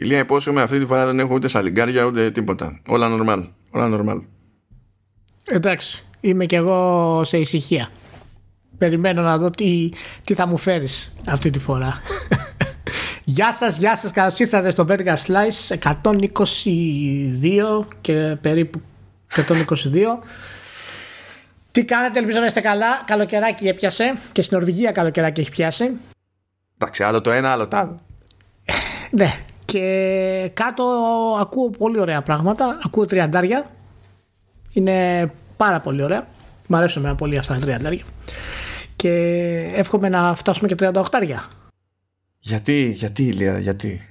Ηλία υπόσχομαι αυτή τη φορά δεν έχω ούτε σαλιγκάρια ούτε τίποτα. Όλα normal. Όλα normal. Εντάξει. Είμαι κι εγώ σε ησυχία. Περιμένω να δω τι, τι θα μου φέρεις αυτή τη φορά. γεια σας, γεια σας. Καλώς ήρθατε στο Vertical Slice 122 και περίπου 122. Τι κάνετε, ελπίζω να είστε καλά. Καλοκαιράκι έπιασε και στην Νορβηγία καλοκαιράκι έχει πιάσει. Εντάξει, άλλο το ένα, άλλο το άλλο. Ναι, και κάτω ακούω πολύ ωραία πράγματα. Ακούω τριαντάρια. Είναι πάρα πολύ ωραία. Μ' αρέσουν εμένα πολύ αυτά τα τριαντάρια. Και εύχομαι να φτάσουμε και 38 Γιατί, γιατί Ηλία, γιατί;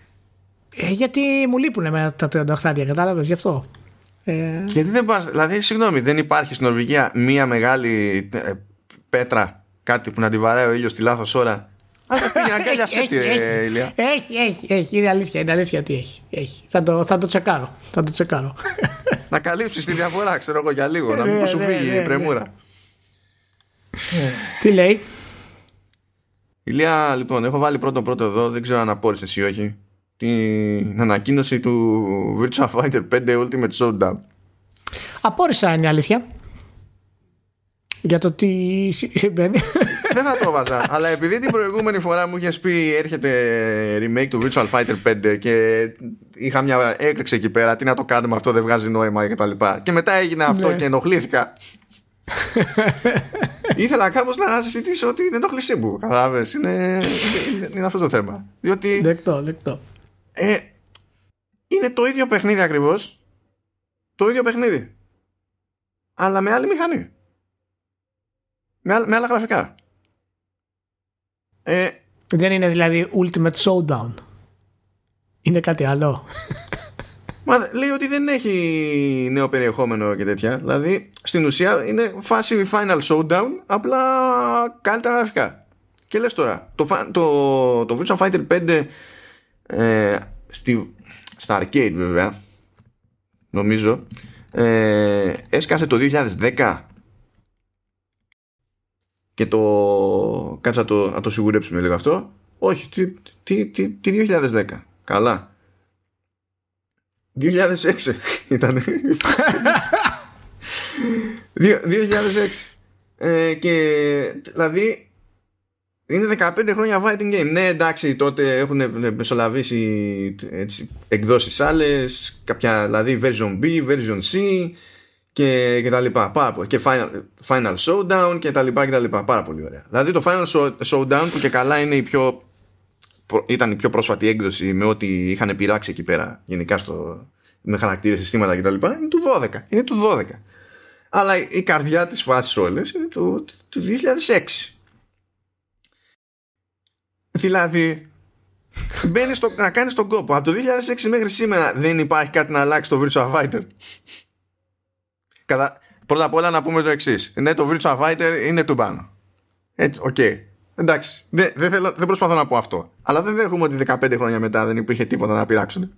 Ε, γιατί μου λείπουν εμένα τα 38 κατάλαβες γι' αυτό. Ε... Γιατί δεν πας, δηλαδή, συγγνώμη, δεν υπάρχει στην Νορβηγία μία μεγάλη ε, πέτρα, κάτι που να τη βαράει ο ήλιος στη λάθος ώρα; Ηλία. Έχει, έχει, έχει. Είναι αλήθεια, είναι αλήθεια τι έχει. έχει. Θα, το, θα το τσεκάρω. Θα το τσεκάρω. να καλύψεις τη διαφορά, ξέρω εγώ για λίγο. να μην ναι, σου ναι, φύγει η ναι, πρεμούρα. Τι λέει; Ηλία, λοιπόν, έχω βάλει πρώτο πρώτο εδώ. Δεν ξέρω αν απόρρισε ή όχι. Την ανακοίνωση του Virtua Fighter 5 Ultimate Showdown. Απόρρισα είναι η αλήθεια για το τι συμβαίνει. Δεν θα το βάζα. αλλά επειδή την προηγούμενη φορά μου είχες πει έρχεται remake του Virtual Fighter 5 και είχα μια έκρηξη εκεί πέρα, τι να το κάνουμε αυτό, δεν βγάζει νόημα κτλ. Και, και μετά έγινε αυτό ναι. και ενοχλήθηκα. Ήθελα κάπως να συζητήσω ότι είναι ενοχλησή μου. Κατάλαβες. Είναι, είναι, είναι, αυτό το θέμα. Διότι. Δεκτό, δεκτό. Ε, είναι το ίδιο παιχνίδι ακριβώς. Το ίδιο παιχνίδι. Αλλά με άλλη μηχανή με, με άλλα γραφικά. Ε, Δεν είναι δηλαδή Ultimate Showdown. Είναι κάτι άλλο. Μα λέει ότι δεν έχει νέο περιεχόμενο και τέτοια. Δηλαδή στην ουσία είναι φάση Final Showdown, απλά καλύτερα γραφικά. Και λες τώρα, το, το, το Virtua Fighter 5 ε, στη, στα arcade βέβαια, νομίζω, ε, έσκασε το 2010 και το κάτσα να το, να το σιγουρέψουμε λίγο αυτό. Όχι, τι, τι, τι, τι 2010 καλά. 2006 ήταν 2006 ε, και δηλαδή είναι 15 χρόνια fighting game. Ναι, εντάξει, τότε έχουν μεσολαβήσει έτσι, εκδόσεις άλλες, κάποια δηλαδή version B, version C, και, και τα λοιπά. Πάρα πολύ. Και final, final Showdown και τα λοιπά και τα λοιπά. Πάρα πολύ ωραία. Δηλαδή το Final Showdown που και καλά είναι η πιο, ήταν η πιο πρόσφατη έκδοση με ό,τι είχαν πειράξει εκεί πέρα γενικά στο, με χαρακτήρες, συστήματα και τα λοιπά είναι του 12. Είναι του 12. Αλλά η καρδιά της φάσης όλες είναι του, του 2006. Δηλαδή μπαίνεις να κάνεις τον κόπο. Από το 2006 μέχρι σήμερα δεν υπάρχει κάτι να αλλάξει το Virtua Fighter. Κατα... Πρώτα απ' όλα να πούμε το εξής. Ναι, το Virtua Fighter είναι του πάνω. Έτσι, OK. Okay. Εντάξει, δεν, δεν, θέλω, δεν προσπαθώ να πω αυτό. Αλλά δεν δέχομαι ότι 15 χρόνια μετά δεν υπήρχε τίποτα να πειράξουν.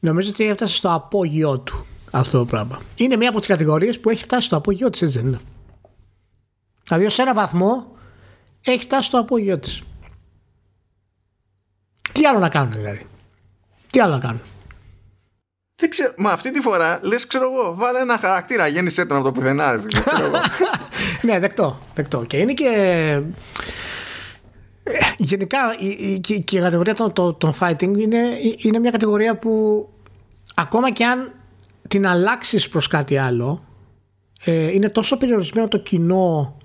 Νομίζω ότι έφτασε στο απόγειό του αυτό το πράγμα. Είναι μία από τις κατηγορίες που έχει φτάσει στο απόγειό της, έτσι δεν είναι; Δηλαδή, σε ένα βαθμό έχει φτάσει στο απόγειό της. Τι άλλο να κάνουν, δηλαδή; Τι άλλο να κάνουν; Δεν ξέρω, μα αυτή τη φορά λες, ξέρω εγώ, βάλε ένα χαρακτήρα, γέννησέ τον από το πουθενά. ναι, δεκτό, δεκτό. Και είναι και. Ε, γενικά η, η, η, κατηγορία των, των, fighting είναι, είναι μια κατηγορία που ακόμα και αν την αλλάξεις προς κάτι άλλο, ε, είναι τόσο περιορισμένο το κοινό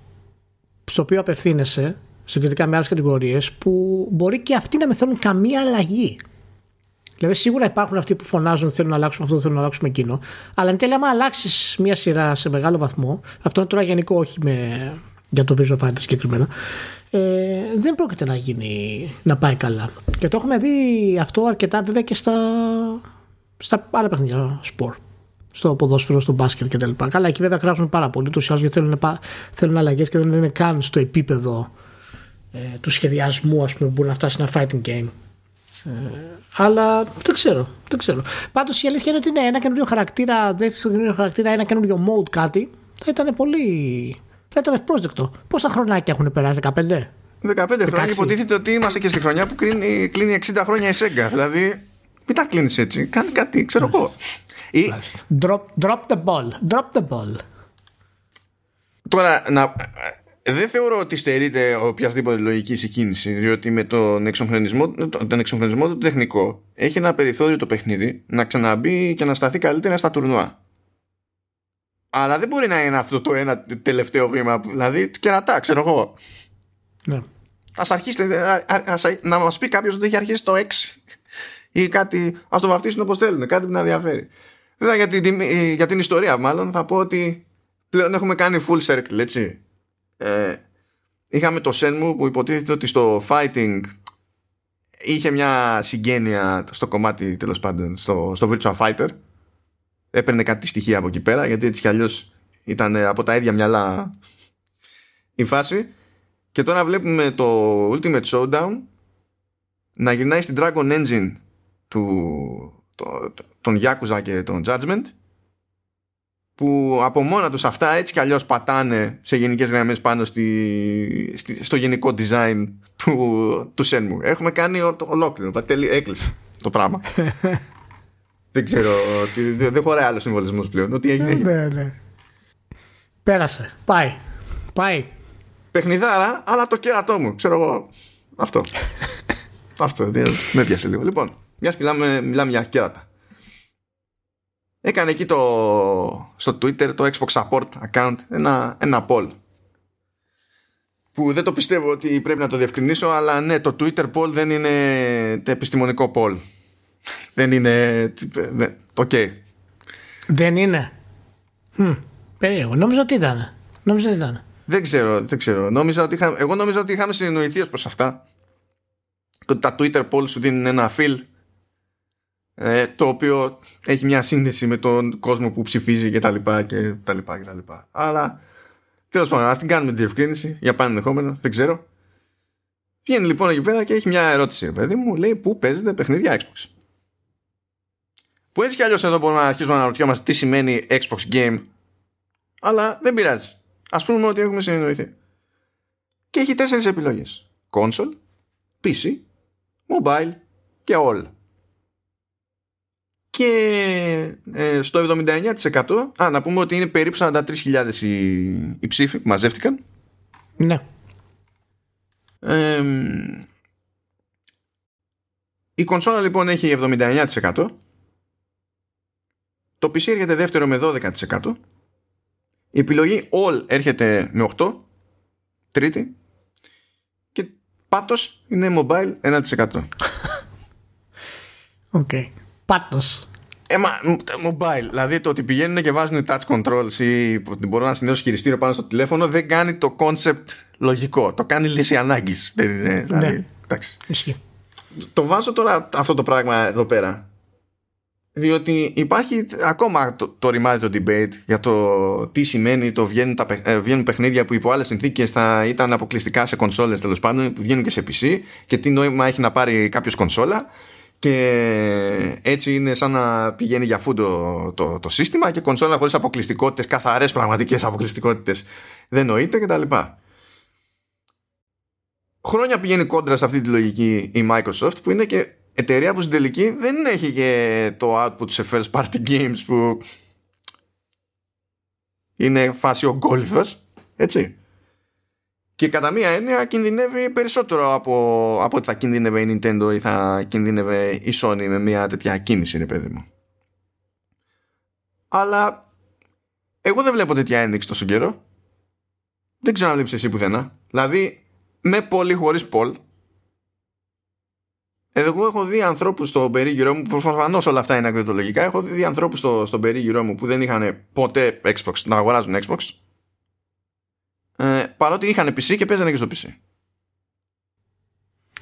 στο οποίο απευθύνεσαι, συγκριτικά με άλλες κατηγορίες, που μπορεί και αυτοί να με θέλουν καμία αλλαγή. Δηλαδή, σίγουρα υπάρχουν αυτοί που φωνάζουν ότι θέλουν να αλλάξουμε αυτό, θέλουν να αλλάξουμε εκείνο. Αλλά εν τέλει, άμα αλλάξεις μια σειρά σε μεγάλο βαθμό, αυτό είναι τώρα γενικό, όχι με, για το Visual Fighter συγκεκριμένα, ε, δεν πρόκειται να γίνει να πάει καλά. Και το έχουμε δει αυτό αρκετά βέβαια και στα, στα άλλα παιχνίδια σπορ. Στο ποδόσφαιρο, στο μπάσκετ κτλ. Καλά, εκεί βέβαια κράζουν πάρα πολύ τους γιατί θέλουν, θέλουν αλλαγές και δεν είναι καν στο επίπεδο ε, του σχεδιασμού ας πούμε, που μπορεί να φτάσει ένα fighting game. Ε, αλλά δεν ξέρω, δεν ξέρω. Πάντως η αλήθεια είναι ότι ναι, ένα καινούριο χαρακτήρα, δεύτερο καινούριο χαρακτήρα, ένα καινούριο mode κάτι, θα ήταν πολύ. θα ήταν ευπρόσδεκτο. Πόσα χρονάκια έχουν περάσει, 15, 15 χρόνια υποτίθεται ότι είμαστε και στη χρονιά που κλείνει, κλείνει 60 χρόνια η Sega. Δηλαδή, μην τα κλείνεις έτσι. Κάνει κάτι, ξέρω εγώ. Ή... Drop, drop the ball. Drop the ball. Τώρα, να, δεν θεωρώ ότι στερείται οποιασδήποτε λογική η κίνηση, διότι με τον εξοχρονισμό, τον εξοχρονισμό του τεχνικό έχει ένα περιθώριο το παιχνίδι να ξαναμπεί και να σταθεί καλύτερα στα τουρνουά. Αλλά δεν μπορεί να είναι αυτό το ένα τελευταίο βήμα. Δηλαδή, κερατά, ξέρω εγώ. Ναι. Α αρχίσετε να μας πει κάποιος ότι έχει αρχίσει το 6 ή κάτι. Α το βαφτίσουν όπως θέλουν, κάτι που να ενδιαφέρει. Βέβαια για την, για την ιστορία, μάλλον θα πω ότι πλέον έχουμε κάνει full circle, έτσι. Ε, είχαμε το Shenmue που υποτίθεται ότι στο fighting είχε μια συγγένεια στο κομμάτι τέλος πάντων στο, στο Virtual Fighter. Έπαιρνε κάτι στοιχεία από εκεί πέρα γιατί έτσι κι αλλιώς ήταν από τα ίδια μυαλά η φάση. Και τώρα βλέπουμε το Ultimate Showdown να γυρνάει στην Dragon Engine του, το, τον Yakuza και τον Judgment που από μόνα τους αυτά έτσι κι αλλιώς πατάνε σε γενικές γραμμές πάνω στη, στο γενικό design του, του Shenmue. Έχουμε κάνει ολόκληρο, έκλεισε το πράγμα. δεν ξέρω, δεν χωράει άλλος συμβολισμός πλέον. Ό,τι έγινε. Ναι, ναι. Πέρασε. Πάει. Πάει. Παιχνιδάρα, αλλά το κέρατό μου. Ξέρω εγώ. Αυτό. Αυτό. Με πιάσε λίγο. Λοιπόν, μια μιλάμε, μιλάμε για κέρατα. Έκανε εκεί το, στο Twitter το Xbox Support account ένα, ένα poll. Που δεν το πιστεύω ότι πρέπει να το διευκρινίσω αλλά ναι το Twitter poll δεν είναι επιστημονικό poll. Δεν είναι OK. Okay. δεν είναι. Hm, περίεργο. Νόμιζα ότι ήταν νόμιζα ότι ήταν δεν ξέρω, δεν ξέρω. Νόμιζα ότι είχα, εγώ νόμιζα ότι είχαμε συνεννοηθεί ως προς αυτά. Ότι τα Twitter poll σου δίνουν ένα feel ε, το οποίο έχει μια σύνδεση με τον κόσμο που ψηφίζει και τα λοιπά και τα λοιπά και τα λοιπά. Αλλά τέλος πάντων ας την κάνουμε την διευκρίνηση για πάνω ενδεχόμενο, δεν ξέρω. Βγαίνει λοιπόν εκεί πέρα και έχει μια ερώτηση, παιδί μου, λέει πού παίζετε παιχνίδια Xbox; Που έτσι κι αλλιώς εδώ μπορούμε να αρχίσουμε να αναρωτιόμαστε τι σημαίνει Xbox Game, αλλά δεν πειράζει. Ας πούμε ότι έχουμε συνεννοηθεί. Και έχει τέσσερις επιλογές. Console, PC, Mobile και All και ε, στο 79% α, να πούμε ότι είναι περίπου 43.000 οι, οι ψήφοι που μαζεύτηκαν. Ναι. Ε, η κονσόλα λοιπόν έχει 79% το PC έρχεται δεύτερο με 12% η επιλογή All έρχεται με 8 τρίτη. Και πάτος είναι mobile 1% OK. Okay. Πάτος. Ε, μα, mobile. Δηλαδή το ότι πηγαίνουν και βάζουν touch controls ή ότι μπορούν να συνδέσουν χειριστήριο πάνω στο τηλέφωνο δεν κάνει το concept λογικό. Το κάνει λύση ανάγκης. Δηλαδή, ναι. εντάξει. Το βάζω τώρα αυτό το πράγμα εδώ πέρα. Διότι υπάρχει ακόμα το, το ρημάδι το debate για το τι σημαίνει το βγαίνουν, τα, ε, βγαίνουν παιχνίδια που υπό άλλες συνθήκες θα ήταν αποκλειστικά σε κονσόλες τέλος πάντων, που βγαίνουν και σε PC και τι νόημα έχει να πάρει κάποιος κονσόλα και έτσι είναι σαν να πηγαίνει για φούντο το, το, σύστημα και κονσόλα χωρίς αποκλειστικότητες, καθαρές πραγματικές αποκλειστικότητες δεν νοείται κτλ. Χρόνια πηγαίνει κόντρα σε αυτή τη λογική η Microsoft που είναι και εταιρεία που στην τελική δεν έχει και το output σε first party games που είναι φάση ο έτσι και κατά μία έννοια κινδυνεύει περισσότερο από, από ότι θα κινδύνευε η Nintendo ή θα κινδύνευε η Sony με μια τέτοια κίνηση, είναι παιδί μου. Αλλά εγώ δεν βλέπω τέτοια ένδειξη τόσο καιρό. Δεν ξέρω να βλέπεις εσύ πουθενά. Δηλαδή, με πολύ χωρίς πολ, εγώ έχω δει ανθρώπους στο περίγυρό μου, προφανώς όλα αυτά είναι ακριτολογικά. Έχω δει ανθρώπους στο, στο περίγυρό μου που δεν είχαν ποτέ Xbox να αγοράζουν Xbox ε, παρότι είχαν PC και παίζανε και στο PC.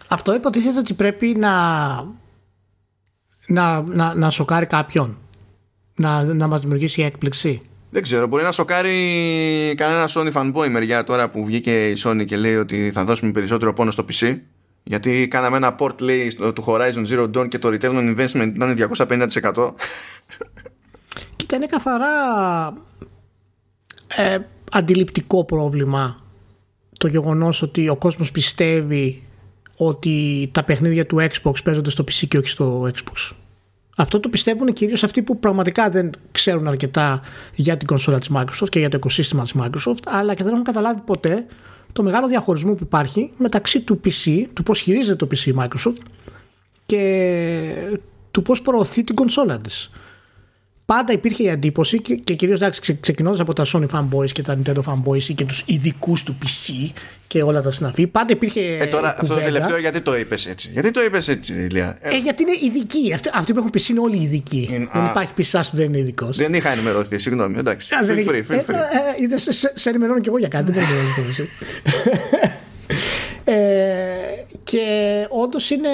Αυτό υποτίθεται ότι πρέπει να, να, να, να σοκάρει κάποιον. Να, να μας δημιουργήσει έκπληξη. Δεν ξέρω, μπορεί να σοκάρει κανένα Sony fanboy μεριά τώρα που βγήκε η Sony και λέει ότι θα δώσουμε περισσότερο πόνο στο PC. Γιατί κάναμε ένα port λέει του Horizon Zero Dawn και το return on investment ήταν 250%. Κοίτα, είναι καθαρά ε, αντιληπτικό πρόβλημα το γεγονός ότι ο κόσμος πιστεύει ότι τα παιχνίδια του Xbox παίζονται στο PC και όχι στο Xbox. Αυτό το πιστεύουν κυρίως αυτοί που πραγματικά δεν ξέρουν αρκετά για την κονσόλα της Microsoft και για το οικοσύστημα της Microsoft, αλλά και δεν έχουν καταλάβει ποτέ το μεγάλο διαχωρισμό που υπάρχει μεταξύ του PC, του πώς χειρίζεται το PC η Microsoft και του πώς προωθεί την κονσόλα της πάντα υπήρχε η εντύπωση και, και κυρίως ξε, ξεκινώντας από τα Sony fanboys και τα Nintendo fanboys και τους ειδικούς του PC και όλα τα συναφή, πάντα υπήρχε. Ε, τώρα αυτό το τελευταίο γιατί το είπες έτσι; Γιατί το είπες έτσι, Ηλία; Ε, γιατί είναι ειδικοί. Αυτοί, αυτοί που έχουν PC είναι όλοι ειδικοί. Είναι, δεν α, υπάρχει PC που δεν είναι ειδικός. Δεν είχα ενημερωθεί, συγγνώμη. Εντάξει. Α, feel free, feel free. Ε, ε, σε, σε, σε ενημερώνω κι εγώ για κάτι. δεν ε, και όντως είναι.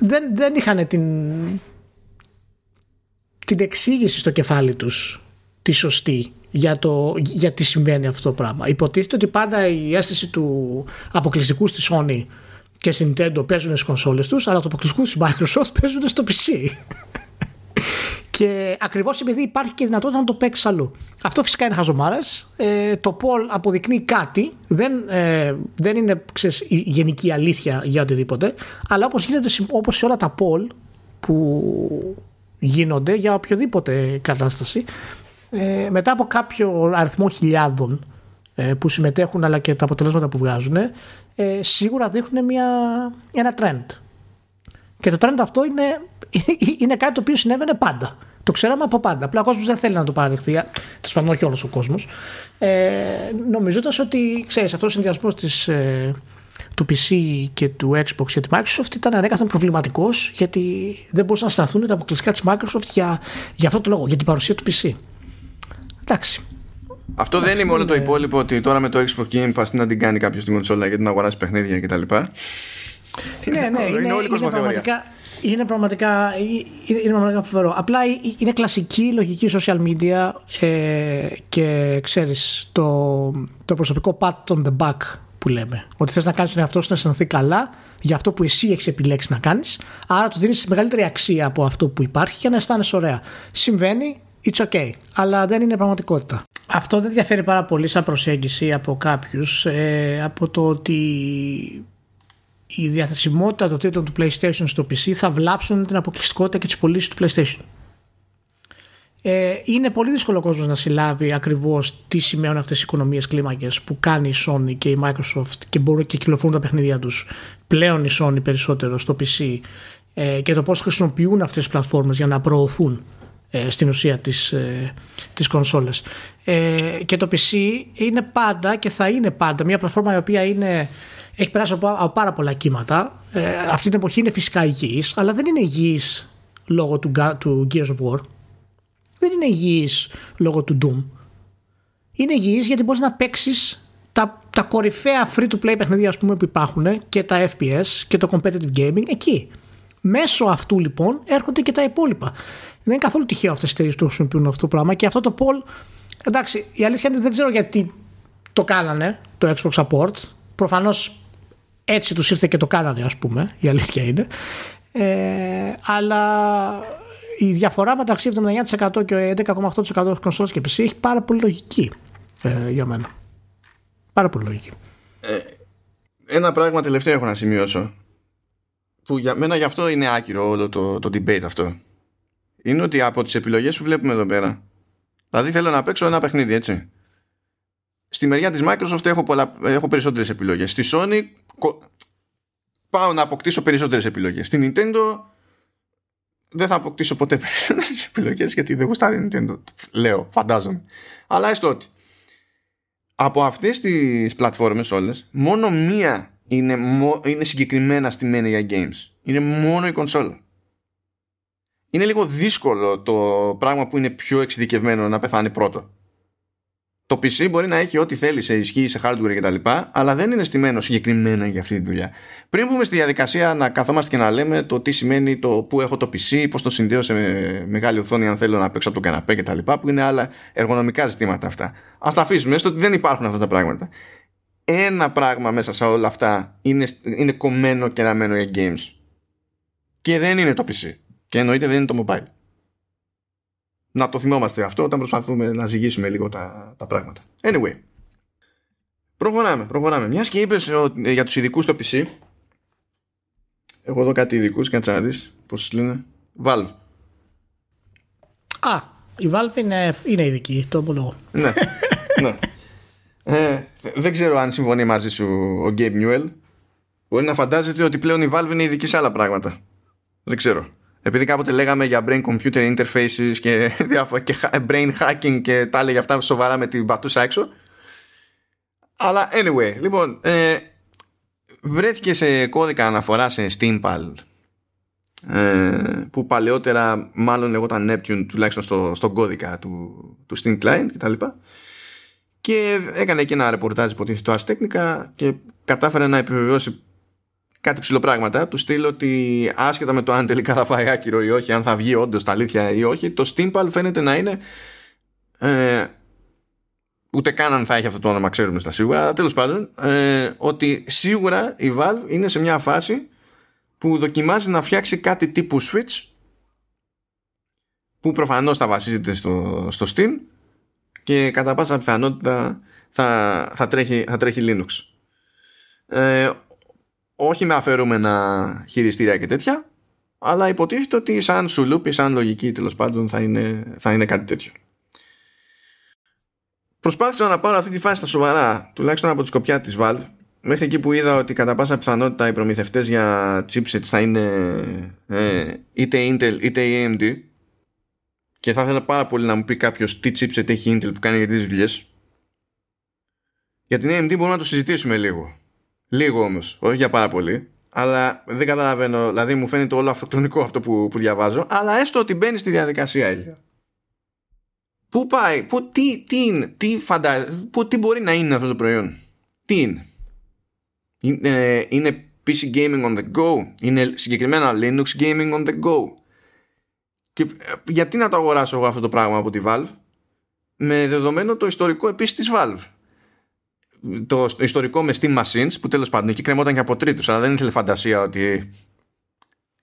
Δεν, δεν είχαν την, την εξήγηση στο κεφάλι τους τη σωστή για, το, για τι συμβαίνει αυτό το πράγμα. Υποτίθεται ότι πάντα η αίσθηση του αποκλειστικού στη Sony και στην Nintendo παίζουν στις κονσόλες τους, αλλά το αποκλειστικού στη Microsoft παίζουν στο PC. και ακριβώς επειδή υπάρχει και δυνατότητα να το παίξεις αλλού. Αυτό φυσικά είναι χαζομάρες. Ε, το Paul αποδεικνύει κάτι, δεν, ε, δεν είναι ξέρεις, η γενική αλήθεια για οτιδήποτε, αλλά όπως γίνεται όπως σε όλα τα Paul που γίνονται για οποιοδήποτε κατάσταση ε, μετά από κάποιο αριθμό χιλιάδων ε, που συμμετέχουν αλλά και τα αποτελέσματα που βγάζουν ε, σίγουρα δείχνουν μια, ένα trend και το trend αυτό είναι, είναι κάτι το οποίο συνέβαινε πάντα το ξέραμε από πάντα. Απλά ο κόσμος δεν θέλει να το παραδεχθεί. Τέλος πάντων, όχι όλος ο κόσμος. Ε, Νομίζοντας ότι ξέρεις, αυτός ο συνδυασμός της ε, του PC και του Xbox και τη Microsoft ήταν ανέκαθεν προβληματικός γιατί δεν μπορούσαν να σταθούν τα αποκλειστικά της Microsoft για, για αυτό το λόγο, για την παρουσία του PC. Εντάξει. Αυτό δεν είναι μόνο το υπόλοιπο ότι τώρα με το Xbox Game Pass να την κάνει κάποιος στην κονσόλα γιατί να αγοράσει παιχνίδια κτλ. Ναι, ναι, είναι, είναι, όλη είναι πραγματικά, είναι πραγματικά, είναι, είναι πραγματικά φοβερό. Απλά είναι κλασική λογική social media ε, και ξέρεις το, το προσωπικό pat on the back που λέμε. Ότι θες να κάνεις τον εαυτό σου να αισθανθεί καλά για αυτό που εσύ έχεις επιλέξει να κάνεις. Άρα του δίνεις μεγαλύτερη αξία από αυτό που υπάρχει για να αισθάνεσαι ωραία. Συμβαίνει, it's okay. Αλλά δεν είναι πραγματικότητα. Αυτό δεν διαφέρει πάρα πολύ σαν προσέγγιση από κάποιους ε, από το ότι η διαθεσιμότητα των τίτλων του PlayStation στο PC θα βλάψουν την αποκλειστικότητα και τις πωλήσεις του PlayStation ε, είναι πολύ δύσκολο ο κόσμος να συλλάβει ακριβώς τι σημαίνουν αυτές οι οικονομίες κλίμακες που κάνει η Sony και η Microsoft και μπορούν και κυκλοφορούν τα παιχνίδια τους πλέον η Sony περισσότερο στο PC ε, και το πώς χρησιμοποιούν αυτές τις πλατφόρμες για να προωθούν ε, στην ουσία τις, ε, τις κονσόλες. Ε, και το PC είναι πάντα και θα είναι πάντα μια πλατφόρμα η οποία είναι, έχει περάσει από, από πάρα πολλά κύματα. Ε, αυτή την εποχή είναι φυσικά υγιής αλλά δεν είναι υγιής λόγω του, του Gears of War δεν είναι υγιής λόγω του Doom. Είναι υγιής γιατί μπορείς να παίξεις τα, τα κορυφαία free to play παιχνίδια ας πούμε, που υπάρχουν και τα FPS και το competitive gaming εκεί. Μέσω αυτού λοιπόν έρχονται και τα υπόλοιπα. Δεν είναι καθόλου τυχαίο αυτές οι εταιρείες που χρησιμοποιούν αυτό το πράγμα και αυτό το Paul. Εντάξει, η αλήθεια είναι δεν ξέρω γιατί το κάνανε το Xbox Support. Προφανώς έτσι τους ήρθε και το κάνανε, ας πούμε. Η αλήθεια είναι. Ε, αλλά η διαφορά μεταξύ 79% και 11,8% κονσόλες και PC έχει πάρα πολύ λογική ε, για μένα. Πάρα πολύ λογική. Ε, ένα πράγμα τελευταίο έχω να σημειώσω που για μένα γι' αυτό είναι άκυρο όλο το, το debate αυτό. Είναι ότι από τις επιλογές που βλέπουμε εδώ πέρα δηλαδή θέλω να παίξω ένα παιχνίδι έτσι στη μεριά της Microsoft έχω, πολλά, έχω περισσότερες επιλογές στη Sony πάω να αποκτήσω περισσότερες επιλογές στην Nintendo δεν θα αποκτήσω ποτέ περισσότερες επιλογές γιατί δεν γουστάρει Nintendo. Λέω, φαντάζομαι. Αλλά έστω ότι από αυτές τις πλατφόρμες όλες, μόνο μία είναι, είναι συγκεκριμένα στημένη για games. Είναι μόνο η κονσόλα. Είναι λίγο δύσκολο το πράγμα που είναι πιο εξειδικευμένο να πεθάνει πρώτο. Το PC μπορεί να έχει ό,τι θέλει σε ισχύ, σε hardware κτλ. Αλλά δεν είναι στημένο συγκεκριμένα για αυτή τη δουλειά. Πριν μπούμε στη διαδικασία να καθόμαστε και να λέμε το τι σημαίνει το που έχω το PC, πώς το συνδέω σε μεγάλη οθόνη αν θέλω να παίξω από το καναπέ κτλ. Που είναι άλλα εργονομικά ζητήματα αυτά. Α τα αφήσουμε έστω ότι δεν υπάρχουν αυτά τα πράγματα. Ένα πράγμα μέσα σε όλα αυτά είναι, είναι κομμένο και αναμένο για games. Και δεν είναι το PC. Και εννοείται δεν είναι το mobile να το θυμόμαστε αυτό όταν προσπαθούμε να ζυγίσουμε λίγο τα, τα πράγματα. Anyway, Προχωράμε, προχωράμε. Μιας και είπες για τους ειδικούς στο PC. Έχω εδώ κάτι ειδικούς, κάτσε να δεις πώς λένε. Valve. Α, η Valve είναι, είναι ειδική, το ομολογώ. ναι, ναι. Ε, δεν ξέρω αν συμφωνεί μαζί σου ο Gabe Newell. Μπορεί να φαντάζεται ότι πλέον η Valve είναι ειδική σε άλλα πράγματα. Δεν ξέρω. Επειδή κάποτε λέγαμε για brain computer interfaces και, και brain hacking και τα έλεγε αυτά σοβαρά με την πατούσα έξω. Αλλά anyway, λοιπόν, ε, βρέθηκε σε κώδικα αναφορά σε SteamPal ε, που παλαιότερα μάλλον λεγόταν Neptune τουλάχιστον στο, στον κώδικα του, του Steam Client κτλ. Και, και έκανε και ένα ρεπορτάζ υποτίθεται το Ars και κατάφερε να επιβεβαιώσει κάτι ψηλοπράγματα του στείλω ότι άσχετα με το αν τελικά θα φάει άκυρο ή όχι αν θα βγει όντως τα αλήθεια ή όχι το SteamPal φαίνεται να είναι ε, ούτε καν αν θα έχει αυτό το όνομα ξέρουμε στα σίγουρα αλλά τέλος πάντων ε, ότι σίγουρα η Valve είναι σε μια φάση που δοκιμάζει να φτιάξει κάτι τύπου Switch που προφανώς θα βασίζεται στο, στο Steam και κατά πάσα πιθανότητα θα, θα, τρέχει, θα τρέχει Linux. Ε, όχι με αφαιρούμενα χειριστήρια και τέτοια αλλά υποτίθεται ότι σαν σουλούπι, σαν λογική τέλος πάντων θα είναι, θα είναι κάτι τέτοιο προσπάθησα να πάρω αυτή τη φάση στα σοβαρά, τουλάχιστον από τη σκοπιά της Valve, μέχρι εκεί που είδα ότι κατά πάσα πιθανότητα οι προμηθευτές για chipsets θα είναι ε, είτε Intel είτε AMD και θα ήθελα πάρα πολύ να μου πει κάποιος τι chipset έχει Intel που κάνει για τις δουλειές. Για την AMD μπορούμε να το συζητήσουμε λίγο. Λίγο όμως, όχι για πάρα πολύ. Αλλά δεν καταλαβαίνω, δηλαδή μου φαίνεται όλο αυτοκτονικό αυτό που, που διαβάζω. Αλλά έστω ότι μπαίνει στη διαδικασία, Πού πάει, πού, τι, τι είναι, τι, φαντα... πού, τι μπορεί να είναι αυτό το προϊόν; Τι είναι; Είναι, είναι PC gaming on the go; Είναι συγκεκριμένα Linux gaming on the go; Και ε, γιατί να το αγοράσω εγώ αυτό το πράγμα από τη Valve με δεδομένο το ιστορικό επίσης της Valve; Το ιστορικό μες Steam Machines που τέλος πάντων εκεί κρεμόταν και από τρίτους αλλά δεν ήθελε φαντασία ότι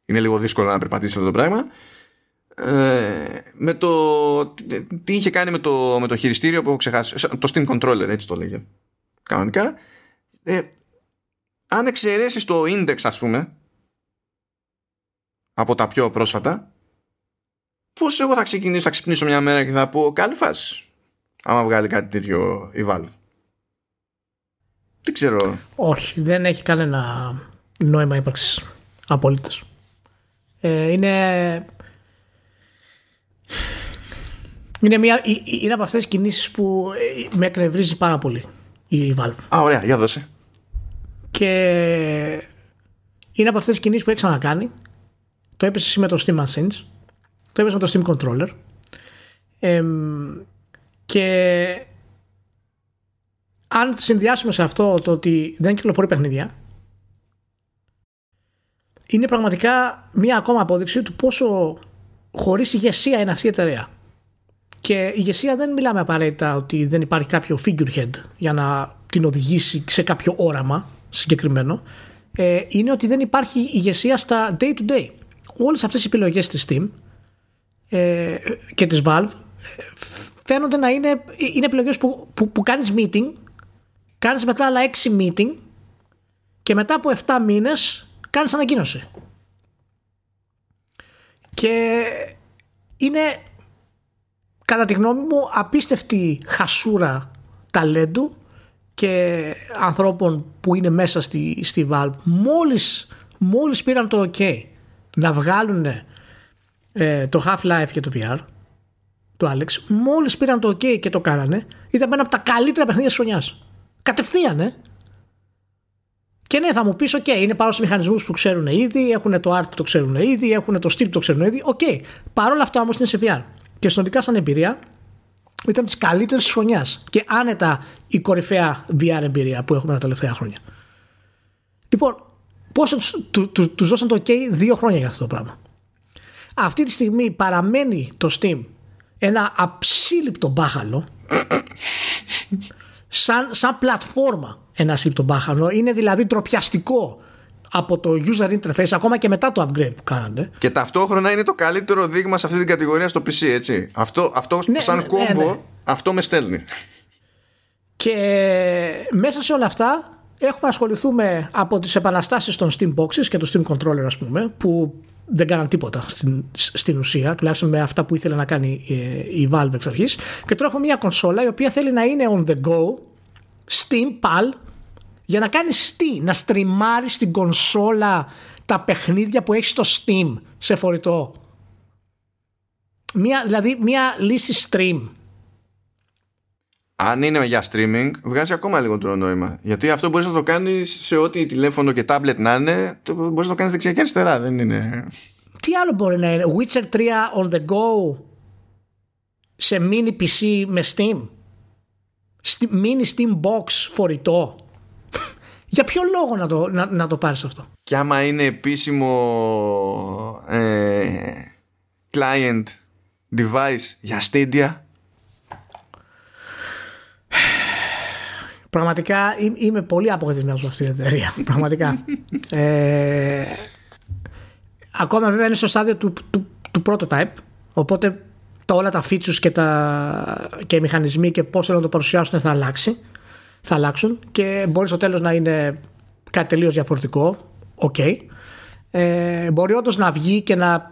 είναι λίγο δύσκολο να περπατήσει αυτό το πράγμα. Ε, με το τι είχε κάνει με το, με το χειριστήριο που έχω ξεχάσει το Steam Controller έτσι το λέγε κανονικά. Ε, αν εξαιρέσεις το index ας πούμε από τα πιο πρόσφατα πως εγώ θα ξεκινήσω θα ξυπνήσω μια μέρα και θα πω καλή φάση άμα βγάλει κάτι τέτοιο η Valve δεν ξέρω όχι δεν έχει κανένα νόημα ύπαρξης απολύτως ε, είναι είναι, μια, είναι από αυτές τις κινήσεις που ε, με εκνευρίζει πάρα πολύ η Valve. Α, ωραία, για δώσε. Και είναι από αυτές τις κινήσεις που έχει ξανακάνει. Το έπεσε με το Steam Machines. Το έπεσε με το Steam Controller. και αν συνδυάσουμε σε αυτό το ότι δεν κυκλοφορεί παιχνίδια είναι πραγματικά μία ακόμα απόδειξη του πόσο χωρίς ηγεσία είναι αυτή η εταιρεία. Και η ηγεσία δεν μιλάμε απαραίτητα ότι δεν υπάρχει κάποιο figurehead για να την οδηγήσει σε κάποιο όραμα συγκεκριμένο. Ε, είναι ότι δεν υπάρχει ηγεσία στα day to day. Όλες αυτές οι επιλογές της Steam ε, και της Valve ε, φαίνονται να είναι, είναι επιλογές που, που, που κάνεις meeting, κάνεις μετά άλλα 6 meeting και μετά από 7 μήνες κάνεις ανακοίνωση. Και είναι κατά τη γνώμη μου απίστευτη χασούρα ταλέντου και ανθρώπων που είναι μέσα στη, στη Valve μόλις, μόλις πήραν το ok να βγάλουν ε, το Half-Life και το VR του Alyx μόλις πήραν το ok και το κάνανε ήταν ένα από τα καλύτερα παιχνίδια της χρονιάς κατευθείαν ε. Και ναι, θα μου πεις: OK, είναι πάνω σε μηχανισμούς που ξέρουν ήδη, έχουν το art που το ξέρουν ήδη, έχουν το style που το ξέρουν ήδη. OK. Okay. Παρ' όλα αυτά όμως είναι σε VR. Και συνολικά σαν εμπειρία ήταν της καλύτερης τη χρονιάς. Και άνετα η κορυφαία VR εμπειρία που έχουμε τα τελευταία χρόνια. Λοιπόν, πόσο τους, του, του δώσαν το OK δύο χρόνια για αυτό το πράγμα. Αυτή τη στιγμή παραμένει το Steam ένα αψίληπτο μπάχαλο σαν, σαν πλατφόρμα ένα σύμπτω μπάχαλο. Είναι δηλαδή τροπιαστικό από το user interface ακόμα και μετά το upgrade που κάνατε. Και ταυτόχρονα είναι το καλύτερο δείγμα σε αυτή την κατηγορία στο PC, έτσι. Αυτό, αυτό ναι, σαν ναι, κόμπο, ναι, αυτό με στέλνει. Και μέσα σε όλα αυτά έχουμε ασχοληθούμε από τις επαναστάσεις των Steam Boxes και του Steam Controller ας πούμε που δεν κάναν τίποτα στην, στην ουσία, τουλάχιστον με αυτά που ήθελε να κάνει ε, η Valve εξ αρχής. Και τώρα έχουμε μια κονσόλα η οποία θέλει να είναι on the go, Steam PAL, για να κάνεις τι, να στριμάρεις στην κονσόλα τα παιχνίδια που έχεις στο Steam σε φορητό. Μια, δηλαδή μια λύση stream. Αν είναι για streaming, βγάζει ακόμα λιγότερο νόημα. Γιατί αυτό μπορείς να το κάνεις σε ό,τι τηλέφωνο και tablet να είναι, μπορείς να το κάνεις δεξιά και αριστερά. Δεν είναι. Τι άλλο μπορεί να είναι, Witcher 3 on the go σε mini PC με Steam. Mini Steam Box φορητό. Για ποιο λόγο να το, να, να το πάρεις αυτό; Και άμα είναι επίσημο ε, client device για Stadia. Πραγματικά είμαι πολύ απογοητευμένος με αυτή την εταιρεία. Πραγματικά. ε, ακόμα βέβαια είναι στο στάδιο του, του, του prototype. Οπότε τα, όλα τα features και, τα, και οι μηχανισμοί και πώς θέλουν να το παρουσιάσουν θα αλλάξει. Θα αλλάξουν και μπορεί στο τέλος να είναι κάτι τελείως διαφορετικό. OK. Okay. Ε, μπορεί όντως να βγει και να,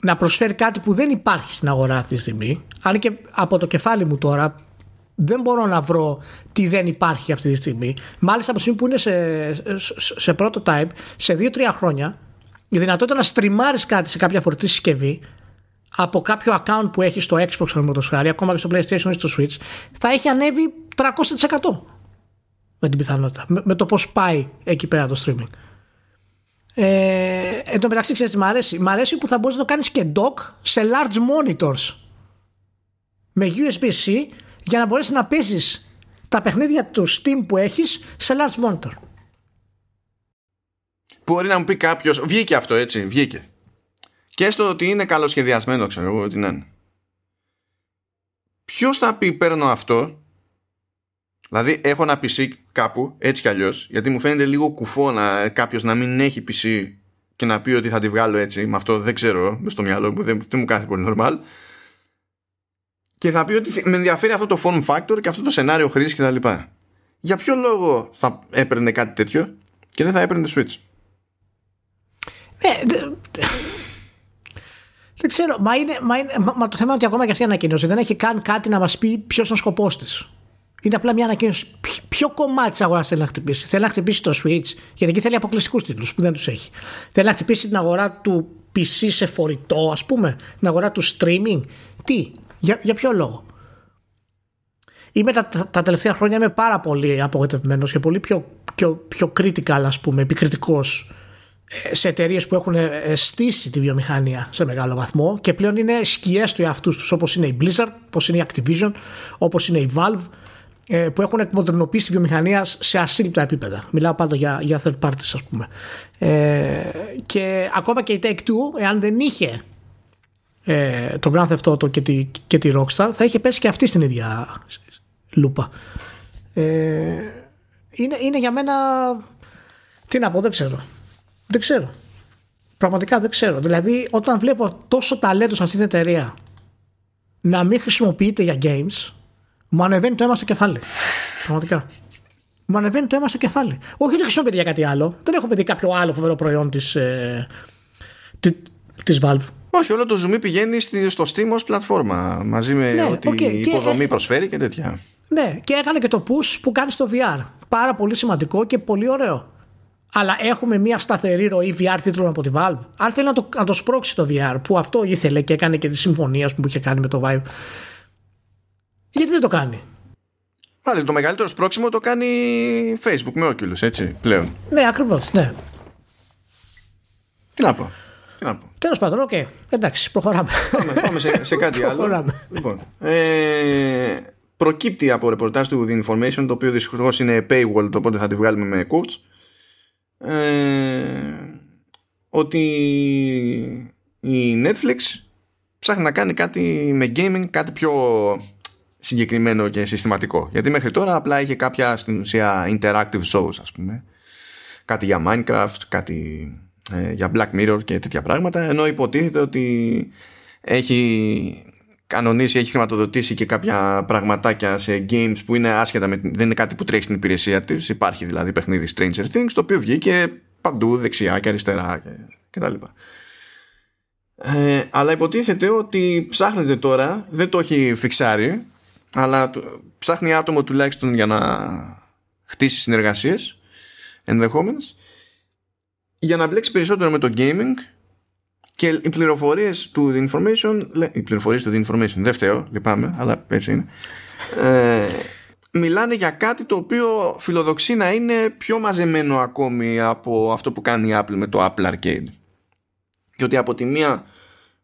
να προσφέρει κάτι που δεν υπάρχει στην αγορά αυτή τη στιγμή. Αν και από το κεφάλι μου τώρα δεν μπορώ να βρω τι δεν υπάρχει αυτή τη στιγμή. Μάλιστα από τη στιγμή που είναι σε, σε, σε prototype, σε 2-3 χρόνια, η δυνατότητα να στριμάρεις κάτι σε κάποια φορτή συσκευή από κάποιο account που έχει στο Xbox, το χάρη, ακόμα και στο PlayStation ή στο Switch, θα έχει ανέβει 300% με την πιθανότητα. Με, με το πώς πάει εκεί πέρα το streaming. Ε, εν τω μεταξύ, ξέρεις τι μ' αρέσει; Μ' αρέσει που θα μπορείς να το κάνεις και dock σε large monitors με USB-C για να μπορέσεις να παίζει τα παιχνίδια του Steam που έχεις σε large monitor. Μπορεί να μου πει κάποιος, βγήκε αυτό έτσι, βγήκε. Και έστω ότι είναι καλοσχεδιασμένο, ξέρω εγώ ότι είναι. Ποιος θα πει παίρνω αυτό; Δηλαδή έχω ένα PC κάπου έτσι κι αλλιώς, γιατί μου φαίνεται λίγο κουφό να κάποιος να μην έχει PC και να πει ότι θα τη βγάλω έτσι. Με αυτό δεν ξέρω, με στο μυαλό μου δεν, δεν μου κάνει πολύ normal. Και θα πει ότι με ενδιαφέρει αυτό το form factor και αυτό το σενάριο χρήσης κτλ. Για ποιο λόγο θα έπαιρνε κάτι τέτοιο και δεν θα έπαιρνε Switch; Ναι, δεν ξέρω. Μα, είναι, μα, είναι, μα, το θέμα είναι ότι ακόμα και αυτή η ανακοίνωση δεν έχει καν κάτι να μας πει ποιος είναι ο σκοπός της. Είναι απλά μια ανακοίνωση. Ποιο κομμάτι της αγοράς θέλει να χτυπήσει. Θέλει να χτυπήσει το Switch, γιατί εκεί θέλει αποκλειστικούς τίτλους που δεν τους έχει. Θέλει να χτυπήσει την αγορά του PC σε φορητό, ας πούμε, την αγορά του streaming. Τι, για, για ποιο λόγο; Είμαι τα, τα, τελευταία χρόνια είμαι πάρα πολύ απογοητευμένος και πολύ πιο, πιο, πιο critical, ας πούμε, επικριτικός ε, σε εταιρείες που έχουν ε, στήσει τη βιομηχανία σε μεγάλο βαθμό και πλέον είναι σκιές του εαυτούς τους, όπως είναι η Blizzard, όπως είναι η Activision, όπως είναι η Valve ε, που έχουν εκμοντρινοποιήσει τη βιομηχανία σε ασύλληπτα επίπεδα. Μιλάω πάντα για, για third parties, ας πούμε. Ε, και ακόμα και η Take-Two, εάν δεν είχε ε, το Grand Theft Auto και τη, και τη Rockstar, θα είχε πέσει και αυτή στην ίδια λούπα. Ε, είναι, είναι για μένα. Τι να πω, δεν ξέρω. Δεν ξέρω. Πραγματικά δεν ξέρω. Δηλαδή, όταν βλέπω τόσο ταλέντο σε αυτήν την εταιρεία να μην χρησιμοποιείται για games, μου ανεβαίνει το αίμα στο κεφάλι. Πραγματικά. Μου ανεβαίνει το αίμα στο κεφάλι. Όχι ότι χρησιμοποιείται για κάτι άλλο. Δεν έχω παιδί κάποιο άλλο φοβερό προϊόν της ε, της Valve. Όχι, όλο το zoom πηγαίνει στο Steam ως πλατφόρμα μαζί με ναι, ό,τι okay. υποδομή και, προσφέρει και τέτοια. Ναι, και έκανε και το push που κάνει στο VR. Πάρα πολύ σημαντικό και πολύ ωραίο. Αλλά έχουμε μια σταθερή ροή VR τίτλων από τη Valve. Αν θέλει να το, να το σπρώξει το VR, που αυτό ήθελε και έκανε και τη συμφωνία που είχε κάνει με το Vive, γιατί δεν το κάνει; Πάλι το μεγαλύτερο σπρόξιμο το κάνει Facebook με Oculus, έτσι, πλέον. Ναι, ακριβώς, ναι. Τι να πω. Τι να πω. Τέλος πάντων, OK. Okay. Εντάξει, προχωράμε. Πάμε, πάμε σε, σε κάτι άλλο. Λοιπόν, ε, προκύπτει από ρεπορτάζ του The Information, το οποίο δυστυχώς είναι paywall, οπότε θα τη βγάλουμε με quotes. Ε, ότι η Netflix ψάχνει να κάνει κάτι με gaming, κάτι πιο συγκεκριμένο και συστηματικό. Γιατί μέχρι τώρα απλά είχε κάποια στην ουσία interactive shows ας πούμε. Κάτι για Minecraft, κάτι ε, για Black Mirror και τέτοια πράγματα. Ενώ υποτίθεται ότι έχει κανονίσει, έχει χρηματοδοτήσει και κάποια πραγματάκια σε games που είναι άσχετα, με, δεν είναι κάτι που τρέχει στην υπηρεσία της. Υπάρχει δηλαδή παιχνίδι Stranger Things, το οποίο βγήκε παντού δεξιά και αριστερά και, και τα λοιπά. Ε, αλλά υποτίθεται ότι ψάχνεται τώρα, δεν το έχει φιξάρει, αλλά ψάχνει άτομο τουλάχιστον για να χτίσει συνεργασίες ενδεχόμενες για να μπλέξει περισσότερο με το gaming και οι πληροφορίες του information οι πληροφορίες του information δεν φταίω, λυπάμαι, αλλά έτσι είναι ε, μιλάνε για κάτι το οποίο φιλοδοξεί να είναι πιο μαζεμένο ακόμη από αυτό που κάνει η Apple με το Apple Arcade. Και ότι από τη μία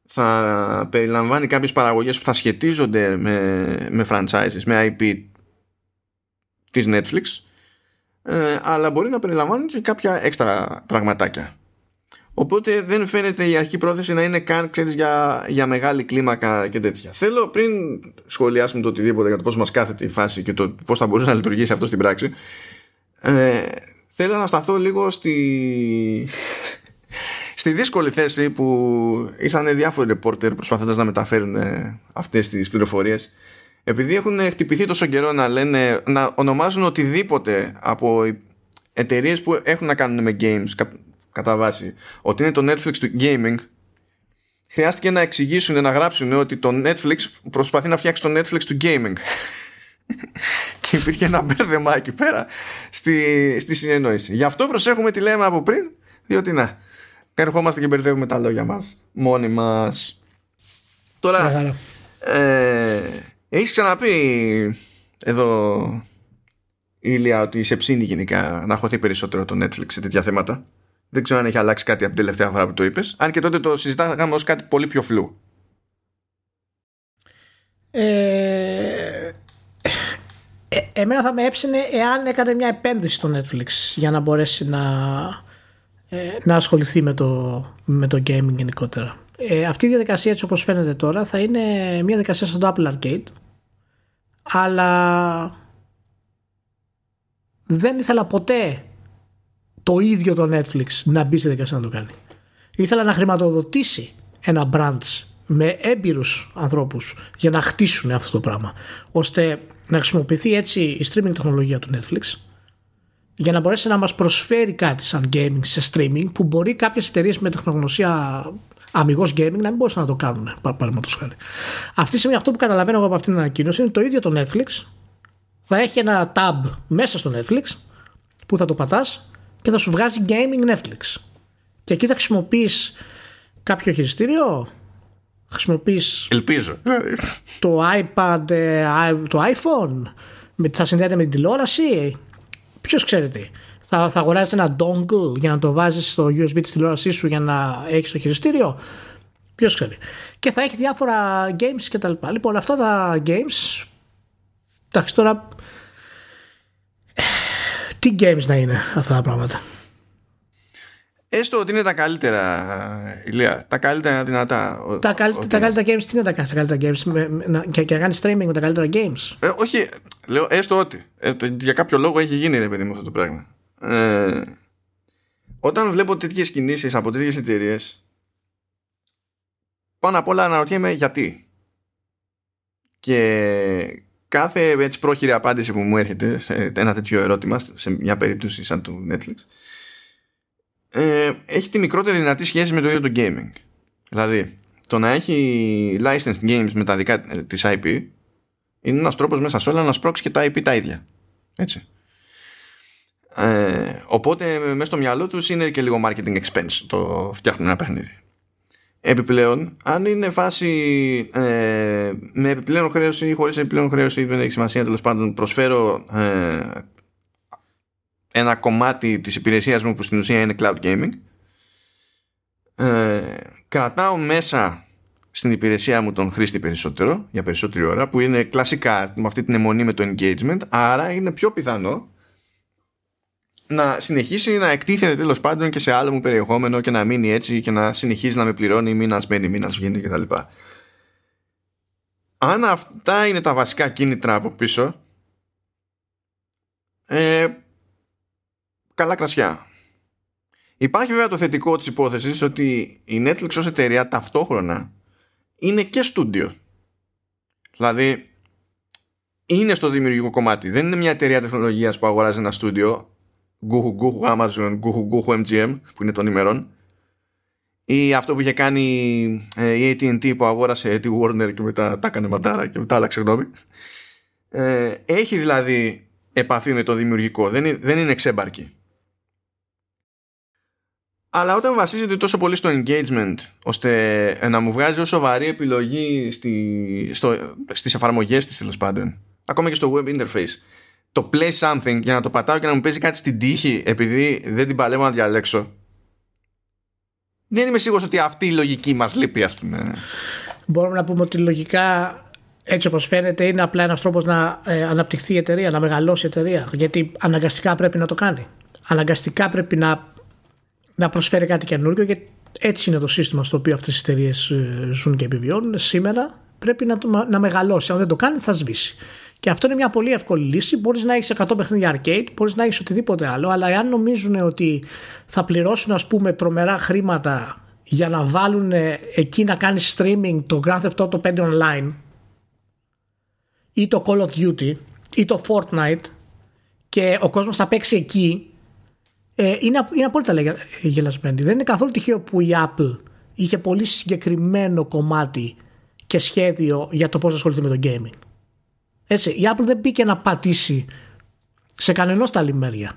θα περιλαμβάνει κάποιες παραγωγές που θα σχετίζονται με, με franchises, με IP της Netflix ε, αλλά μπορεί να περιλαμβάνει και κάποια έξτρα πραγματάκια. Οπότε δεν φαίνεται η αρχική πρόθεση να είναι καν ξέρεις, για, για μεγάλη κλίμακα και τέτοια. Θέλω πριν σχολιάσουμε το οτιδήποτε για το πώς μας κάθεται η φάση και το πώς θα μπορούσε να λειτουργήσει αυτό στην πράξη ε, θέλω να σταθώ λίγο στη, στη δύσκολη θέση που ήσαν διάφοροι ρεπόρτερ προσπαθώντας να μεταφέρουν ε, αυτές τις πληροφορίες επειδή έχουν χτυπηθεί τόσο καιρό να λένε να ονομάζουν οτιδήποτε από εταιρείες που έχουν να κάνουν με games κατά βάση ότι είναι το Netflix του gaming χρειάστηκε να εξηγήσουν να γράψουν ότι το Netflix προσπαθεί να φτιάξει το Netflix του gaming. Και υπήρχε ένα μπέρδεμα εκεί πέρα στη, στη συνεννόηση. Γι' αυτό προσέχουμε τι λέμε από πριν διότι να ερχόμαστε και μπερδεύουμε τα λόγια μας μόνοι μας. Τώρα ε, έχεις ξαναπεί εδώ η Ηλία ότι σε ψήνει γενικά να χωθεί περισσότερο το Netflix σε τέτοια θέματα; Δεν ξέρω αν έχει αλλάξει κάτι από την τελευταία φορά που το είπες. Αν και τότε το συζητάγαμε ως κάτι πολύ πιο φλού. Ε, ε, εμένα θα με έψινε εάν έκανε μια επένδυση στο Netflix για να μπορέσει να, ε, να ασχοληθεί με το, με το gaming γενικότερα. Ε, αυτή η διαδικασία έτσι όπως φαίνεται τώρα θα είναι μια διαδικασία στο Apple Arcade αλλά δεν ήθελα ποτέ το ίδιο το Netflix να μπει στη δικασία να το κάνει. Ήθελα να χρηματοδοτήσει ένα branch με έμπειρους ανθρώπους για να χτίσουν αυτό το πράγμα ώστε να χρησιμοποιηθεί έτσι η streaming τεχνολογία του Netflix για να μπορέσει να μας προσφέρει κάτι σαν gaming σε streaming που μπορεί κάποιες εταιρείες με τεχνογνωσία αμυγός gaming να μην μπορούσαν να το κάνουν παραδείγματος χάρη. Αυτή τη αυτό που καταλαβαίνω εγώ από αυτήν την ανακοίνωση είναι το ίδιο το Netflix θα έχει ένα tab μέσα στο Netflix που θα το πατάς και θα σου βγάζει gaming Netflix. Και εκεί θα χρησιμοποιείς κάποιο χειριστήριο. Χρησιμοποιείς. Ελπίζω. Το iPad, ε, το iPhone. Θα συνδέεται με την τηλεόραση. Ποιος ξέρει τι. Θα, θα αγοράζεις ένα dongle για να το βάζεις στο USB της τηλεόρασής σου για να έχεις το χειριστήριο. Ποιος ξέρει. Και θα έχει διάφορα games κτλ. Λοιπόν, αυτά τα games. Εντάξει, τώρα τι games να είναι αυτά τα πράγματα; Έστω ότι είναι τα καλύτερα, Ηλία. Τα καλύτερα δυνατά. Τα, καλ, τα καλύτερα games, τι είναι τα καλύτερα games, με, με, και, και να κάνεις streaming με τα καλύτερα games. Ε, όχι, λέω έστω ότι. Ε, για κάποιο λόγο έχει γίνει ρε παιδί μου αυτό το πράγμα. Ε, όταν βλέπω τέτοιες κινήσεις από τέτοιες εταιρείες, πάνω απ' όλα αναρωτιέμαι γιατί. Και κάθε έτσι πρόχειρη απάντηση που μου έρχεται σε ένα τέτοιο ερώτημα σε μια περίπτωση σαν του Netflix ε, έχει τη μικρότερη δυνατή σχέση με το ίδιο το gaming. Δηλαδή το να έχει licensed games με τα δικά της IP είναι ένας τρόπος μέσα σε όλα να σπρώξει και τα IP τα ίδια. Έτσι ε, οπότε μέσα στο μυαλό τους είναι και λίγο marketing expense το φτιάχνουν ένα παιχνίδι. Επιπλέον, αν είναι φάση ε, με επιπλέον χρέωση ή χωρίς επιπλέον χρέωση, δεν έχει σημασία τέλος πάντων, προσφέρω ε, ένα κομμάτι της υπηρεσίας μου που στην ουσία είναι cloud gaming, ε, κρατάω μέσα στην υπηρεσία μου τον χρήστη περισσότερο, για περισσότερη ώρα, που είναι κλασικά με αυτή την αιμονή με το engagement, άρα είναι πιο πιθανό να συνεχίσει να εκτίθεται τέλος πάντων και σε άλλο μου περιεχόμενο και να μείνει έτσι και να συνεχίζει να με πληρώνει μήνας μπαίνει, μήνας βγαίνει κτλ. Αν αυτά είναι τα βασικά κίνητρα από πίσω, ε, καλά κρασιά. Υπάρχει βέβαια το θετικό της υπόθεσης ότι η Netflix ως εταιρεία ταυτόχρονα είναι και στούντιο. Δηλαδή, είναι στο δημιουργικό κομμάτι. Δεν είναι μια εταιρεία τεχνολογίας που αγοράζει ένα στούντιο, γκούχου γκούχου Amazon, γκούχου γκούχου MGM, που είναι των ημερών, ή αυτό που είχε κάνει ε, η AT&T που αγόρασε τη Warner και μετά τα έκανε μαντάρα και μετά άλλαξε γνώμη. Ε, έχει δηλαδή επαφή με το δημιουργικό, δεν είναι, δεν είναι ξέμπαρκη. Αλλά όταν βασίζεται τόσο πολύ στο engagement ώστε να μου βγάζει όσο σοβαρή επιλογή στη, στο, στις εφαρμογές της τέλος πάντων ακόμα και στο web interface το play something για να το πατάω και να μου παίζει κάτι στην τύχη επειδή δεν την παλεύω να διαλέξω δεν είμαι σίγουρος ότι αυτή η λογική μας λείπει ας πούμε Μπορούμε να πούμε ότι λογικά έτσι όπως φαίνεται είναι απλά ένας τρόπος να ε, αναπτυχθεί η εταιρεία, να μεγαλώσει η εταιρεία γιατί αναγκαστικά πρέπει να το κάνει αναγκαστικά πρέπει να να προσφέρει κάτι καινούργιο και έτσι είναι το σύστημα στο οποίο αυτές οι εταιρείες ε, ζουν και επιβιώνουν. Σήμερα πρέπει να, να μεγαλώσει. Αν δεν το κάνει θα σβήσει. Και αυτό είναι μια πολύ εύκολη λύση. Μπορείς να έχεις 100 παιχνίδια arcade, μπορείς να έχεις οτιδήποτε άλλο, αλλά εάν νομίζουν ότι θα πληρώσουν ας πούμε τρομερά χρήματα για να βάλουν εκεί να κάνεις streaming το Grand Theft Auto 5 online ή το Call of Duty ή το Fortnite και ο κόσμος θα παίξει εκεί ε, είναι, είναι απόλυτα γελασμένη. Δεν είναι καθόλου τυχαίο που η Apple είχε πολύ συγκεκριμένο κομμάτι και σχέδιο για το πώς ασχοληθεί με το gaming. Έτσι, η Apple δεν μπήκε να πατήσει σε κανένα τα μέρια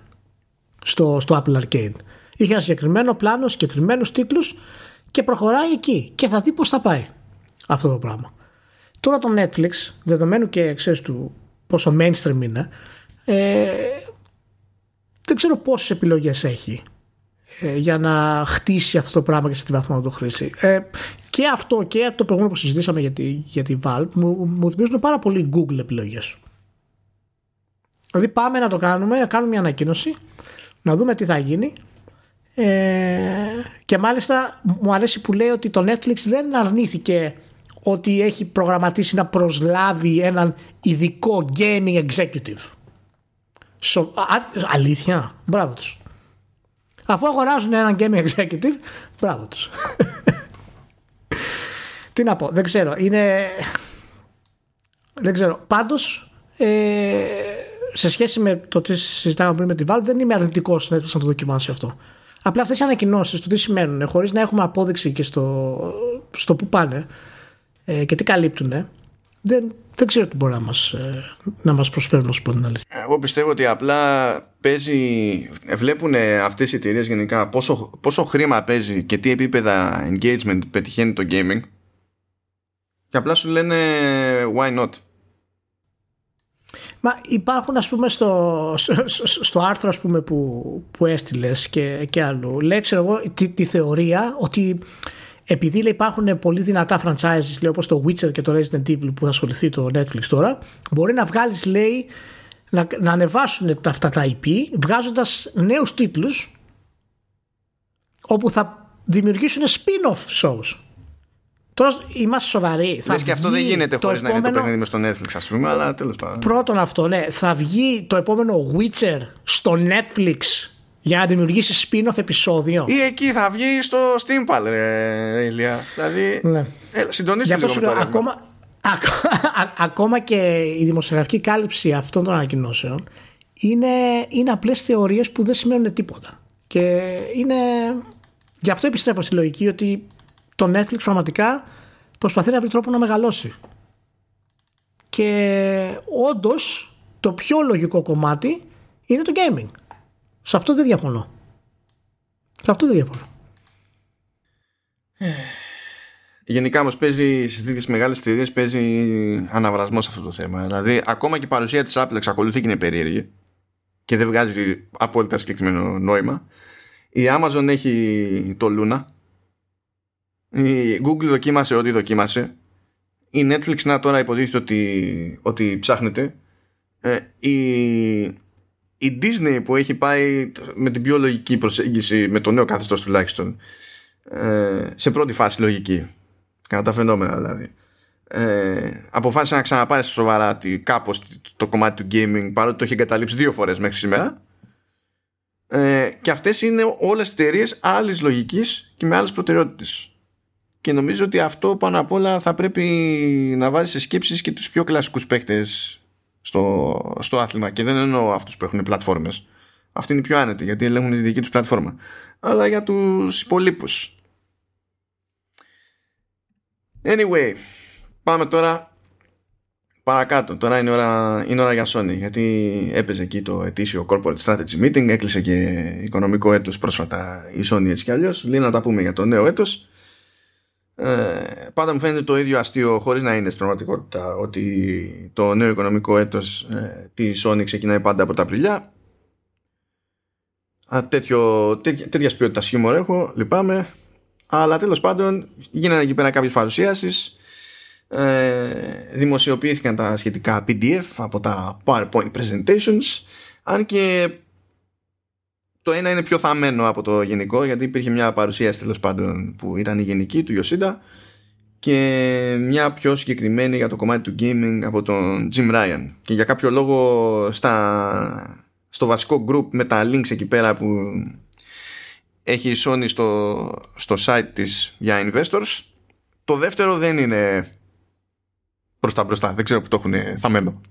στο, στο Apple Arcade. Είχε ένα συγκεκριμένο πλάνο, συγκεκριμένους τίτλους και προχωράει εκεί και θα δει πώς θα πάει αυτό το πράγμα. Τώρα το Netflix, δεδομένου και ξέρεις του πόσο mainstream είναι, ε, δεν ξέρω πόσες επιλογές έχει ε, για να χτίσει αυτό το πράγμα και σε τη βαθμό να το χρήσει. Ε, και αυτό και το προηγούμενο που συζητήσαμε για τη, για τη Valve μου, μου θυμίζουν πάρα πολύ Google επιλογές. Δηλαδή πάμε να το κάνουμε, να κάνουμε μια ανακοίνωση, να δούμε τι θα γίνει. Ε, και μάλιστα μου αρέσει που λέει ότι το Netflix δεν αρνήθηκε ότι έχει προγραμματίσει να προσλάβει έναν ειδικό gaming executive. Σο... αλήθεια. Μπράβο τους. Αφού αγοράζουν έναν game executive, μπράβο τους. Τι να πω, δεν ξέρω. Είναι. Δεν ξέρω. Πάντως, ε, σε σχέση με το τι συζητάμε πριν με τη Valve, δεν είμαι αρνητικός να το δοκιμάσει αυτό. Απλά αυτές οι ανακοινώσεις το τι σημαίνουν, χωρίς να έχουμε απόδειξη και στο, στο που πάνε ε, και τι καλύπτουν, δεν, δεν ξέρω τι μπορεί να μας, ε, να μας προσφέρουν όσο την αλήθεια. Εγώ πιστεύω ότι απλά παίζει, βλέπουν αυτές οι εταιρείες γενικά πόσο, πόσο χρήμα παίζει και τι επίπεδα engagement πετυχαίνει το gaming και απλά σου λένε why not; Μα υπάρχουν ας πούμε στο, στο, άρθρο ας πούμε που, που έστειλες και, και αλλού λέει ξέρω εγώ τη, τη θεωρία ότι επειδή λέει, υπάρχουν πολύ δυνατά franchises λέει, όπως το Witcher και το Resident Evil που θα ασχοληθεί το Netflix τώρα μπορεί να βγάλεις λέει να, να ανεβάσουν τα, αυτά τα IP βγάζοντας νέους τίτλους όπου θα δημιουργήσουν spin-off shows Τώρα είμαστε σοβαροί. Λες και αυτό δεν γίνεται χωρίς επόμενο... να είναι το παιχνίδι με στο Netflix, ας πούμε, αλλά τέλος πάντων. Πρώτον αυτό, ναι. Θα βγει το επόμενο Witcher στο Netflix για να δημιουργήσεις spin-off επεισόδιο. Ή εκεί θα βγει στο Steam ρε Ηλία. Δηλαδή. Ναι. Ε, συντονίσου λίγο με το ακόμα, ακόμα και η δημοσιογραφική κάλυψη αυτών των ανακοινώσεων είναι, είναι απλές θεωρίες που δεν σημαίνουν τίποτα. Και είναι. Γι' αυτό επιστρέφω στη λογική ότι το Netflix πραγματικά προσπαθεί να βρει τρόπο να μεγαλώσει. Και όντως το πιο λογικό κομμάτι είναι το gaming. Σε αυτό δεν διαφωνώ. Σε αυτό δεν διαφωνώ. Γενικά όμως παίζει σε τέτοιες μεγάλες εταιρείες παίζει αναβρασμό σε αυτό το θέμα. Δηλαδή, ακόμα και η παρουσία της Apple εξακολουθεί και είναι περίεργη και δεν βγάζει απόλυτα συγκεκριμένο νόημα. Η Amazon έχει το Luna. Η Google δοκίμασε ό,τι δοκίμασε. Η Netflix να τώρα υποτίθεται ότι, ότι ψάχνεται. Ε, η η Disney που έχει πάει με την πιο λογική προσέγγιση με το νέο καθεστώς τουλάχιστον ε, σε πρώτη φάση λογική. Κατά τα φαινόμενα δηλαδή. Ε, αποφάσισε να ξαναπάρει στα σοβαρά κάπως το κομμάτι του gaming παρότι το έχει εγκαταλείψει δύο φορές μέχρι σήμερα ε, και αυτές είναι όλες εταιρείες άλλης λογικής και με άλλες προτεραιότητες. Και νομίζω ότι αυτό πάνω απ' όλα θα πρέπει να βάζει σε σκέψεις και τους πιο κλασικούς παίκτες στο, στο άθλημα και δεν εννοώ αυτούς που έχουν πλατφόρμες αυτοί είναι πιο άνετοι γιατί ελέγχουν τη δική τους πλατφόρμα αλλά για τους υπολείπους anyway πάμε τώρα παρακάτω. Τώρα είναι ώρα, είναι ώρα για Sony γιατί έπαιζε εκεί το ετήσιο Corporate Strategy Meeting, έκλεισε και οικονομικό έτος πρόσφατα η Sony έτσι κι αλλιώς. Λίγο να τα πούμε για το νέο έτος. Ε, πάντα μου φαίνεται το ίδιο αστείο χωρίς να είναι στην πραγματικότητα ότι το νέο οικονομικό έτος ε, της Sony ξεκινάει πάντα από τα Απριλιά. Α, τέτοιο, τέτοια, τέτοιας ποιότητας χιούμορ έχω, λυπάμαι. Αλλά τέλος πάντων γίνανε εκεί πέρα κάποιες παρουσιάσεις ε, δημοσιοποιήθηκαν τα σχετικά PDF από τα PowerPoint presentations αν και το ένα είναι πιο θαμένο από το γενικό γιατί υπήρχε μια παρουσίαση τέλος πάντων που ήταν η γενική του Yoshida και μια πιο συγκεκριμένη για το κομμάτι του gaming από τον Jim Ryan και για κάποιο λόγο στα, στο βασικό group με τα links εκεί πέρα που έχει η Sony στο, στο site της για investors το δεύτερο δεν είναι μπροστά μπροστά. Δεν ξέρω που το έχουν θαμένο.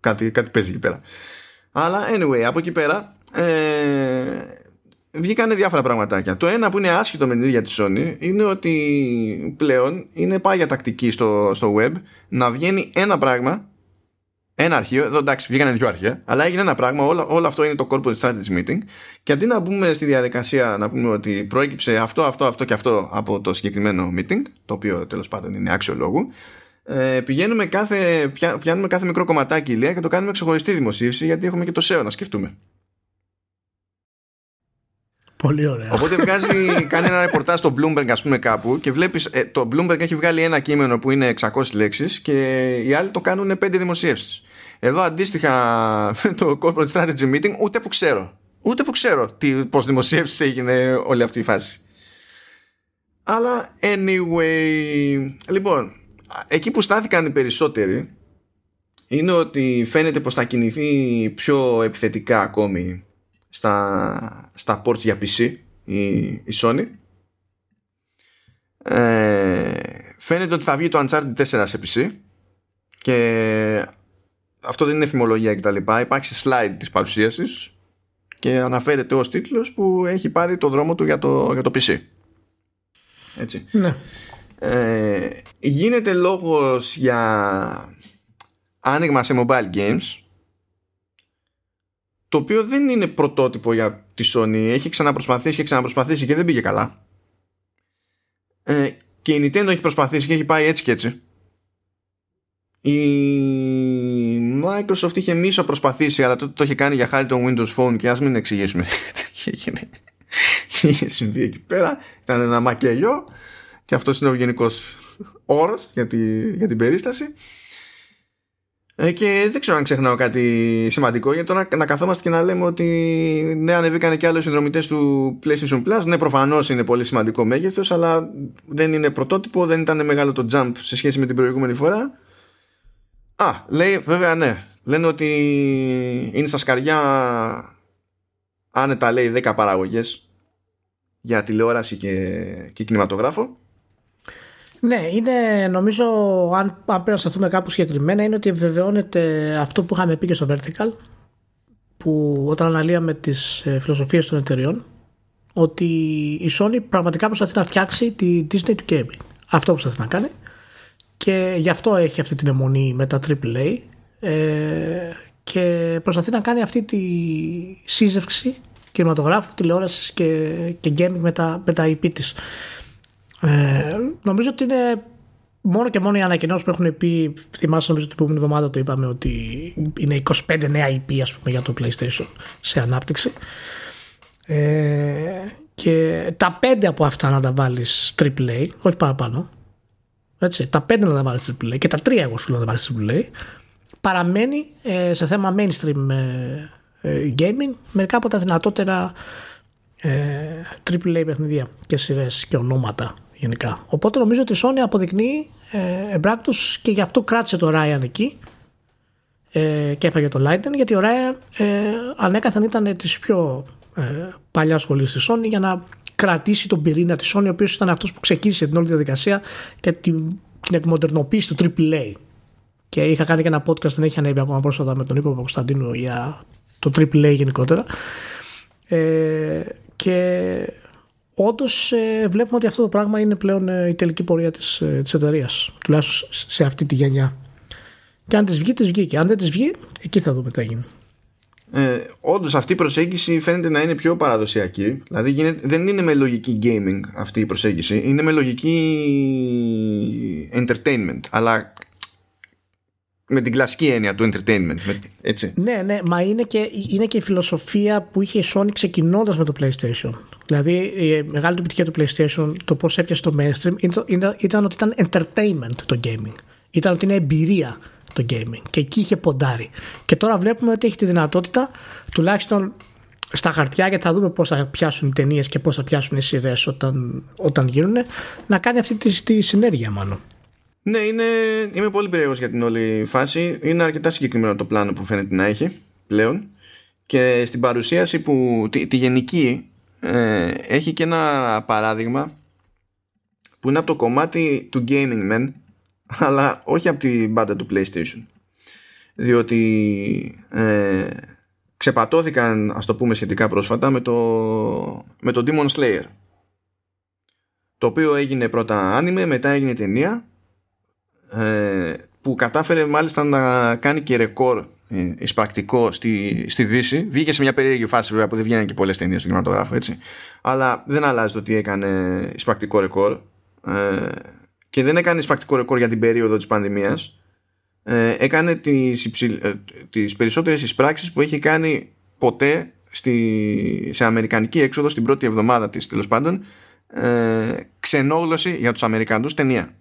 Κάτι, κάτι παίζει εκεί πέρα. Αλλά anyway, από εκεί πέρα ε, βγήκανε διάφορα πραγματάκια. Το ένα που είναι άσχητο με την ίδια τη Sony είναι ότι πλέον είναι πάγια τακτική στο, στο web να βγαίνει ένα πράγμα ένα αρχείο, εδώ εντάξει βγήκανε δύο αρχεία, αλλά έγινε ένα πράγμα, όλο, όλο αυτό είναι το corporate strategy meeting και αντί να μπούμε στη διαδικασία να πούμε ότι προέκυψε αυτό, αυτό, αυτό και αυτό από το συγκεκριμένο meeting, το οποίο τέλος πάντων είναι άξιο λόγου, ε, πηγαίνουμε κάθε, πιάνουμε κάθε μικρό κομματάκι ηλία και το κάνουμε ξεχωριστή δημοσίευση γιατί έχουμε και το SEO να σκεφτούμε. Πολύ ωραία. Οπότε βγάζει, κάνει ένα ρεπορτάζ στο Bloomberg ας πούμε κάπου και βλέπεις ε, το Bloomberg έχει βγάλει ένα κείμενο που είναι 600 λέξεις και οι άλλοι το κάνουν 5 δημοσίευσεις. Εδώ αντίστοιχα το Corporate Strategy Meeting ούτε που ξέρω. Ούτε που ξέρω τι, πώς δημοσίευσεις έγινε όλη αυτή η φάση. Αλλά anyway, λοιπόν, εκεί που στάθηκαν οι περισσότεροι είναι ότι φαίνεται πως θα κινηθεί πιο επιθετικά ακόμη στα, στα ports για PC η, η Sony. Ε, φαίνεται ότι θα βγει το Uncharted 4 σε PC και αυτό δεν είναι φημολογία και τα λοιπά. Υπάρχει slide της παρουσίασης και αναφέρεται ως τίτλος που έχει πάρει το δρόμο του για το, για το PC έτσι. Ναι. Ε, γίνεται λόγος για άνοιγμα σε mobile games το οποίο δεν είναι πρωτότυπο για τη Sony. Έχει ξαναπροσπαθήσει και ξαναπροσπαθήσει και δεν πήγε καλά. Ε, και η Nintendo έχει προσπαθήσει και έχει πάει έτσι και έτσι. Η Microsoft είχε μίσο προσπαθήσει αλλά τότε το είχε κάνει για χάρη των Windows Phone και ας μην εξηγήσουμε τι είχε συμβεί εκεί πέρα. Ήταν ένα μακελιό και αυτός είναι ο γενικός όρος για, για την περίσταση. Ε, και δεν ξέρω αν ξεχνάω κάτι σημαντικό γιατί τώρα να καθόμαστε και να λέμε ότι ναι ανεβήκανε και άλλοι συνδρομητές του PlayStation Plus. Ναι προφανώς είναι πολύ σημαντικό μέγεθος, αλλά δεν είναι πρωτότυπο δεν ήταν μεγάλο το jump σε σχέση με την προηγούμενη φορά. Α, λέει βέβαια ναι. Λένε ότι είναι στα σκαριά άνετα λέει 10 παραγωγές για τηλεόραση και, και κινηματογράφο ναι, είναι νομίζω, αν, αν πρέπει να σταθούμε κάπου συγκεκριμένα, είναι ότι επιβεβαιώνεται αυτό που είχαμε πει και στο Vertical, που όταν αναλύαμε τις ε, φιλοσοφίες των εταιριών, ότι η Sony πραγματικά προσπαθεί να φτιάξει τη Disney του gaming. Αυτό προσπαθεί να κάνει. Και γι' αυτό έχει αυτή την αιμονή με τα AAA ε, και προσπαθεί να κάνει αυτή τη σύζευξη κινηματογράφου, τηλεόρασης και, και gaming με τα, με τα IP της. Ε, νομίζω ότι είναι μόνο και μόνο οι ανακοινώσεις που έχουν πει. Θυμάσαι, νομίζω την επόμενη εβδομάδα το είπαμε ότι είναι 25 νέα IP ας πούμε, για το PlayStation σε ανάπτυξη. Ε, και τα πέντε από αυτά να τα βάλεις AAA, όχι παραπάνω. Έτσι, τα πέντε να τα βάλεις AAA και τα τρία εγώ σου λέω να τα βάλεις AAA. Παραμένει ε, σε θέμα mainstream ε, ε, gaming μερικά από τα δυνατότερα ε, AAA παιχνιδιά και σειρές και ονόματα γενικά. Οπότε νομίζω ότι η Sony αποδεικνύει ε, εμπράκτος και γι' αυτό κράτησε το Ryan εκεί ε, και έφαγε το Lightning γιατί ο Ryan ε, ανέκαθεν ήταν της πιο ε, παλιάς σχολής στη Sony για να κρατήσει τον πυρήνα της Sony, ο οποίος ήταν αυτός που ξεκίνησε την όλη διαδικασία και την, την εκμοντερνοποίηση του AAA. Και είχα κάνει και ένα podcast, δεν έχει ανέβει ακόμα πρόσφατα με τον Νίκο Κωνσταντίνο για το AAA γενικότερα. Ε, και όντως ε, βλέπουμε ότι αυτό το πράγμα είναι πλέον ε, η τελική πορεία της ε, της εταιρείας, τουλάχιστον σε αυτή τη γενιά. Και αν της βγει, της βγήκε. Αν δεν της βγει, εκεί θα δούμε τι θα γίνει. Ε, Όντως αυτή η προσέγγιση φαίνεται να είναι πιο παραδοσιακή. Δηλαδή γίνεται, δεν είναι με λογική gaming αυτή η προσέγγιση, είναι με λογική entertainment. Αλλά με την κλασική έννοια του entertainment. Έτσι. Ναι, ναι, μα είναι και, είναι και η φιλοσοφία που είχε η Sony ξεκινώντας με το PlayStation. Δηλαδή η μεγάλη του επιτυχία του PlayStation, το πώς έπιασε το mainstream, ήταν, ήταν ότι ήταν entertainment το gaming. Ήταν ότι είναι εμπειρία το gaming. Και εκεί είχε ποντάρει. Και τώρα βλέπουμε ότι έχει τη δυνατότητα, τουλάχιστον στα χαρτιά, γιατί θα δούμε πώς θα πιάσουν οι ταινίες και πώς θα πιάσουν οι σειρές όταν, όταν γίνουν, να κάνει αυτή τη, τη συνέργεια μάλλον. Ναι, είναι, είμαι πολύ περίεργος για την όλη φάση. Είναι αρκετά συγκεκριμένο το πλάνο που φαίνεται να έχει πλέον. Και στην παρουσίαση που τη, τη γενική ε, έχει και ένα παράδειγμα που είναι από το κομμάτι του gaming men αλλά όχι από την μπάντα του PlayStation διότι ε, ξεπατώθηκαν ας το πούμε σχετικά πρόσφατα με το, με το Demon Slayer το οποίο έγινε πρώτα άνιμε μετά έγινε ταινία ε, που κατάφερε μάλιστα να κάνει και ρεκόρ ε, εισπρακτικό στη, στη Δύση. Βγήκε σε μια περίεργη φάση βέβαια που δεν βγαίνουν και πολλές ταινίες στον κινηματογράφο έτσι. Αλλά δεν αλλάζει το ότι έκανε εισπρακτικό ρεκόρ. Ε, και δεν έκανε εισπρακτικό ρεκόρ για την περίοδο της πανδημίας. Ε, έκανε τις, υψηλ, ε, τις περισσότερες εισπράξεις που έχει κάνει ποτέ στη, σε αμερικανική έξοδο στην πρώτη εβδομάδα της τέλος πάντων ε, ξενόγλωση για τους Αμερικανούς ταινία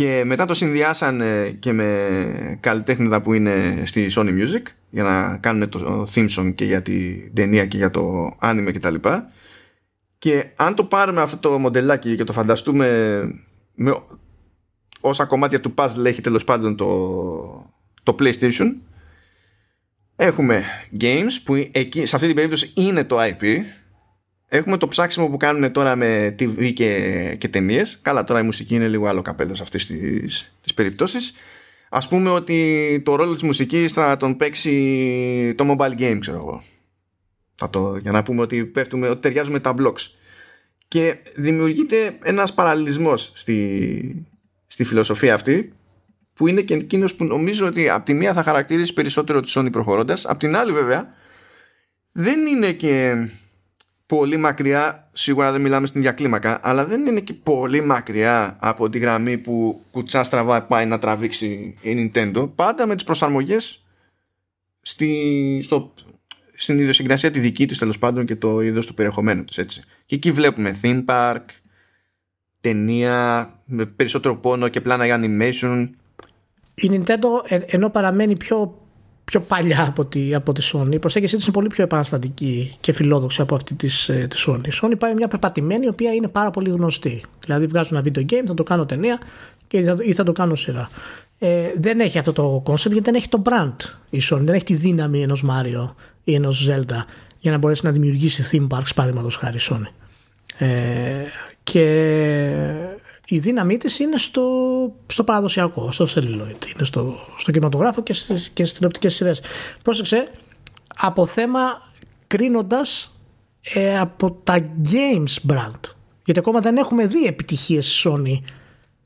και μετά το συνδυάσανε και με καλλιτέχνηδα που είναι στη Sony Music για να κάνουν το theme song και για την ταινία και για το anime κτλ. Και, και αν το πάρουμε αυτό το μοντελάκι και το φανταστούμε με όσα κομμάτια του puzzle έχει τέλος πάντων το, το PlayStation έχουμε games που εκεί, σε αυτή την περίπτωση είναι το IP Έχουμε το ψάξιμο που κάνουν τώρα με TV και, και ταινίες. Καλά, τώρα η μουσική είναι λίγο άλλο καπέλος σε αυτέ τι περιπτώσει. Α πούμε ότι το ρόλο της μουσικής θα τον παίξει το mobile game, ξέρω εγώ. Θα το, για να πούμε ότι πέφτουμε, ότι ταιριάζουμε τα blocks. Και δημιουργείται ένας παραλληλισμός στη, στη φιλοσοφία αυτή που είναι και εκείνος που νομίζω ότι από τη μία θα χαρακτηρίσει περισσότερο τη Sony προχωρώντας, απ' την άλλη βέβαια δεν είναι και πολύ μακριά, σίγουρα δεν μιλάμε στην ίδια κλίμακα, αλλά δεν είναι και πολύ μακριά από τη γραμμή που κουτσά στραβά πάει να τραβήξει η Nintendo, πάντα με τις προσαρμογές στη, στο, στην ιδιοσυγκρασία τη δική της τέλος πάντων και το είδος του περιεχομένου της έτσι. Και εκεί βλέπουμε theme park, ταινία με περισσότερο πόνο και πλάνα για animation. Η Nintendo ενώ παραμένει πιο πιο παλιά από τη, από τη Sony. Η προσέγγιση της είναι πολύ πιο επαναστατική και φιλόδοξη από αυτή της, ε, της Sony. Η Sony πάει μια πεπατημένη η οποία είναι πάρα πολύ γνωστή. Δηλαδή βγάζουν ένα video game, θα το κάνω ταινία και θα, ή θα το κάνω σειρά. Ε, δεν έχει αυτό το concept γιατί δεν έχει το brand η Sony, δεν έχει τη δύναμη ενός Mario ή ενός Zelda για να μπορέσει να δημιουργήσει theme parks παραδείγματος χάρη Sony. Ε, και η δύναμή της είναι στο, στο παραδοσιακό, στο celluloid, είναι στο, στο κινηματογράφο και στις, και στις τηλεοπτικές σειρές. Πρόσεξε, από θέμα κρίνοντας ε, από τα games brand. Γιατί ακόμα δεν έχουμε δει επιτυχίες Sony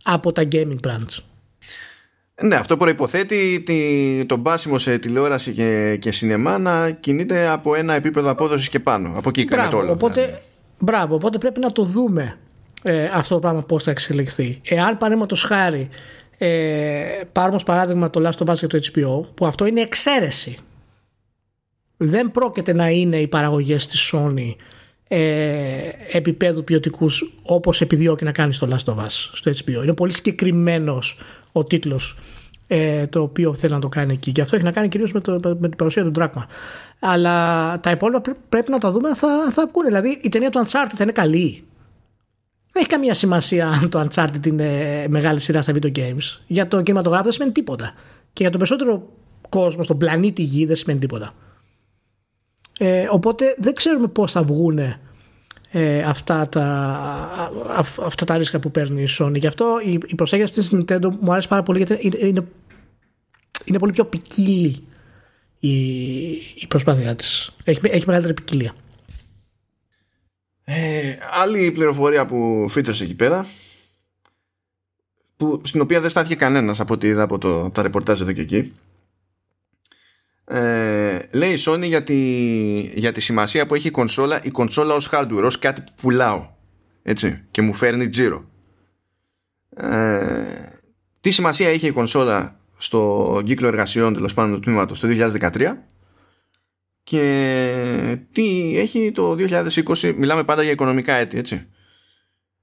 από τα gaming brands. Ναι, αυτό προϋποθέτει τη, τον πάσιμο σε τηλεόραση και, και σινεμά να κινείται από ένα επίπεδο απόδοσης και πάνω. Από εκεί κρίνεται όλο. Οπότε, δηλαδή. Μπράβο, οπότε πρέπει να το δούμε ε, αυτό το πράγμα πώς θα εξελιχθεί. Εάν παραδείγματος χάρη ε, πάρουμε ως παράδειγμα το Last of Us και το HBO που αυτό είναι εξαίρεση δεν πρόκειται να είναι οι παραγωγές της Sony ε, επίπεδου ποιοτικούς όπως επιδιώκει να κάνει στο Last of Us στο HBO. Είναι πολύ συγκεκριμένος ο τίτλος ε, το οποίο θέλει να το κάνει εκεί και αυτό έχει να κάνει κυρίως με, το, με την παρουσία του Dragma. Αλλά τα υπόλοιπα πρέπει να τα δούμε θα, θα βγουν. Δηλαδή η ταινία του Uncharted θα είναι καλή δεν έχει καμία σημασία αν το Uncharted είναι μεγάλη σειρά στα video games. Για το κινηματογράφο δεν σημαίνει τίποτα. Και για τον περισσότερο κόσμο, στον πλανήτη Γη, δεν σημαίνει τίποτα. Ε, οπότε δεν ξέρουμε πώς θα βγουν ε, αυτά, τα, αυτά τα ρίσκα που παίρνει η Sony. Γι' αυτό η, η προσέγγιση της Nintendo μου αρέσει πάρα πολύ γιατί είναι, είναι, είναι πολύ πιο ποικίλη η, η προσπάθειά της. Έχει, έχει μεγαλύτερη ποικιλία. Ε, άλλη πληροφορία που φύτρωσε εκεί πέρα που, στην οποία δεν στάθηκε κανένας από ό,τι είδα από το, τα ρεπορτάζ εδώ και εκεί. Ε, λέει η Sony για τη, για τη σημασία που έχει η κονσόλα η κονσόλα ως hardware, ως κάτι που πουλάω έτσι, και μου φέρνει τζίρο. Ε, τι σημασία είχε η κονσόλα στο κύκλο εργασιών τέλος πάντων του τμήματος το 2013 και τι έχει το 2020 μιλάμε πάντα για οικονομικά έτη έτσι.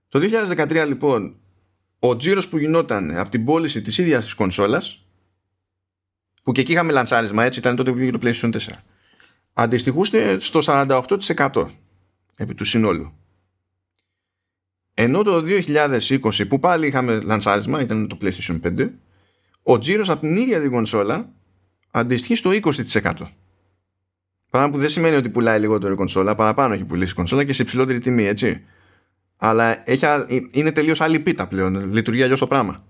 Το 2013 λοιπόν ο τζίρος που γινόταν από την πώληση της ίδιας της κονσόλας που και εκεί είχαμε λανσάρισμα έτσι ήταν τότε που βγήκε το PlayStation 4 αντιστοιχούσε στο 48% επί του συνόλου. Ενώ το 2020 που πάλι είχαμε λανσάρισμα ήταν το PlayStation 5 ο τζίρος από την ίδια την κονσόλα αντιστοιχεί στο 20% Πράγμα που δεν σημαίνει ότι πουλάει λιγότερο η κονσόλα, παραπάνω έχει πουλήσει η κονσόλα και σε υψηλότερη τιμή, έτσι. Αλλά έχει, είναι τελείως άλλη πίτα πλέον. Λειτουργεί αλλιώς το πράγμα.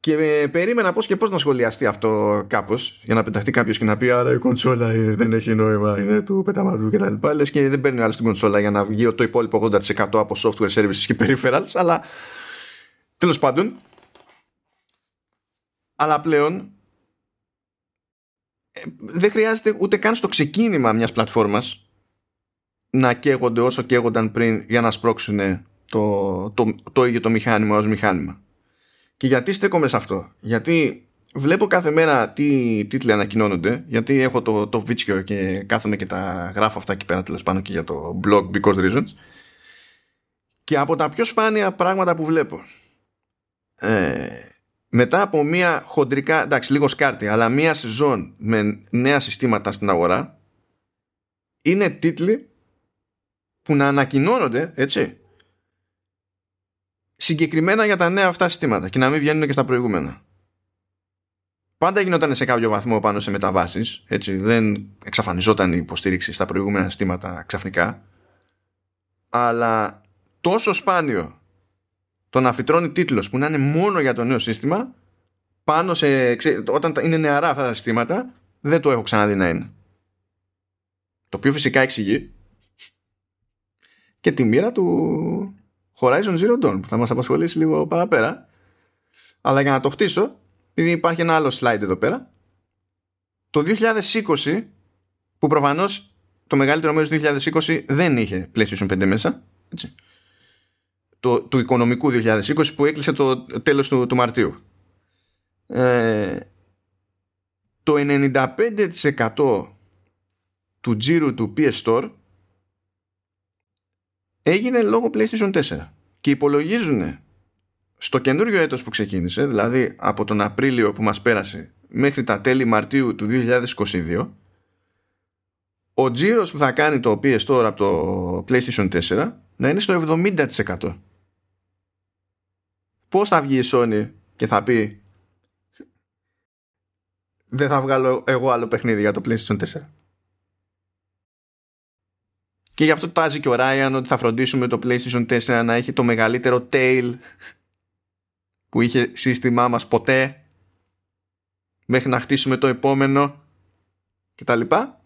Και ε, περίμενα πώς και πώς να σχολιαστεί αυτό κάπως για να πεταχτεί κάποιος και να πει Άρα η κονσόλα ε, δεν έχει νόημα, είναι του πεταματού κτλ. Λες και δεν παίρνει άλλος την κονσόλα για να βγει το υπόλοιπο 80% από software services και peripherals. Αλλά τέλος πάντων. Αλλά πλέον ε, δεν χρειάζεται ούτε καν στο ξεκίνημα μιας πλατφόρμας να καίγονται όσο καίγονταν πριν για να σπρώξουν το, το, το ίδιο το μηχάνημα ως μηχάνημα. Και γιατί στέκομαι σε αυτό; Γιατί βλέπω κάθε μέρα τι τίτλοι ανακοινώνονται, γιατί έχω το, το βίτσιο και κάθομαι και τα γράφω αυτά εκεί πέρα τέλος πάνω και για το blog Because Reasons. Και από τα πιο σπάνια πράγματα που βλέπω ε, μετά από μια χοντρικά, εντάξει λίγο σκάρτη, αλλά μια σεζόν με νέα συστήματα στην αγορά, είναι τίτλοι που να ανακοινώνονται, έτσι, συγκεκριμένα για τα νέα αυτά συστήματα και να μην βγαίνουν και στα προηγούμενα. Πάντα γινόταν σε κάποιο βαθμό πάνω σε μεταβάσεις, έτσι, δεν εξαφανιζόταν η υποστήριξη στα προηγούμενα συστήματα ξαφνικά, αλλά τόσο σπάνιο το να φυτρώνει τίτλος που να είναι μόνο για το νέο σύστημα πάνω σε, όταν είναι νεαρά αυτά τα συστήματα δεν το έχω ξαναδεί να είναι. Το οποίο φυσικά εξηγεί και τη μοίρα του Horizon Zero Dawn που θα μας απασχολήσει λίγο παραπέρα. Αλλά για να το χτίσω, επειδή υπάρχει ένα άλλο slide εδώ πέρα, το 2020 που προφανώς το μεγαλύτερο μέρος του 2020 δεν είχε PlayStation 5 μέσα, έτσι, το, του οικονομικού 2020 που έκλεισε το τέλος του, του Μαρτίου. Ε, το 95% του τζίρου του PS Store έγινε λόγω PlayStation 4 και υπολογίζουν στο καινούριο έτος που ξεκίνησε δηλαδή από τον Απρίλιο που μας πέρασε μέχρι τα τέλη Μαρτίου του 2022 ο τζίρος που θα κάνει το PS Store από το PlayStation 4 να είναι στο 70% πώς θα βγει η Sony και θα πει δεν θα βγάλω εγώ άλλο παιχνίδι για το PlayStation 4. Και γι' αυτό τάζει και ο Ryan ότι θα φροντίσουμε το PlayStation 4 να έχει το μεγαλύτερο tail που είχε σύστημά μας ποτέ μέχρι να χτίσουμε το επόμενο και τα λοιπά.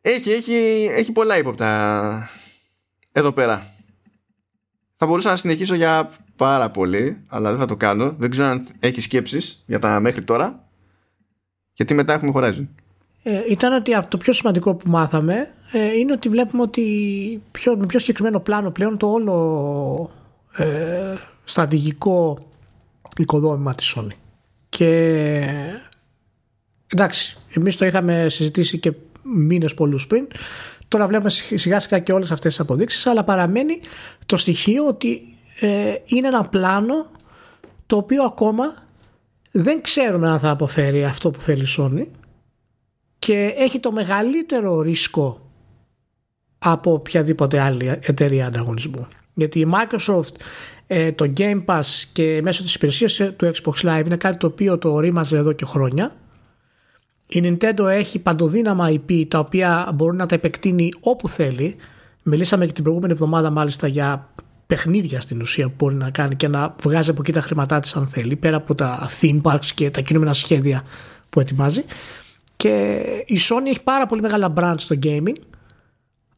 Έχει, έχει, έχει πολλά ύποπτα εδώ πέρα. Θα μπορούσα να συνεχίσω για πάρα πολύ, αλλά δεν θα το κάνω. Δεν ξέρω αν έχεις σκέψεις για τα μέχρι τώρα. Γιατί μετά έχουμε Horizon. Ε, ήταν ότι το πιο σημαντικό που μάθαμε ε, είναι ότι βλέπουμε ότι πιο, με πιο συγκεκριμένο πλάνο πλέον το όλο ε, στρατηγικό οικοδόμημα της Sony. Και εντάξει, εμείς το είχαμε συζητήσει και μήνες πολλούς πριν. Τώρα βλέπουμε σιγά σιγά και όλες αυτές τις αποδείξεις, αλλά παραμένει το στοιχείο ότι ε, είναι ένα πλάνο το οποίο ακόμα δεν ξέρουμε αν θα αποφέρει αυτό που θέλει η Sony και έχει το μεγαλύτερο ρίσκο από οποιαδήποτε άλλη εταιρεία ανταγωνισμού. Γιατί η Microsoft ε, το Game Pass και μέσω της υπηρεσίας του Xbox Live είναι κάτι το οποίο το ορίμαζε εδώ και χρόνια. Η Nintendo έχει παντοδύναμα IP τα οποία μπορεί να τα επεκτείνει όπου θέλει Μιλήσαμε και την προηγούμενη εβδομάδα μάλιστα για παιχνίδια στην ουσία που μπορεί να κάνει και να βγάζει από εκεί τα χρήματά της αν θέλει πέρα από τα theme parks και τα κινούμενα σχέδια που ετοιμάζει. Και η Sony έχει πάρα πολύ μεγάλα brands στο gaming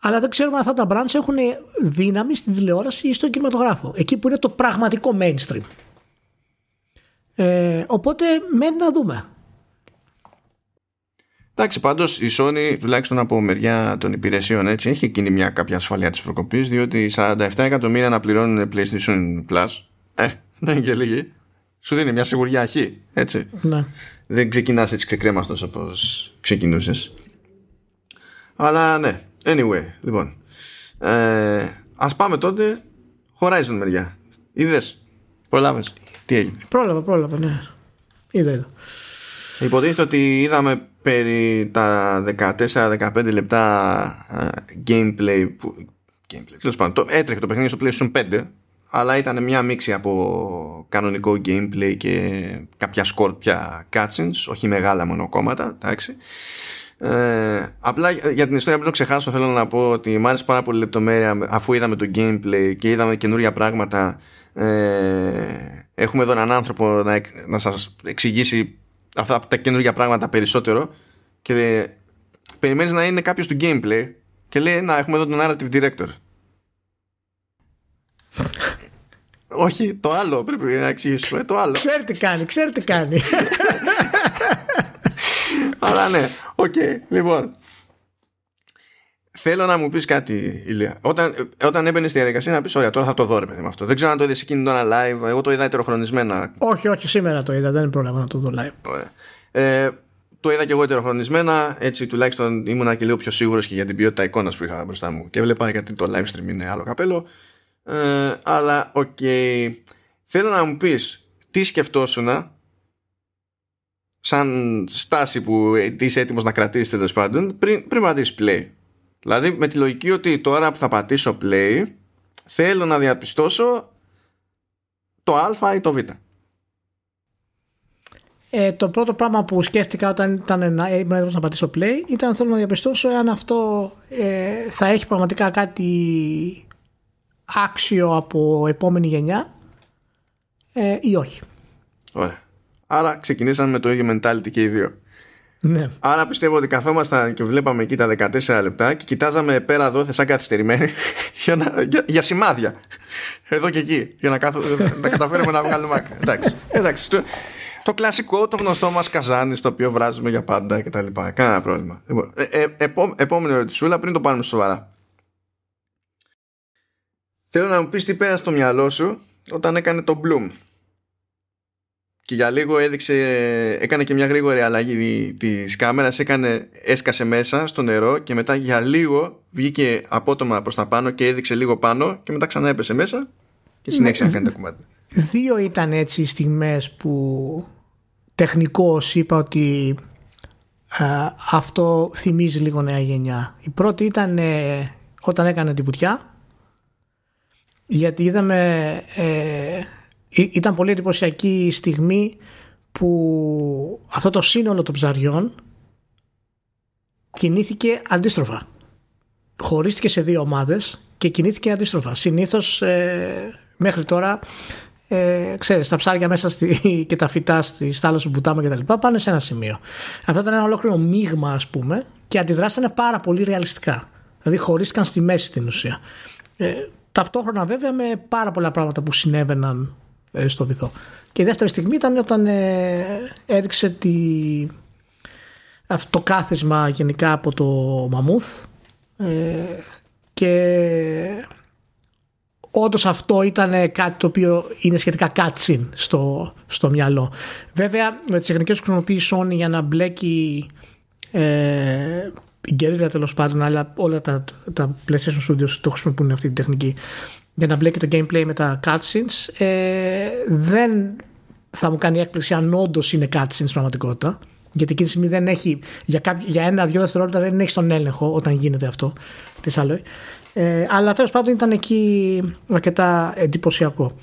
αλλά δεν ξέρουμε αν αυτά τα brands έχουν δύναμη στην τηλεόραση ή στον κινηματογράφο εκεί που είναι το πραγματικό mainstream. Ε, οπότε μένει να δούμε Εντάξει, πάντως η Sony, τουλάχιστον από μεριά των υπηρεσιών, έτσι, έχει εκείνη μια κάποια ασφαλεία της προκοπής, διότι 47 εκατομμύρια να πληρώνουν PlayStation Plus, ε, δεν είναι και λίγοι. Σου δίνει μια σιγουριά χ, έτσι. Ναι. Δεν ξεκινάς έτσι ξεκρέμαστος όπως ξεκινούσες. Αλλά ναι, anyway, λοιπόν. Ε, Α πάμε τότε Horizon μεριά. Είδες, προλάβες. Τι έγινε; Πρόλαβα, πρόλαβα, ναι. Είδα, είδα. Υποτίθεται ότι είδαμε περί τα 14-15 λεπτά gameplay που, gameplay, τέλος πάντων, το, έτρεχε το παιχνίδι στο PlayStation 5 αλλά ήταν μια μίξη από κανονικό gameplay και κάποια σκόρπια cutscenes όχι μεγάλα μονοκόμματα εντάξει. Ε, απλά για την ιστορία που το ξεχάσω θέλω να πω ότι μου άρεσε πάρα πολύ λεπτομέρεια αφού είδαμε το gameplay και είδαμε καινούργια πράγματα ε, έχουμε εδώ έναν άνθρωπο να, να σας εξηγήσει αυτά τα καινούργια πράγματα περισσότερο και περιμένεις να είναι κάποιος του gameplay και λέει να έχουμε εδώ τον narrative director όχι το άλλο πρέπει να εξηγήσουμε το άλλο. Ξέρει τι κάνει ξέρει τι κάνει. Αλλά ναι OK okay, λοιπόν Θέλω να μου πεις κάτι, Ηλία. Όταν, όταν έμπαινες στη διαδικασία να πεις: Ωραία, τώρα θα το δω, ρε παιδί με αυτό. Δεν ξέρω αν το είδες εκείνη τώρα live. Εγώ το είδα ετεροχρονισμένα. Όχι, όχι, σήμερα το είδα. Δεν είναι πρόβλημα να το δω live. Ωραία. Ε, το είδα και εγώ ετεροχρονισμένα. Έτσι τουλάχιστον ήμουνα και λίγο πιο σίγουρος και για την ποιότητα εικόνας που είχα μπροστά μου. Και έβλεπα γιατί το live stream είναι άλλο καπέλο. Ε, αλλά, οκ. Okay. Θέλω να μου πεις τι σκεφτόσουν σαν στάση που είσαι έτοιμος να κρατήσεις τέλος πάντων πριν, πριν πατήσεις play; Δηλαδή με τη λογική ότι τώρα που θα πατήσω play θέλω να διαπιστώσω το α ή το β. Ε, το πρώτο πράγμα που σκέφτηκα όταν ήταν να, ήμουν να πατήσω play ήταν θέλω να διαπιστώσω αν αυτό ε, θα έχει πραγματικά κάτι άξιο από επόμενη γενιά ε, ή όχι. Ωραία. Άρα ξεκινήσαμε με το ίδιο mentality και οι δύο. Ναι. Άρα πιστεύω ότι καθόμασταν και βλέπαμε εκεί τα 14 λεπτά και κοιτάζαμε πέρα εδώ σαν καθυστερημένοι για, να, για, για, σημάδια. Εδώ και εκεί. Για να, κάθω, να καταφέρουμε να βγάλουμε άκρη. Εντάξει. Εντάξει. Το, το, κλασικό, το γνωστό μας καζάνι στο οποίο βράζουμε για πάντα και τα λοιπά. Κανένα πρόβλημα. Λοιπόν, ε, ε, επό, επόμενη ερωτησούλα πριν το πάρουμε σοβαρά. Θέλω να μου πεις τι πέρασε στο μυαλό σου όταν έκανε το Bloom και για λίγο έδειξε, έκανε και μια γρήγορη αλλαγή της κάμερας, έκανε, έσκασε μέσα στο νερό και μετά για λίγο βγήκε απότομα προς τα πάνω και έδειξε λίγο πάνω και μετά ξανά έπεσε μέσα και συνέχισε να κάνει τα κομμάτια. Δύο ήταν έτσι οι στιγμές που τεχνικώς είπα ότι αυτό θυμίζει λίγο νέα γενιά. Η πρώτη ήταν ε, όταν έκανε τη βουτιά γιατί είδαμε ε, ήταν πολύ εντυπωσιακή η στιγμή που αυτό το σύνολο των ψαριών κινήθηκε αντίστροφα. Χωρίστηκε σε δύο ομάδες και κινήθηκε αντίστροφα. Συνήθως ε, μέχρι τώρα ε, ξέρεις, τα ψάρια μέσα στη, και τα φυτά στη θάλασσα που βουτάμε και τα λοιπά πάνε σε ένα σημείο. Αυτό ήταν ένα ολόκληρο μείγμα ας πούμε και αντιδράσανε πάρα πολύ ρεαλιστικά. Δηλαδή χωρίστηκαν στη μέση στην ουσία. Ε, ταυτόχρονα βέβαια με πάρα πολλά πράγματα που συνέβαιναν ε, στο βυθό. Και η δεύτερη στιγμή ήταν όταν ε, έριξε τη, αυτό το κάθισμα γενικά από το μαμούθ ε, και όντως αυτό ήταν κάτι το οποίο είναι σχετικά κάτσιν στο, στο μυαλό. Βέβαια με τις τεχνικές που χρησιμοποιεί η Sony για να μπλέκει ε, η γκερίλα τέλος πάντων αλλά όλα τα, τα PlayStation Studios το χρησιμοποιούν αυτή την τεχνική για να μπλέκει το gameplay με τα cutscenes ε, δεν θα μου κάνει έκπληξη αν όντως είναι cutscenes πραγματικότητα γιατί εκείνη τη στιγμή δεν έχει για, για ένα-δυο δευτερόλεπτα δεν έχει τον έλεγχο όταν γίνεται αυτό τη άλλο. Ε, αλλά τέλος πάντων ήταν εκεί αρκετά εντυπωσιακό.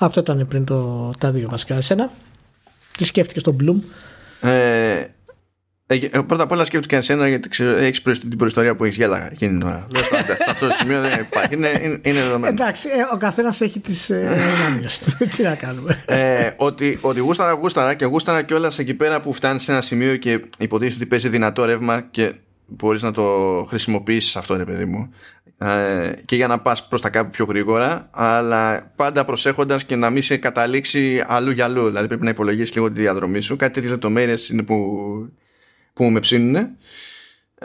Αυτό ήταν πριν το, τα δύο βασικά. Εσένα, τι σκέφτηκες στον Bloom; Ε, Ε, ε, πρώτα απ' όλα σκέφτηκα εσένα γιατί έχεις την προϊστορία που έχεις γέλαγα εκείνη την ώρα. Λες, σε αυτό το σημείο δεν υπάρχει. Είναι, είναι, είναι δεδομένο. Εντάξει, ε, ο καθένας έχει τις δυνάμει του. Τι να κάνουμε. Ε, ότι, ότι γούσταρα, γούσταρα και γούσταρα κιόλα εκεί πέρα που φτάνεις σε ένα σημείο και υποτίθεται ότι παίζει δυνατό ρεύμα και μπορείς να το χρησιμοποιήσεις αυτό, ρε παιδί μου. Ε, και για να πας προς τα κάπου πιο γρήγορα, αλλά πάντα προσέχοντας και να μην σε καταλήξει αλλού για αλλού. Δηλαδή πρέπει να υπολογίσεις λίγο τη διαδρομή σου. Κάτι τέτοιες λεπτομέρειες είναι που που με ψήνουν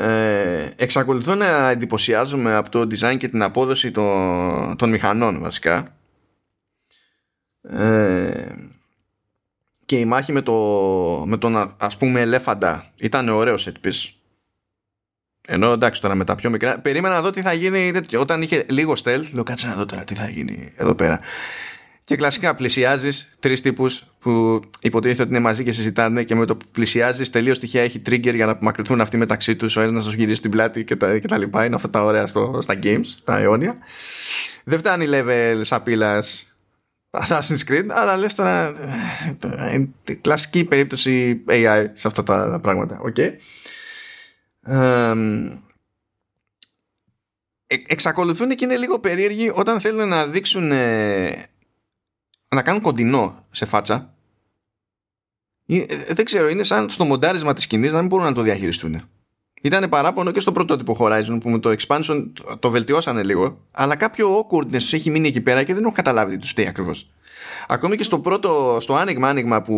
ε, εξακολουθώ να εντυπωσιάζομαι από το design και την απόδοση των, των μηχανών βασικά. Ε, και η μάχη με, το, με τον ας πούμε ελέφαντα ήταν ωραίο set piece. Ενώ εντάξει τώρα με τα πιο μικρά περίμενα να δω τι θα γίνει όταν είχε λίγο stealth λέω κάτσε να δω τώρα τι θα γίνει εδώ πέρα και κλασικά πλησιάζεις τρεις τύπους που υποτίθεται ότι είναι μαζί και συζητάνε και με το που πλησιάζεις τελείως τυχαία έχει trigger για να απομακρυνθούν αυτοί μεταξύ τους, ο ένας να σου γυρίσει την πλάτη και τα, και τα λοιπά. Είναι αυτά τα ωραία στο, στα games, τα αιώνια. Δεν φτάνει level σαπίλας Assassin's Creed, αλλά λες τώρα. Είναι κλασική περίπτωση AI σε αυτά τα, πράγματα. Okay. εξακολουθούν και είναι λίγο περίεργοι όταν θέλουν να δείξουν να κάνουν κοντινό σε φάτσα ε, ε, δεν ξέρω, είναι σαν στο μοντάρισμα της σκηνής να μην μπορούν να το διαχειριστούν. Ήταν παράπονο και στο πρωτότυπο Horizon που με το expansion το βελτιώσανε λίγο, αλλά κάποιο awkwardness έχει μείνει εκεί πέρα και δεν έχω καταλάβει τι τους στέει ακριβώς. Ακόμη και στο πρώτο, στο άνοιγμα άνοιγμα που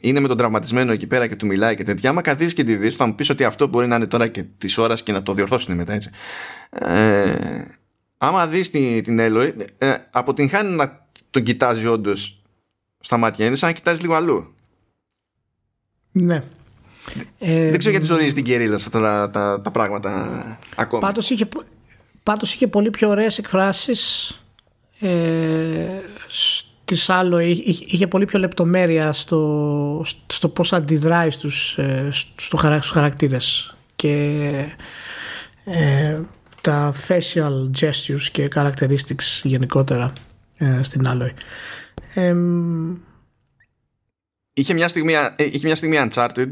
είναι με τον τραυματισμένο εκεί πέρα και του μιλάει και τέτοια, άμα καθίσεις και τη δεις, θα μου πεις ότι αυτό μπορεί να είναι τώρα και της ώρας και να το διορθώσουν μετά έτσι. Ε, άμα δεις την, την Eloy, ε, αποτυγχάνει να τον κοιτάζει όντως στα μάτια. Είναι σαν να κοιτάζει λίγο αλλού. Ναι. Ε, δεν ξέρω γιατί ζωρίζει την κερίλα σε αυτά τα, τα, τα πράγματα ακόμα. Πάντως είχε, πάντως είχε πολύ πιο ωραίες εκφράσεις ε, στις άλλο είχε, είχε πολύ πιο λεπτομέρεια στο, στο πώς αντιδράει στους, ε, στο, στους χαρακτήρες και ε, τα facial gestures και characteristics γενικότερα ε, στην Alloy. Ε, είχε, μια στιγμή, ε, είχε μια στιγμή Uncharted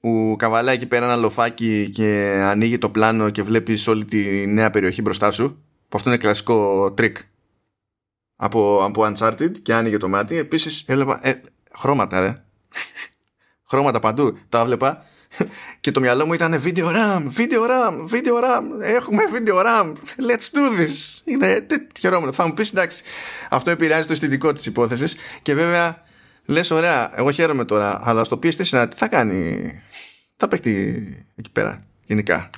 που καβαλάει εκεί πέρα ένα λοφάκι και ανοίγει το πλάνο και βλέπεις όλη τη νέα περιοχή μπροστά σου που αυτό είναι κλασικό τρίκ από, από Uncharted και άνοιγε το μάτι. Επίσης έλαβα ε, χρώματα ρε χρώματα παντού. Τα έβλεπα και το μυαλό μου ήταν video RAM, video RAM, video RAM, έχουμε video RAM, let's do this. Είναι χαιρόμουν. Θα μου πεις εντάξει, αυτό επηρεάζει το αισθητικό της υπόθεσης και βέβαια λες, ωραία, εγώ χαίρομαι τώρα, αλλά στο PS4 τι θα κάνει, θα παίξει εκεί πέρα γενικά.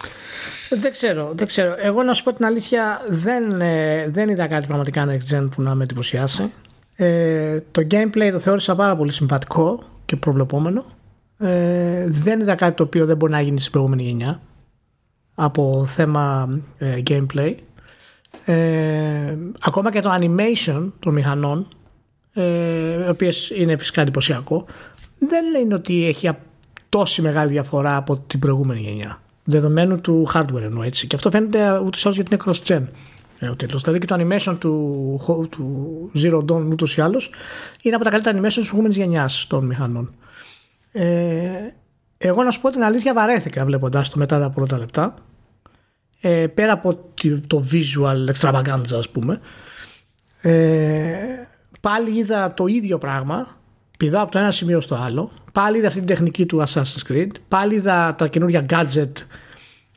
Δεν ξέρω, δεν ξέρω. Εγώ να σου πω την αλήθεια, δεν, ε, δεν είδα κάτι πραγματικά next gen που να με εντυπωσιάσει. Ε, το gameplay το θεώρησα πάρα πολύ συμπατικό και προβλεπόμενο ε, δεν ήταν κάτι το οποίο δεν μπορεί να γίνει στην προηγούμενη γενιά από θέμα ε, gameplay. Ε, ακόμα και το animation των μηχανών, ε, ο είναι φυσικά εντυπωσιακό, δεν είναι ότι έχει τόση μεγάλη διαφορά από την προηγούμενη γενιά. Δεδομένου του hardware εννοώ έτσι. Και αυτό φαίνεται ούτως ή άλλως γιατί είναι cross-gen. Ε, ο τίτλος. Δηλαδή και το animation του, του Zero Dawn ούτως ή άλλως είναι από τα καλύτερα animation της προηγούμενης γενιάς των μηχανών. Ε, εγώ να σου πω την αλήθεια βαρέθηκα βλέποντας το μετά τα πρώτα λεπτά. Ε, πέρα από το visual extravaganza ας πούμε ε, πάλι είδα το ίδιο πράγμα. Πηδάω από το ένα σημείο στο άλλο. Πάλι είδα αυτή την τεχνική του Assassin's Creed. Πάλι είδα τα καινούργια gadget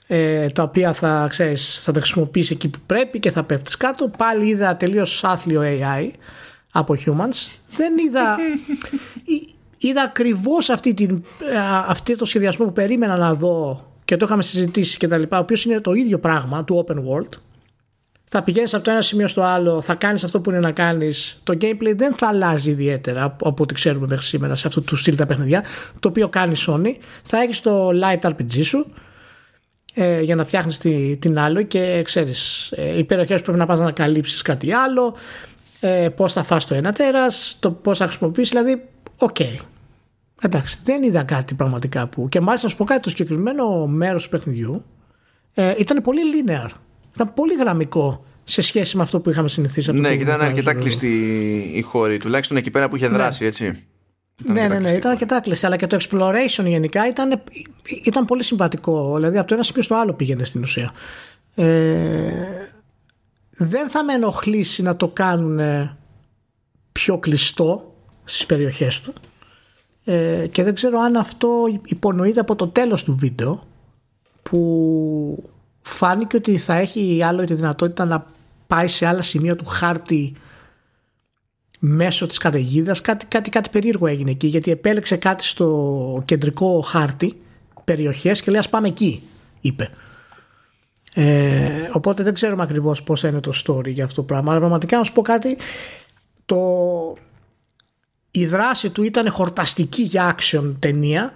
ε, τα οποία θα, ξέρεις, θα τα χρησιμοποιήσει εκεί που πρέπει και θα πέφτεις κάτω. Πάλι είδα τελείως άθλιο AI από humans. Δεν είδα είδα ακριβώς αυτή το σχεδιασμό που περίμενα να δω και το είχαμε συζητήσει και τα λοιπά, ο οποίος είναι το ίδιο πράγμα του open world. Θα πηγαίνεις από το ένα σημείο στο άλλο, θα κάνεις αυτό που είναι να κάνεις. Το gameplay δεν θα αλλάζει ιδιαίτερα από ό,τι ξέρουμε μέχρι σήμερα σε αυτό του στυλ τα παιχνιδιά. Το οποίο κάνει Sony. Θα έχεις το light RPG σου ε, για να φτιάχνεις την άλλο και ξέρεις, ε, οι περιοχές πρέπει να πας να καλύψεις κάτι άλλο. Ε, πώς θα φας το ένα τέρας, το πώς θα χρησιμοποιήσεις. Δηλαδή, οκ. Okay. Εντάξει, δεν είδα κάτι πραγματικά που. Και μάλιστα να σου πω κάτι, το συγκεκριμένο μέρος του παιχνιδιού ε, ήταν πολύ linear. Ήταν πολύ γραμμικό σε σχέση με αυτό που είχαμε συνηθίσει από Ναι, και ήταν αρκετά κλειστή οι χώροι, τουλάχιστον εκεί πέρα που είχε ναι. δράσει, έτσι. ναι, ναι, ναι, ήταν αρκετά κλειστή. Αλλά και το exploration γενικά ήταν, ήταν πολύ συμβατικό. Δηλαδή από το ένα σημείο στο άλλο πήγαινε στην ουσία. Ε, δεν θα με ενοχλήσει να το κάνουν πιο κλειστό στις περιοχές του ε, και δεν ξέρω αν αυτό υπονοείται από το τέλος του βίντεο που φάνηκε ότι θα έχει άλλο τη δυνατότητα να πάει σε άλλα σημεία του χάρτη μέσω της καταιγίδας. Κάτι, κάτι, κάτι περίεργο έγινε εκεί γιατί επέλεξε κάτι στο κεντρικό χάρτη περιοχές και λέει ας πάμε εκεί είπε. Ε, οπότε δεν ξέρουμε ακριβώς πώς είναι το story για αυτό το πράγμα αλλά πραγματικά να σου πω κάτι το, η δράση του ήταν χορταστική για action ταινία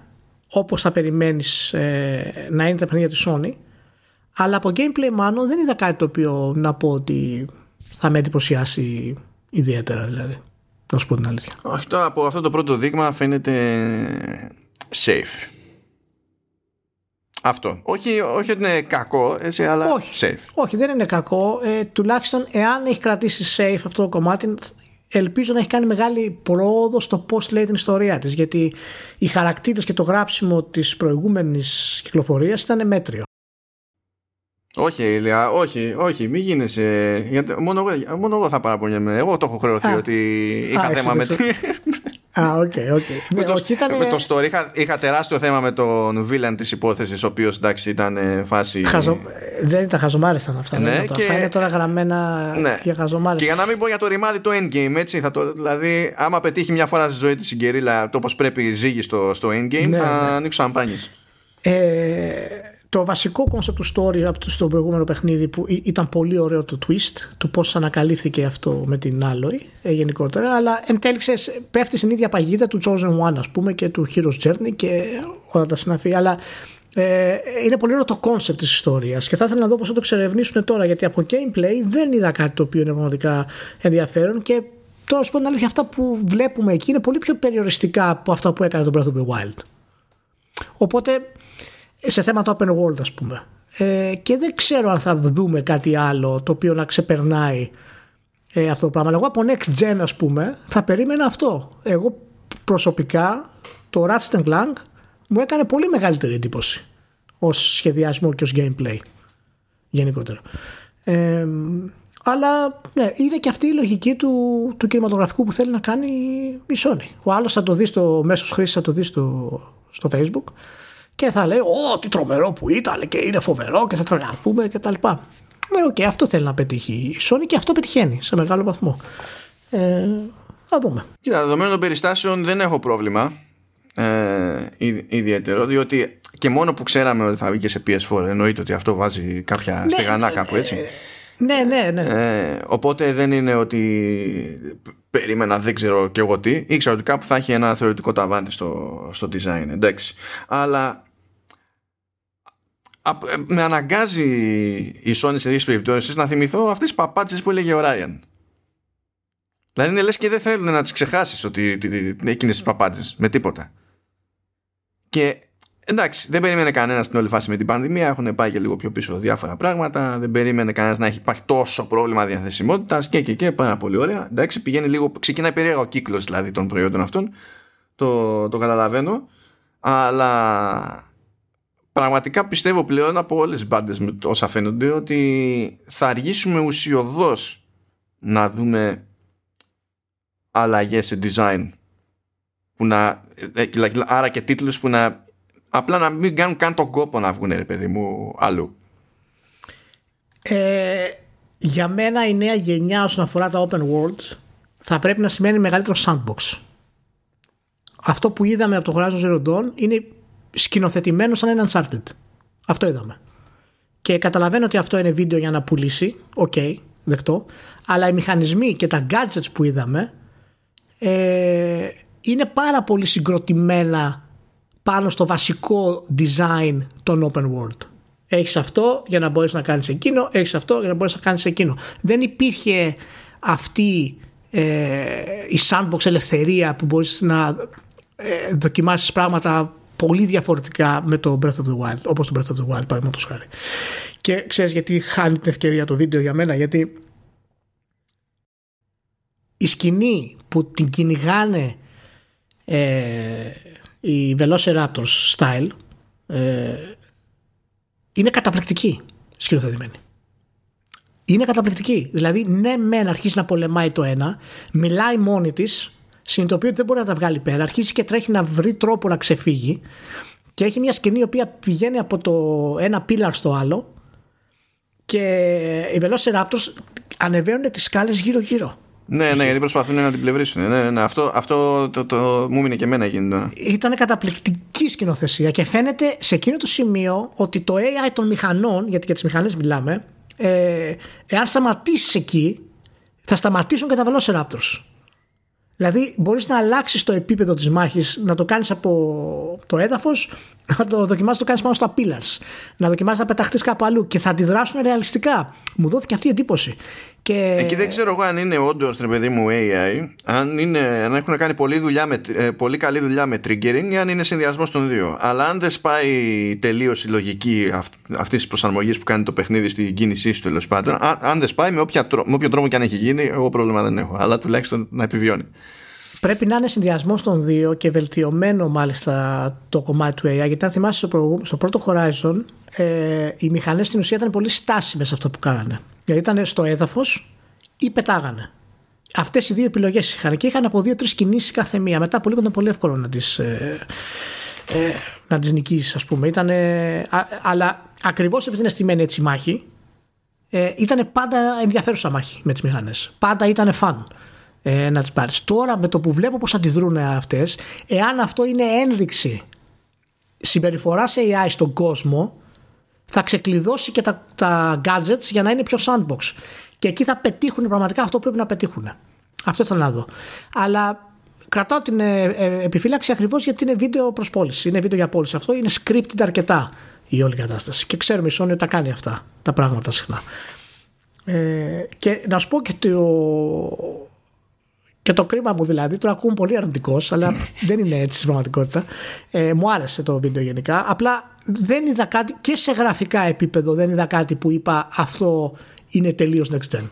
όπως θα περιμένεις ε, να είναι τα παιχνίδια της Sony αλλά από gameplay μάλλον δεν είδα κάτι το οποίο να πω ότι θα με εντυπωσιάσει ιδιαίτερα δηλαδή να σου πω την αλήθεια Όχι το, από αυτό το πρώτο δείγμα φαίνεται safe αυτό. Όχι, όχι ότι είναι κακό, έτσι, αλλά όχι, safe. Όχι, δεν είναι κακό. Ε, τουλάχιστον εάν έχει κρατήσει safe αυτό το κομμάτι, ελπίζω να έχει κάνει μεγάλη πρόοδο στο πώς λέει την ιστορία της. Γιατί οι χαρακτήρες και το γράψιμο της προηγούμενης κυκλοφορίας ήταν μέτριο. Όχι, Ηλία, όχι, όχι, μην γίνεσαι. Γιατί μόνο, εγώ, μόνο εγώ θα παραπονιέμαι. Εγώ το έχω χρεωθεί ότι είχα θέμα με. Α, οκ, οκ. Με, το, με το story είχα, είχα τεράστιο θέμα με τον villain της υπόθεσης, ο οποίος εντάξει ήταν φάση. Χαζο... Δεν ήταν χαζομάρε ήταν αυτά. Ναι, και... Αυτά είναι τώρα γραμμένα ναι. για χαζομάρε. Και για να μην πω για το ρημάδι το endgame, έτσι. Θα το, δηλαδή, άμα πετύχει μια φορά στη ζωή της συγκερίλα το πώς πρέπει ζήγει στο, στο endgame, ναι, θα ναι. ανοίξω σαμπάνιες. Ε, το βασικό concept του story στο προηγούμενο παιχνίδι που ήταν πολύ ωραίο το twist του πώς ανακαλύφθηκε αυτό με την Alloy ε, γενικότερα αλλά εν τέλει πέφτει στην ίδια παγίδα του Chosen One ας πούμε και του Hero's Journey και όλα τα συναφή αλλά ε, είναι πολύ ωραίο το concept της ιστορίας και θα ήθελα να δω πώς θα το εξερευνήσουν τώρα γιατί από gameplay δεν είδα κάτι το οποίο είναι πραγματικά ενδιαφέρον και τώρα σου πω την αλήθεια αυτά που βλέπουμε εκεί είναι πολύ πιο περιοριστικά από αυτά που έκανε το Breath of the Wild. Οπότε σε θέματα open world ας πούμε ε, και δεν ξέρω αν θα δούμε κάτι άλλο το οποίο να ξεπερνάει ε, αυτό το πράγμα. Εγώ από Next Gen ας πούμε θα περίμενα αυτό. Εγώ προσωπικά το Ratchet Clank μου έκανε πολύ μεγαλύτερη εντύπωση ως σχεδιασμό και ως gameplay γενικότερα. Ε, αλλά ναι, είναι και αυτή η λογική του, του κινηματογραφικού που θέλει να κάνει η Sony. Ο άλλος θα το δει στο μέσος χρήσης, θα το δει στο, στο facebook και θα λέει Ω, τι τρομερό που ήταν και είναι φοβερό και θα τραγαθούμε και τα λοιπά. Ναι, οκ, okay, αυτό θέλει να πετύχει η Sony και αυτό πετυχαίνει σε μεγάλο βαθμό. Ε, θα δούμε. Κοίτα, δεδομένων των περιστάσεων δεν έχω πρόβλημα ε, ιδιαίτερο, διότι και μόνο που ξέραμε ότι θα βγει και σε PS4 εννοείται ότι αυτό βάζει κάποια ναι, στεγανά κάπου έτσι. Ε, ναι, ναι, ναι. Ε, οπότε δεν είναι ότι περίμενα δεν ξέρω και εγώ τι. Ήξερα ότι κάπου θα έχει ένα θεωρητικό ταβάνι στο, στο design, εντάξει. Αλλά ε, με αναγκάζει η Sony σε τέτοιες περιπτώσεις να θυμηθώ αυτές τις παπάτσες που έλεγε ο Ράιαν. Δηλαδή είναι λες και δεν θέλουν να τις ξεχάσεις ότι εκείνες τις παπάτσες με τίποτα. Και εντάξει, δεν περίμενε κανένας την όλη φάση με την πανδημία. Έχουν πάει και λίγο πιο πίσω διάφορα πράγματα. Δεν περίμενε κανένας να έχει υπάρχει τόσο πρόβλημα διαθεσιμότητας και, και, και πάρα πολύ ωραία. Εντάξει, πηγαίνει λίγο, ξεκινάει περίεργο ο κύκλος δηλαδή των προϊόντων αυτών. Το, το καταλαβαίνω. Αλλά πραγματικά πιστεύω πλέον από όλες τις μπάντες με όσα φαίνονται ότι θα αργήσουμε ουσιοδός να δούμε αλλαγές σε design που να, ε, άρα και τίτλους που να απλά να μην κάνουν καν τον κόπο να βγουν ρε παιδί μου αλλού. Ε, για μένα η νέα γενιά όσον αφορά τα open worlds θα πρέπει να σημαίνει μεγαλύτερο sandbox. Αυτό που είδαμε από το Horizon Zero Dawn είναι σκηνοθετημένο σαν ένα Uncharted. Αυτό είδαμε. Και καταλαβαίνω ότι αυτό είναι βίντεο για να πουλήσει. Οκ, okay, δεκτό. Αλλά οι μηχανισμοί και τα gadgets που είδαμε ε, είναι πάρα πολύ συγκροτημένα πάνω στο βασικό design των open world. Έχεις αυτό για να μπορείς να κάνεις εκείνο, έχεις αυτό για να μπορείς να κάνεις εκείνο. Δεν υπήρχε αυτή ε, η sandbox ελευθερία που μπορείς να ε, δοκιμάσεις πράγματα πολύ διαφορετικά με το Breath of the Wild, όπως το Breath of the Wild παραδείγματος χάρη. Και ξέρεις γιατί χάνει την ευκαιρία το βίντεο για μένα, γιατί η σκηνή που την κυνηγάνε ε, η Velociraptor style ε, είναι καταπληκτική σκηνοθετημένη. Είναι καταπληκτική. Δηλαδή, ναι, μεν αρχίζει να πολεμάει το ένα, μιλάει μόνη της, συνειδητοποιεί ότι δεν μπορεί να τα βγάλει πέρα, αρχίζει και τρέχει να βρει τρόπο να ξεφύγει και έχει μια σκηνή η οποία πηγαίνει από το ένα πίλαρ στο άλλο και οι Velociraptors ανεβαίνουν τις σκάλες γύρω-γύρω. Ναι, ναι, γιατί προσπαθούν να την πλευρίσουν. Ναι, ναι, ναι. Αυτό, αυτό το, το, μου μείνει και εμένα γίνεται. Ήταν καταπληκτική σκηνοθεσία και φαίνεται σε εκείνο το σημείο ότι το AI των μηχανών, γιατί για τις μηχανές μιλάμε, ε, εάν σταματήσει εκεί, θα σταματήσουν και τα Velociraptors. Δηλαδή μπορείς να αλλάξεις το επίπεδο της μάχης, να το κάνεις από το έδαφος, να το δοκιμάσεις να το κάνεις πάνω στα pillars, να δοκιμάσεις να πεταχτείς κάπου αλλού και θα αντιδράσουν ρεαλιστικά. Μου δόθηκε αυτή η εντύπωση. Και... Εκεί δεν ξέρω εγώ αν είναι όντως ρε παιδί μου AI, αν, είναι, αν έχουν κάνει πολλή, δουλειά με, ε, πολύ καλή δουλειά με triggering ή αν είναι συνδυασμός των δύο. Αλλά αν δεν σπάει τελείως η λογική αυ, αυτής της προσαρμογής που κάνει το παιχνίδι στην κίνησή σου τέλος πάντων, αν, αν δεν σπάει με, όποια, με όποιο τρόπο και αν έχει γίνει, εγώ πρόβλημα δεν έχω. Αλλά τουλάχιστον να επιβιώνει. Πρέπει να είναι συνδυασμός των δύο και βελτιωμένο μάλιστα το κομμάτι του AI. Γιατί αν θυμάσαι στο, στο πρώτο Horizon, ε, οι μηχανές στην ουσία ήταν πολύ στάσιμες σε αυτό που κάνανε. Δηλαδή ήταν στο έδαφος ή πετάγανε. Αυτές οι δύο επιλογές είχαν και είχαν από δύο-τρεις κινήσεις κάθε μία. Μετά από λίγο ήταν πολύ εύκολο να τις ε, ε, να τις νικήσεις, ας πούμε. Ήτανε, αλλά ακριβώς επειδή είναι στημένη έτσι η μάχη, ε, ήταν πάντα ενδιαφέρουσα μάχη με τις μηχανές. Πάντα ήταν φαν ε, να τις πάρεις. Τώρα με το που βλέπω πώς αντιδρούν αυτές, εάν αυτό είναι ένδειξη συμπεριφοράς AI στον κόσμο, θα ξεκλειδώσει και τα, τα gadgets για να είναι πιο sandbox. Και εκεί θα πετύχουν πραγματικά αυτό που πρέπει να πετύχουν. Αυτό θέλω να δω. Αλλά κρατάω την ε, ε, επιφύλαξη ακριβώς γιατί είναι βίντεο προς πώληση. Είναι βίντεο για πώληση. Αυτό είναι scripted αρκετά η όλη κατάσταση. Και ξέρουμε η Sony ότι τα κάνει αυτά τα πράγματα συχνά. Ε, και να σου πω και το, και το κρίμα μου δηλαδή, το ακούω πολύ αρνητικός, αλλά δεν είναι έτσι στην πραγματικότητα. Ε, μου άρεσε το βίντεο γενικά. Απλά δεν είδα κάτι και σε γραφικά επίπεδο δεν είδα κάτι που είπα αυτό είναι τελείως next gen.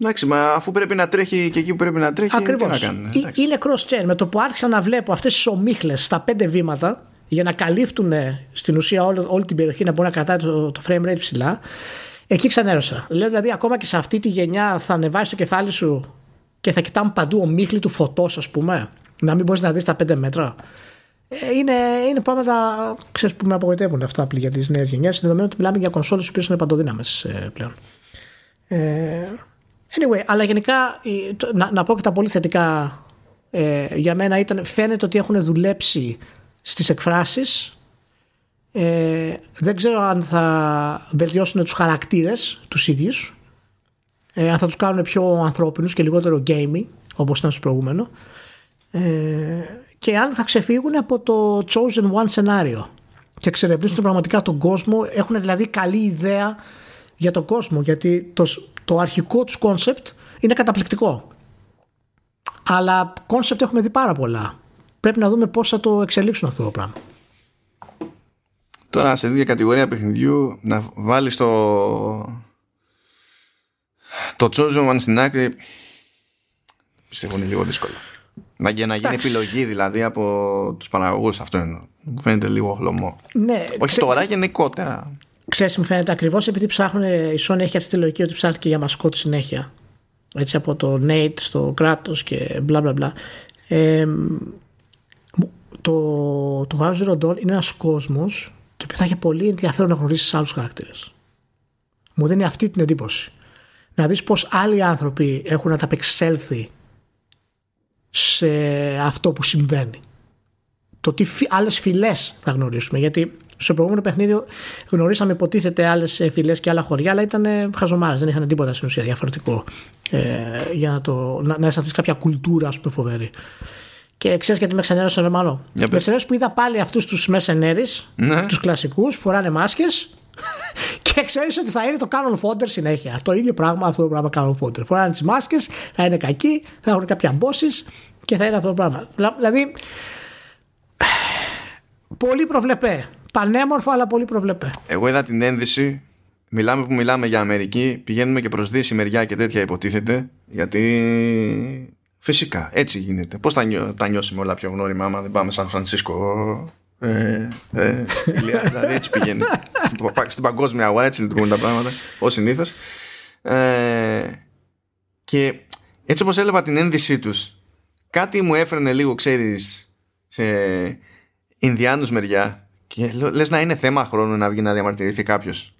Εντάξει, μα αφού πρέπει να τρέχει και εκεί που πρέπει να τρέχει, Ακριβώς. τι να κάνουμε. Είναι cross-chain. Με το που άρχισα να βλέπω αυτές τις ομίχλες στα πέντε βήματα για να καλύφτουν στην ουσία όλη, όλη την περιοχή να μπορεί να κρατάει το, το frame rate ψηλά, εκεί ξανέρωσα. Λέω δηλαδή, ακόμα και σε αυτή τη γενιά θα ανεβάσεις το κεφάλι σου και θα κοιτάμε παντού ομίχλη του φωτός, ας πούμε, να μην μπορείς να δεις τα πέντε μέτρα. Ε, είναι, είναι πράγματα ξέρεις, που με απογοητεύουν αυτά για τις νέες γενιές, δεδομένου ότι μιλάμε για κονσόλες που είναι παντοδύναμες ε, πλέον. Ε, anyway, αλλά γενικά να, να πω και τα πολύ θετικά ε, για μένα ήταν φαίνεται ότι έχουν δουλέψει στις εκφράσεις ε, δεν ξέρω αν θα βελτιώσουν τους χαρακτήρες τους ίδιους ε, αν θα τους κάνουν πιο ανθρώπινους και λιγότερο gamey όπως ήταν στο προηγούμενο ε, και αν θα ξεφύγουν από το chosen one σενάριο και εξερευνήσουν πραγματικά τον κόσμο έχουν δηλαδή καλή ιδέα για τον κόσμο γιατί το, το αρχικό τους concept είναι καταπληκτικό. Αλλά concept έχουμε δει πάρα πολλά. Πρέπει να δούμε πώς θα το εξελίξουν αυτό το πράγμα. Τώρα σε δύο κατηγορία παιχνιδιού να βάλεις το το Chosen One στην άκρη πιστεύω είναι λίγο δύσκολο. Να, για να γίνει επιλογή δηλαδή από τους παραγωγούς αυτό είναι. Μου φαίνεται λίγο χλωμό. Ναι, Όχι ξέ... τώρα γενικότερα. Ξέρεις μου φαίνεται ακριβώς επειδή ψάχνουν η Sony έχει αυτή τη λογική ότι ψάχνει και για μασκότ συνέχεια. Έτσι από το Nate στο κράτος και μπλα μπλα μπλα. Ε, το, το House Zero Dawn είναι ένας κόσμος το οποίο θα έχει πολύ ενδιαφέρον να γνωρίσει άλλους χαρακτήρες. Μου δίνει αυτή την εντύπωση να δεις πως άλλοι άνθρωποι έχουν ανταπεξέλθει σε αυτό που συμβαίνει. Το τι άλλες φυλές θα γνωρίσουμε. Γιατί στο προηγούμενο παιχνίδι γνωρίσαμε υποτίθεται άλλες φυλές και άλλα χωριά, αλλά ήταν χαζομάρες. Δεν είχαν τίποτα στην ουσία διαφορετικό ε, για να, το, να, να αισθανθείς κάποια κουλτούρα, ας πούμε, φοβερή. Και ξέρεις γιατί με ξενέρωσε ρε μάλλον. Με ξενέρωσε που είδα πάλι αυτούς τους μεσενέρη, ναι. τους κλασικούς, φοράνε μάσκες και ξέρεις ότι θα είναι το Canon Fodder συνέχεια. Το ίδιο πράγμα, αυτό το πράγμα Canon Fodder. Φοράνε τις μάσκες, θα είναι κακοί, θα έχουν κάποια μπόσει και θα είναι αυτό το πράγμα. Δηλαδή. Πολύ προβλεπέ. Πανέμορφο, αλλά πολύ προβλεπέ. Εγώ είδα την ένδυση. Μιλάμε που μιλάμε για Αμερική. Πηγαίνουμε και προς Δύση μεριά και τέτοια υποτίθεται. Γιατί Φυσικά, έτσι γίνεται. Πώς θα, νιώ, τα νιώσουμε όλα πιο γνώριμα άμα δεν πάμε Σαν Φρανσίσκο; Ε, ε, δηλαδή έτσι πηγαίνει. Στην παγκόσμια αγορά έτσι λειτουργούν τα πράγματα, ως συνήθως. Ε, και έτσι όπως έλαβα την ένδυσή τους κάτι μου έφερνε λίγο ξέρεις σε Ινδιάνους μεριά και λες να είναι θέμα χρόνου να βγει να διαμαρτυρηθεί κάποιος.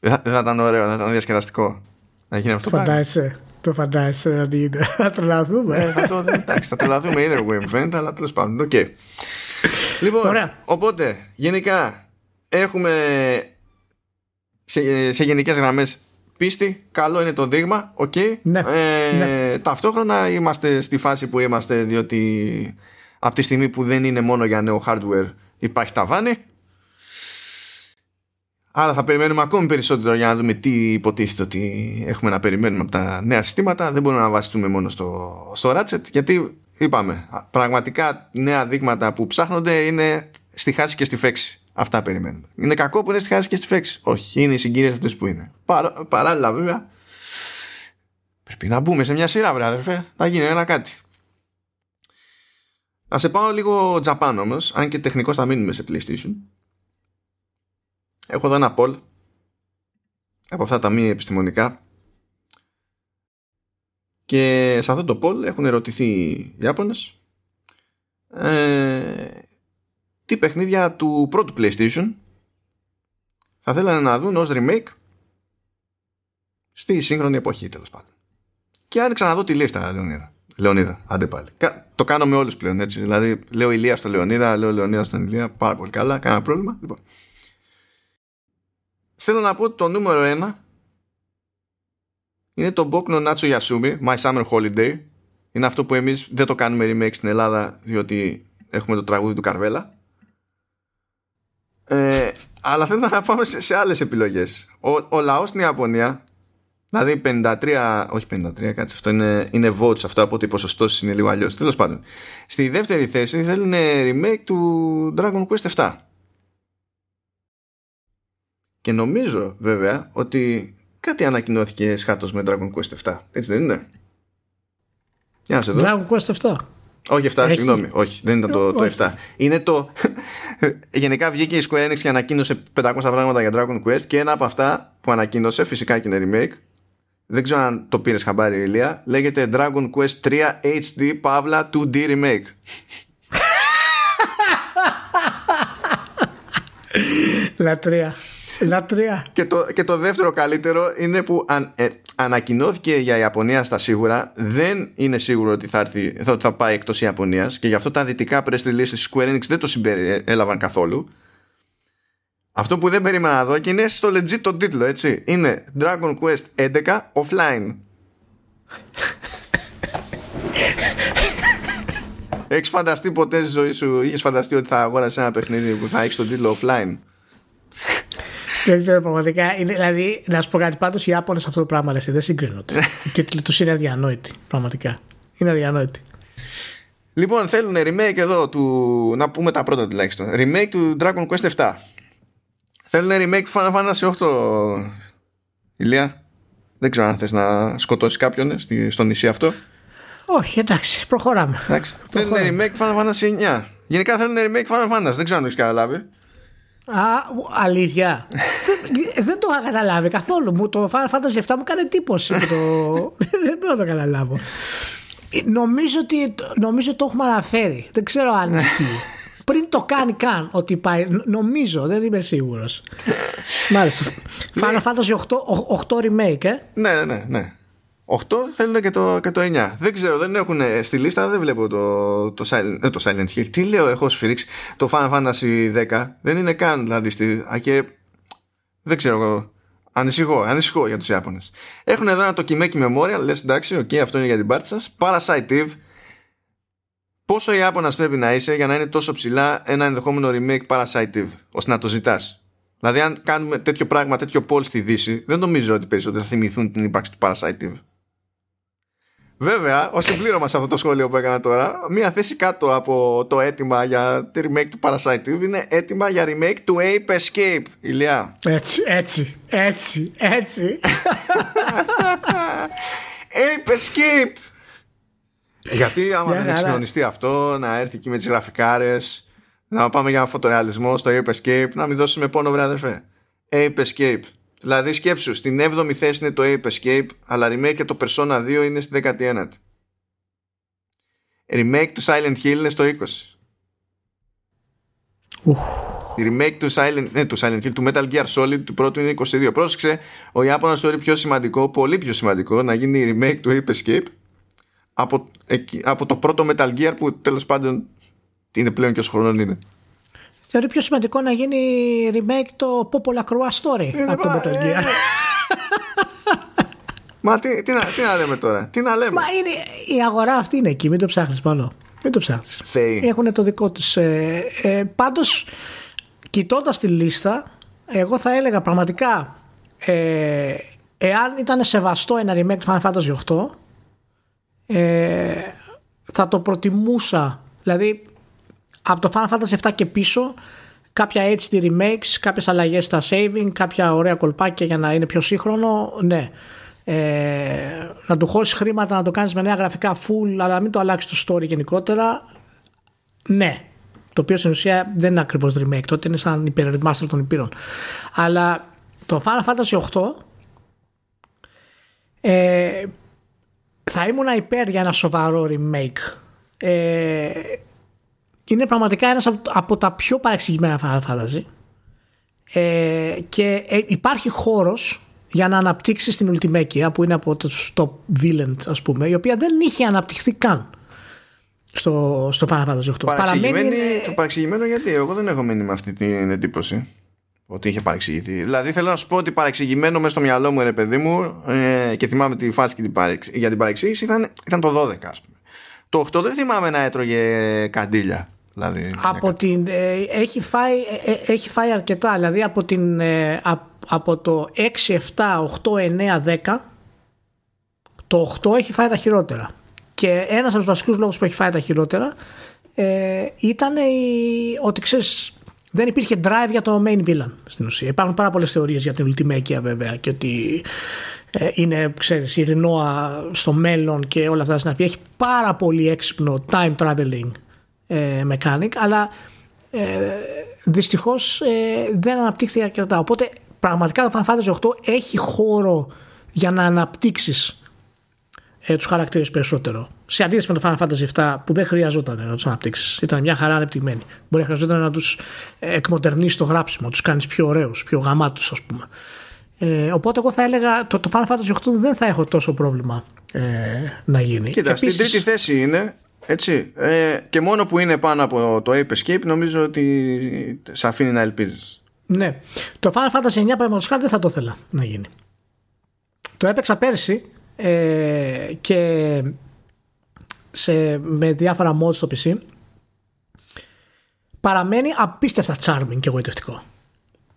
Δεν θα, ήταν ωραίο, δεν θα ήταν διασκεδαστικό να γίνει αυτό. Φαντάζεσαι. Το φαντάζεσαι να γίνει. Θα τρελαθούμε. Ε, θα το, εντάξει, θα τρελαθούμε either way μου φαίνεται, αλλά τέλος πάντων. Okay. Λοιπόν, Ωραία. οπότε γενικά έχουμε σε, σε γενικές γραμμές πίστη, καλό είναι το δείγμα, οκ. Ναι, ε, ναι. Ταυτόχρονα είμαστε στη φάση που είμαστε διότι από τη στιγμή που δεν είναι μόνο για νέο hardware υπάρχει ταβάνι. Άρα θα περιμένουμε ακόμη περισσότερο για να δούμε τι υποτίθεται ότι έχουμε να περιμένουμε από τα νέα συστήματα. Δεν μπορούμε να βασιστούμε μόνο στο, στο Ratchet γιατί είπαμε πραγματικά νέα δείγματα που ψάχνονται είναι στη χάση και στη φέξη. Αυτά περιμένουμε. Είναι κακό που είναι στη χάση και στη φέξη. Όχι, είναι οι συγκυρίες αυτές που είναι. Παρά, παράλληλα, βέβαια, πρέπει να μπούμε σε μια σειρά, βρε αδερφέ. Να γίνει ένα κάτι. Να σε πάω λίγο Japan όμως, αν και τεχνικώς θα μείνουμε σε PlayStation. Έχω εδώ ένα poll από αυτά τα μη επιστημονικά και σε αυτό το poll έχουν ερωτηθεί οι Ιάπωνες ε, τι παιχνίδια του πρώτου PlayStation θα θέλανε να δουν ως remake στη σύγχρονη εποχή τέλος πάντων. Και άνοιξα να δω τη λίστα, Λεωνίδα. Λεωνίδα, άντε πάλι. Το κάνω με όλους πλέον έτσι. Δηλαδή, λέω Ηλία στο Λεωνίδα, λέω Λεωνίδα στον Ηλία. Πάρα πολύ καλά, κανένα πρόβλημα. Λοιπόν. Θέλω να πω ότι το νούμερο ένα είναι το Bokno Nacho Yasumi, My Summer Holiday. Είναι αυτό που εμείς δεν το κάνουμε remake στην Ελλάδα, διότι έχουμε το τραγούδι του Καρβέλα. Ε, αλλά θέλω να πάμε σε, σε άλλες επιλογές. Ο, ο λαός στην Ιαπωνία, δηλαδή 53, όχι 53, κάτσε, αυτό είναι, είναι votes, αυτό από ότι οι ποσοστώσεις είναι λίγο αλλιώς. Τέλος πάντων. Στη δεύτερη θέση θέλουν remake του Dragon Quest 7. Και νομίζω βέβαια ότι κάτι ανακοινώθηκε σχάτως με Dragon Quest 7. Έτσι δεν είναι; Για να σε δω. Dragon Quest 7. Όχι 7, Έχει... συγγνώμη. Όχι, δεν ήταν το, το 7. Είναι το. Γενικά βγήκε η Square Enix και ανακοίνωσε 500 πράγματα για Dragon Quest και ένα από αυτά που ανακοίνωσε, φυσικά και είναι remake. Δεν ξέρω αν το πήρες χαμπάρι, Ηλία. Λέγεται Dragon Quest 3 HD Pavla 2D Remake. Λατρεία. Λατρεία. Και το, και το δεύτερο καλύτερο είναι που αν, ε, ανακοινώθηκε για Ιαπωνία στα σίγουρα. Δεν είναι σίγουρο ότι θα, έρθει, θα, θα πάει εκτός Ιαπωνίας και γι' αυτό τα δυτικά press releases της Square Enix δεν το συμπέλαβαν καθόλου. Αυτό που δεν περίμενα να δω και είναι στο legit το τίτλο, έτσι. Είναι Dragon Quest 11 offline. Έχεις φανταστεί ποτέ στη ζωή σου, είχες φανταστεί ότι θα αγόρασες ένα παιχνίδι που θα έχεις τον τίτλο offline; Δεν ξέρω πραγματικά. Είναι, δηλαδή, να σου πω κάτι πάντως, οι Ιάπωνες αυτό το πράγμα λες, δεν συγκρίνονται. και τους είναι αδιανόητοι. Πραγματικά. Είναι αδιανόητοι. Λοιπόν, θέλουν remake εδώ του. Να πούμε τα πρώτα τουλάχιστον. Remake του Dragon Quest 7. Θέλουν remake του Final Fantasy 8. Ηλία; Δεν ξέρω αν θες να σκοτώσεις κάποιον στο νησί αυτό. Όχι, εντάξει, προχωράμε. Εντάξει. Θέλουν remake του Final Fantasy 9. Γενικά θέλουν remake Final Fantasy. Δεν ξέρω αν το έχεις καταλάβει. Α, αλήθεια. δεν, δεν το είχα καταλάβει καθόλου. Μου το Final Fantasy 7 μου κάνει εντύπωση. το... δεν μπορώ να το καταλάβω. Νομίζω ότι νομίζω το έχουμε αναφέρει. Δεν ξέρω αν ισχύει. Πριν το κάνει καν ότι πάει. Νομίζω, δεν είμαι σίγουρος. Μάλιστα. Final Fantasy 8, 8 remake, ε. Ναι, ναι, ναι. 8 θέλουν και το, και το 9. Δεν ξέρω, δεν έχουν στη λίστα, δεν βλέπω το, το, Silent, ε, το Silent Hill. Τι λέω, έχω σφυρίξει το Final Fantasy 10. Δεν είναι καν δηλαδή στη. Και δεν ξέρω. Ανησυχώ, ανησυχώ για τους Ιάπωνες. Έχουν εδώ ένα Tokimeki Memorial, λες εντάξει, οκ, okay, αυτό είναι για την πάρτι σας. Parasite Eve. Πόσο Ιάπωνας πρέπει να είσαι για να είναι τόσο ψηλά ένα ενδεχόμενο remake Parasite Eve, ώστε να το ζητάς; Δηλαδή, αν κάνουμε τέτοιο πράγμα, τέτοιο πόλ στη Δύση, δεν νομίζω ότι περισσότερο θα θυμηθούν την ύπαρξη του Parasite Eve. Βέβαια, ως συμπλήρωμα σε αυτό το σχόλιο που έκανα τώρα, μία θέση κάτω από το αίτημα για τη remake του Parasite είναι αίτημα για remake του Ape Escape. Ηλία. Έτσι, έτσι, έτσι, έτσι. Ape Escape. Γιατί άμα δεν εξυγχρονιστεί αυτό, να έρθει εκεί με τις γραφικάρες, να πάμε για φωτορεαλισμό στο Ape Escape, να μην δώσουμε πόνο, βρε αδερφέ. Ape Escape. Δηλαδή σκέψου, στην 7η θέση είναι το Ape Escape, αλλά remake και το Persona 2 είναι στη 19η. Remake του Silent Hill είναι στο 20. Η remake του Silent, ναι, του Silent Hill, του Metal Gear Solid του πρώτου είναι 22. Πρόσεξε, ο Ιάπωνας θεωρεί πιο σημαντικό, πολύ πιο σημαντικό, να γίνει η remake του Ape Escape από, από το πρώτο Metal Gear που τέλος πάντων είναι πλέον και όσο χρονών είναι. Θεωρεί πιο σημαντικό να γίνει remake το Popola Croix Story είναι από το Metal Gear. Ε, Μα τι, τι, να, τι να λέμε τώρα, τι να λέμε; Μα είναι, η αγορά αυτή είναι εκεί, μην το ψάχνεις πάνω. Μην το ψάχνεις. Έχουν το δικό τους. Ε, ε, πάντως, κοιτώντας τη λίστα, εγώ θα έλεγα πραγματικά ε, εάν ήταν σεβαστό ένα remake του Final Fantasy 8 ε, θα το προτιμούσα δηλαδή από το Final Fantasy 7 και πίσω κάποια HD remakes, κάποιες αλλαγές στα saving, κάποια ωραία κολπάκια για να είναι πιο σύγχρονο, ναι. Ε, να του χώσεις χρήματα, να το κάνεις με νέα γραφικά full, αλλά μην το αλλάξεις το story γενικότερα, ναι. Το οποίο στην ουσία δεν είναι ακριβώς remake, τότε είναι σαν υπερremaster των υπήρων. Αλλά το Final Fantasy 8 ε, θα ήμουν υπέρ για ένα σοβαρό remake. Ε, είναι πραγματικά ένας από τα πιο παρεξηγημένα Final Fantasy ε, και ε, υπάρχει χώρος για να αναπτύξεις την Ultimate που είναι από το top villain ας πούμε η οποία δεν είχε αναπτυχθεί καν στο, στο Final Fantasy 8 Παρεξηγημένο, Το παρεξηγημένο γιατί; Εγώ δεν έχω μείνει με αυτή την εντύπωση ότι είχε παρεξηγηθεί. Δηλαδή θέλω να σου πω ότι παρεξηγημένο μέσα στο μυαλό μου, ρε παιδί μου, ε, και θυμάμαι τη φάση και την για την παρεξήγηση, ήταν, ήταν το 12, ας πούμε. Το 8 δεν θυμάμαι να έτρωγε καντήλια. Δηλαδή, από την, ε, έχει, φάει, ε, ε, έχει φάει αρκετά. Δηλαδή από, την, από το 6, 7, 8, 9, 10 το 8 έχει φάει τα χειρότερα. Και ένας από τους βασικούς λόγους που έχει φάει τα χειρότερα ε, ήταν η, ότι ξέρεις δεν υπήρχε drive για το main villain στην ουσία. Υπάρχουν πάρα πολλές θεωρίες για την Ultimate βέβαια και ότι ε, είναι, ξέρεις, η Renoa στο μέλλον και όλα αυτά συναφή. Έχει πάρα πολύ έξυπνο time traveling ε, mechanic, αλλά ε, δυστυχώς ε, δεν αναπτύχθηκε αρκετά. Οπότε πραγματικά το Final Fantasy 8 έχει χώρο για να αναπτύξεις ε, τους χαρακτήρες περισσότερο. Σε αντίθεση με το Final Fantasy 7 που δεν χρειαζόταν να τους αναπτύξεις. Ήταν μια χαρά ανεπτυγμένη. Μπορεί να χρειαζόταν να τους ε, εκμοντερνήσεις το γράψιμο, τους κάνεις πιο ωραίους, πιο γαμάτους, ας πούμε. Ε, οπότε εγώ θα έλεγα το, το Final Fantasy 8 δεν θα έχω τόσο πρόβλημα ε, να γίνει. Κοίτα, Επίσης, στην τρίτη θέση είναι έτσι. Ε, και μόνο που είναι πάνω από το Ape Escape νομίζω ότι σε αφήνει να ελπίζεις. Ναι. Το Final Fantasy 9 παραδείγματος χάρη δεν θα το ήθελα να γίνει. Το έπαιξα πέρσι ε, και σε, με διάφορα mods στο PC παραμένει απίστευτα charming και εγωιτευτικό.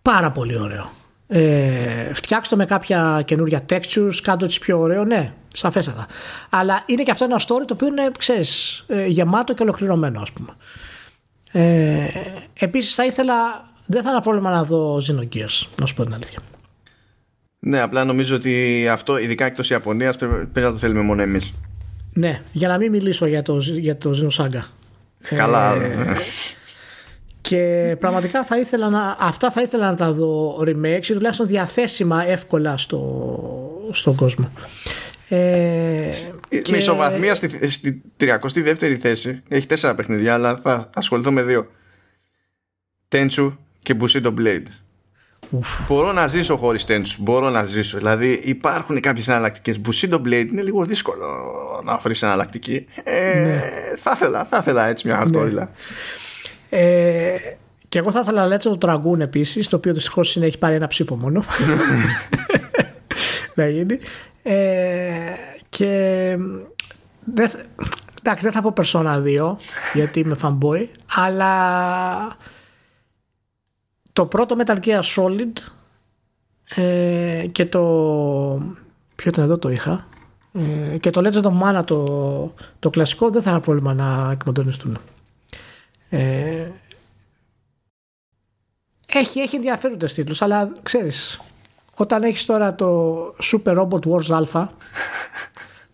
Πάρα πολύ ωραίο. Ε, φτιάξτε με κάποια καινούργια textures, κάντε έτσι πιο ωραίο, ναι, σαφέστατα. Αλλά είναι και αυτό ένα story το οποίο είναι, ξέρεις, ε, γεμάτο και ολοκληρωμένο, ας πούμε. Ε, επίσης θα ήθελα, δεν θα είχα πρόβλημα να δω Xenogears, να σου πω την αλήθεια. Ναι, απλά νομίζω ότι αυτό, ειδικά εκτός Ιαπωνίας, πρέπει να το θέλουμε μόνο εμείς. Ναι, για να μην μιλήσω για το, για το Xenosaga. Καλά. Ε, και πραγματικά θα ήθελα να, αυτά θα ήθελα να τα δω remakes ή τουλάχιστον διαθέσιμα εύκολα στο, στον κόσμο. Ε, και... Μισοβαθμία στη, στη 32η θέση. Έχει τέσσερα παιχνιδιά, αλλά θα ασχοληθώ με δύο. Τέντσου και Bushido Blade. Μπορώ να ζήσω χωρίς τέντσου. Μπορώ να ζήσω. Δηλαδή υπάρχουν κάποιες εναλλακτικές. Bushido Blade είναι λίγο δύσκολο να βρεις εναλλακτική. Ε, ναι. θα, ήθελα, θα ήθελα έτσι μια χαρτόριλα. Ναι. Ε, και εγώ θα ήθελα να λέτε το Dragoon επίσης, το οποίο δυστυχώς έχει πάρει ένα ψήφο μόνο. να γίνει. Ε, και δεν, εντάξει, δεν θα πω Persona 2 γιατί είμαι fanboy, αλλά το πρώτο Metal Gear Solid ε, και το ποιο ήταν εδώ το είχα ε, και το Legend of Mana το, το κλασικό δεν θα είχα πρόβλημα να εκμοντωνιστούν ε, έχει, έχει ενδιαφέροντες τίτλους αλλά ξέρεις όταν έχεις τώρα το Super Robot Wars Alpha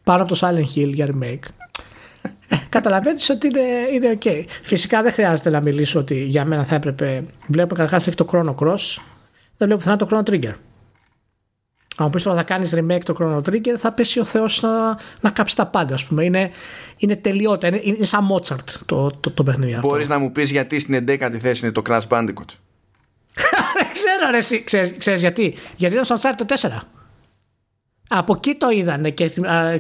πάνω από το Silent Hill για remake καταλαβαίνεις ότι είναι, είναι ok. Φυσικά δεν χρειάζεται να μιλήσω ότι για μένα θα έπρεπε. Βλέπω καταρχάς έχει το Chrono Cross. Δεν βλέπω πουθενά το Chrono Trigger. Αν πεις τώρα θα κάνεις remake το Chrono Trigger, θα πέσει ο Θεός να, να κάψει τα πάντα, ας πούμε. Είναι, είναι τελειότητα. Είναι, είναι σαν Mozart το, το, το παιχνίδι αυτό. Μπορείς να μου πεις γιατί στην 11η θέση είναι το Crash Bandicoot; Δεν ξέρω, ρε, εσύ. Ξέρεις, ξέρεις γιατί. Γιατί ήταν στο Uncharted 4. Από εκεί το είδανε και,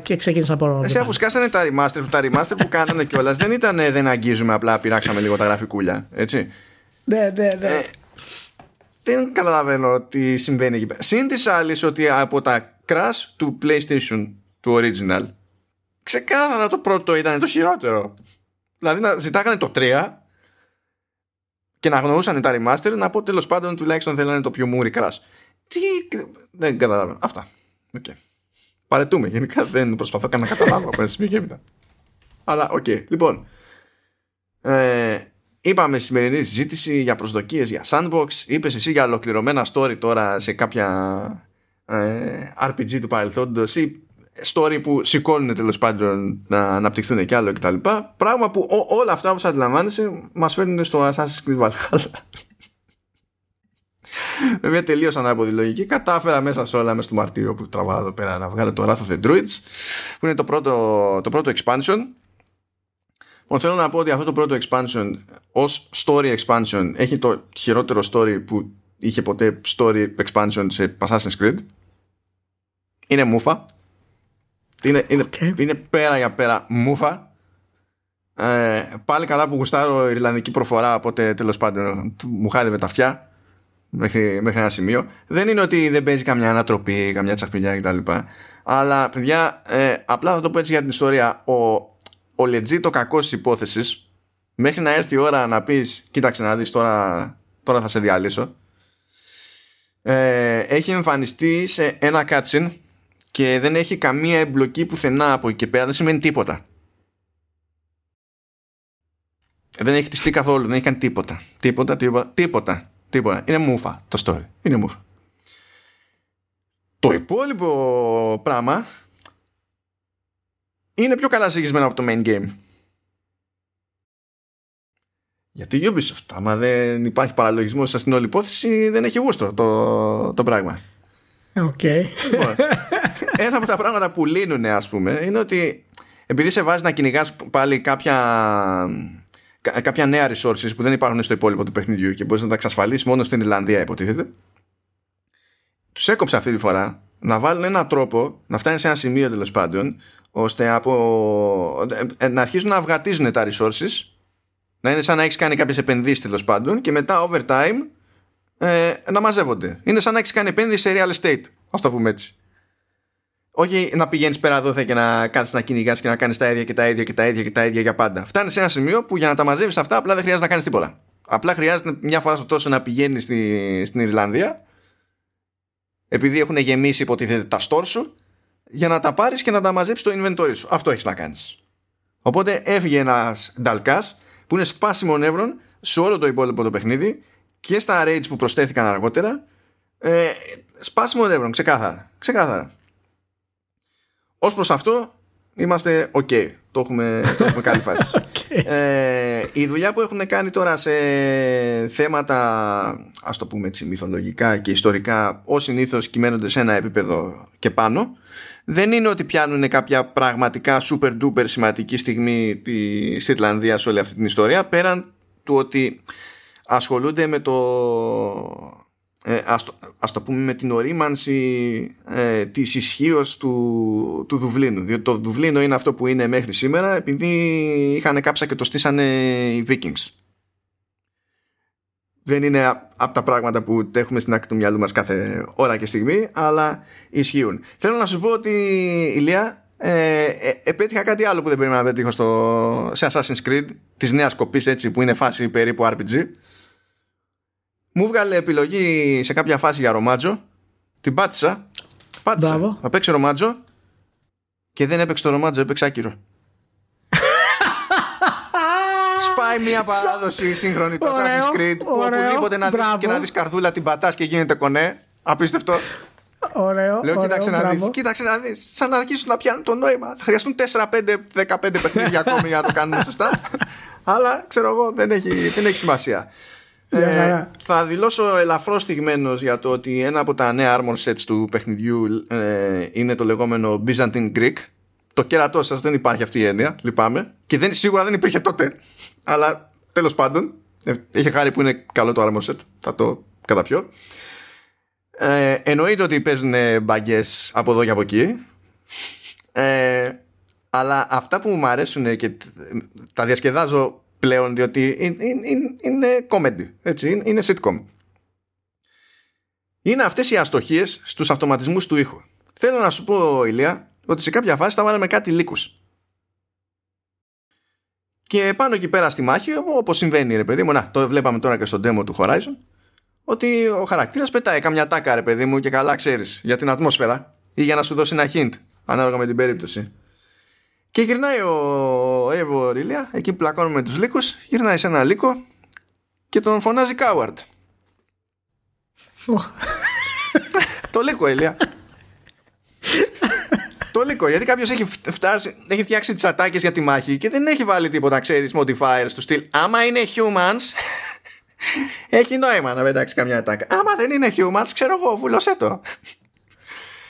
και ξεκίνησαν να Εσύ αφού σκάσανε τα remaster, τα remaster που κάνανε κιόλας δεν ήταν δεν αγγίζουμε απλά πειράξαμε λίγο τα γραφικούλια. Έτσι; Ναι, ναι, ναι. Ε, δεν καταλαβαίνω τι συμβαίνει εκεί πέρα. Συν τη άλλη ότι από τα crash του PlayStation του original ξεκάθαρα το πρώτο ήταν το χειρότερο. Δηλαδή να ζητάγανε το 3 και να γνωρούσαν τα remaster να πω τέλος πάντων τουλάχιστον θέλανε το πιο μούρι crash. Τι. Δεν καταλαβαίνω. Αυτά. Okay. Παρετούμε. Γενικά δεν προσπαθώ καν να καταλάβω από ένα σημείο και έπειτα. Αλλά οκ. Okay. Λοιπόν. Ε, είπαμε στη σημερινή συζήτηση για προσδοκίες για sandbox. Είπες εσύ για ολοκληρωμένα story τώρα σε κάποια ε, RPG του παρελθόντος ή story που σηκώνουν τέλος πάντων να αναπτυχθούν κι άλλο κτλ. Πράγμα που ό, όλα αυτά όπως αντιλαμβάνεσαι μας φέρνουν στο Assassin's Creed Valhalla με μια τελείως ανάποδη λογική κατάφερα μέσα σε όλα μέσα στο μαρτύριο που τραβάω εδώ πέρα να βγάλω το Wrath of the Druids που είναι το πρώτο, το πρώτο expansion Λοιπόν, θέλω να πω ότι αυτό το πρώτο expansion ως story expansion έχει το χειρότερο story που είχε ποτέ story expansion σε Assassin's Creed. Είναι μούφα. Είναι, είναι, είναι πέρα για πέρα μούφα. Ε, πάλι καλά που γουστάρω Ιρλανδική προφορά, οπότε τέλος πάντων μου χάιδευε τα αυτιά μέχρι, μέχρι ένα σημείο. Δεν είναι ότι δεν παίζει καμιά ανατροπή, καμιά τσαχπινιά κτλ. Αλλά παιδιά, ε, απλά θα το πω έτσι για την ιστορία. Ο, ο legit το κακός της υπόθεσης, μέχρι να έρθει η ώρα να πεις, κοίταξε να δεις τώρα, τώρα θα σε διαλύσω. Ε, έχει εμφανιστεί σε ένα cutscene και δεν έχει καμία εμπλοκή πουθενά από εκεί και πέρα, δεν σημαίνει τίποτα. Δεν έχει τιστεί καθόλου, δεν έχει κάνει τίποτα. Τίποτα, τίποτα, τίποτα. Τίποτα. Είναι μούφα το story. Είναι μούφα. Το υπόλοιπο πράγμα είναι πιο καλά συγχυσμένο από το main game. Γιατί η Ubisoft, άμα δεν υπάρχει παραλογισμός στην όλη υπόθεση, δεν έχει γούστο το, το πράγμα. Οκ. Λοιπόν, ένα από τα πράγματα που λύνουν, ας πούμε, είναι ότι επειδή σε βάζει να κυνηγάς πάλι κάποια κάποια νέα resources που δεν υπάρχουν στο υπόλοιπο του παιχνιδιού και μπορείς να τα εξασφαλίσεις μόνο στην Ιρλανδία, υποτίθεται. Τους έκοψε αυτή τη φορά να βάλουν έναν τρόπο να φτάνει σε ένα σημείο τέλος πάντων ώστε από... Ε, να αρχίζουν να αυγατίζουν τα resources να είναι σαν να έχεις κάνει κάποιες επενδύσεις τέλος πάντων και μετά over time ε, να μαζεύονται. Είναι σαν να έχεις κάνει επένδυση σε real estate, ας το πούμε έτσι. Όχι να πηγαίνεις πέρα εδώ και να κάθεσαι να κυνηγάς και να κάνεις τα ίδια και τα ίδια και τα ίδια και τα ίδια για πάντα. Φτάνεις σε ένα σημείο που για να τα μαζεύει αυτά απλά δεν χρειάζεται να κάνεις τίποτα. Απλά χρειάζεται μια φορά στο τόσο να πηγαίνεις στη, στην Ιρλανδία επειδή έχουν γεμίσει υποτίθεται τα στόρ σου για να τα πάρεις και να τα μαζέψεις στο inventory σου. Αυτό έχεις να κάνεις. Οπότε έφυγε ένας νταλκάς που είναι σπάσιμο νεύρων σε όλο το υπόλοιπο το παιχνίδι και στα raids που προσθέθηκαν αργότερα. Ε, σπάσιμο νεύρων, ξεκάθαρα. ξεκάθαρα. Ως προς αυτό είμαστε ok. Το έχουμε, το έχουμε κάνει φάση. ε, η δουλειά που έχουν κάνει τώρα σε θέματα ας το πούμε έτσι μυθολογικά και ιστορικά ως συνήθως κυμαίνονται σε ένα επίπεδο και πάνω δεν είναι ότι πιάνουν κάποια πραγματικά super duper σημαντική στιγμή της Ιρλανδίας σε όλη αυτή την ιστορία πέραν του ότι ασχολούνται με το ε, ας, το, ας το πούμε με την ορίμανση ε, της ισχύως του, του Δουβλίνου. Διότι το Δουβλίνο είναι αυτό που είναι μέχρι σήμερα επειδή είχαν κάψα και το στήσανε οι Vikings δεν είναι από τα πράγματα που έχουμε στην άκρη του μυαλού μας κάθε ώρα και στιγμή αλλά ισχύουν. Θέλω να σου πω ότι Ηλία ε, ε, επέτυχα κάτι άλλο που δεν περίμενα να πετύχω στο, σε Assassin's Creed της νέας κοπής έτσι που είναι φάση περίπου RPG μου βγάλε επιλογή σε κάποια φάση για ρομάτζο. Την πάτησα. Πάτησα. Μπράβο. Θα παίξει ρομάτζο. Και δεν έπαιξε το ρομάτζο, έπαιξε άκυρο. Σπάει μια παράδοση σύγχρονη το Assassin's Creed που οπουδήποτε να δεις και να δεις καρδούλα την πατάς και γίνεται κονέ. Απίστευτο. Ωραίο. Λέω, ωραίο, κοίταξε να μπράβο. δεις. Κοίταξε να δεις. Σαν να αρχίσουν να πιάνουν το νόημα. Θα χρειαστούν 4-5-15 παιχνίδια ακόμη για να το κάνουμε σωστά. Αλλά ξέρω εγώ δεν έχει, δεν έχει σημασία. Ε, Μια χαρά. θα δηλώσω ελαφρώς στιγμένος για το ότι ένα από τα νέα armor sets του παιχνιδιού ε, είναι το λεγόμενο Byzantine Greek. Το κέρατό σας δεν υπάρχει αυτή η έννοια, λυπάμαι. Και δεν, σίγουρα δεν υπήρχε τότε. Αλλά τέλος πάντων, ε, έχει χάρη που είναι καλό το armor set. Θα το καταπιώ. Ε, εννοείται ότι παίζουν μπαγκές από εδώ και από εκεί. Ε, αλλά αυτά που μου αρέσουν και τ- τα διασκεδάζω πλέον διότι είναι, είναι, είναι comedy, έτσι, είναι, είναι sitcom. Είναι αυτές οι αστοχίες στους αυτοματισμούς του ήχου. Θέλω να σου πω, Ηλία, ότι σε κάποια φάση θα βάλαμε κάτι λύκους. Και πάνω εκεί πέρα στη μάχη, όπως συμβαίνει ρε παιδί μου, να, το βλέπαμε τώρα και στο demo του Horizon, ότι ο χαρακτήρας πετάει καμιά τάκα ρε παιδί μου και καλά ξέρεις για την ατμόσφαιρα ή για να σου δώσει ένα hint ανάλογα με την περίπτωση. Και γυρνάει ο Εύω Ρίλια, εκεί που πλακώνουμε τους λύκους, γυρνάει σε ένα λύκο και τον φωνάζει Coward. Οχ. Το λύκο, Ηλία. το λύκο, γιατί κάποιος έχει, φτάσει, έχει φτιάξει τις ατάκες για τη μάχη και δεν έχει βάλει τίποτα, ξέρεις, modifiers του στυλ. Άμα είναι humans, έχει νόημα να πετάξει καμιά ατάκα. Άμα δεν είναι humans, ξέρω εγώ, βούλωσέ το.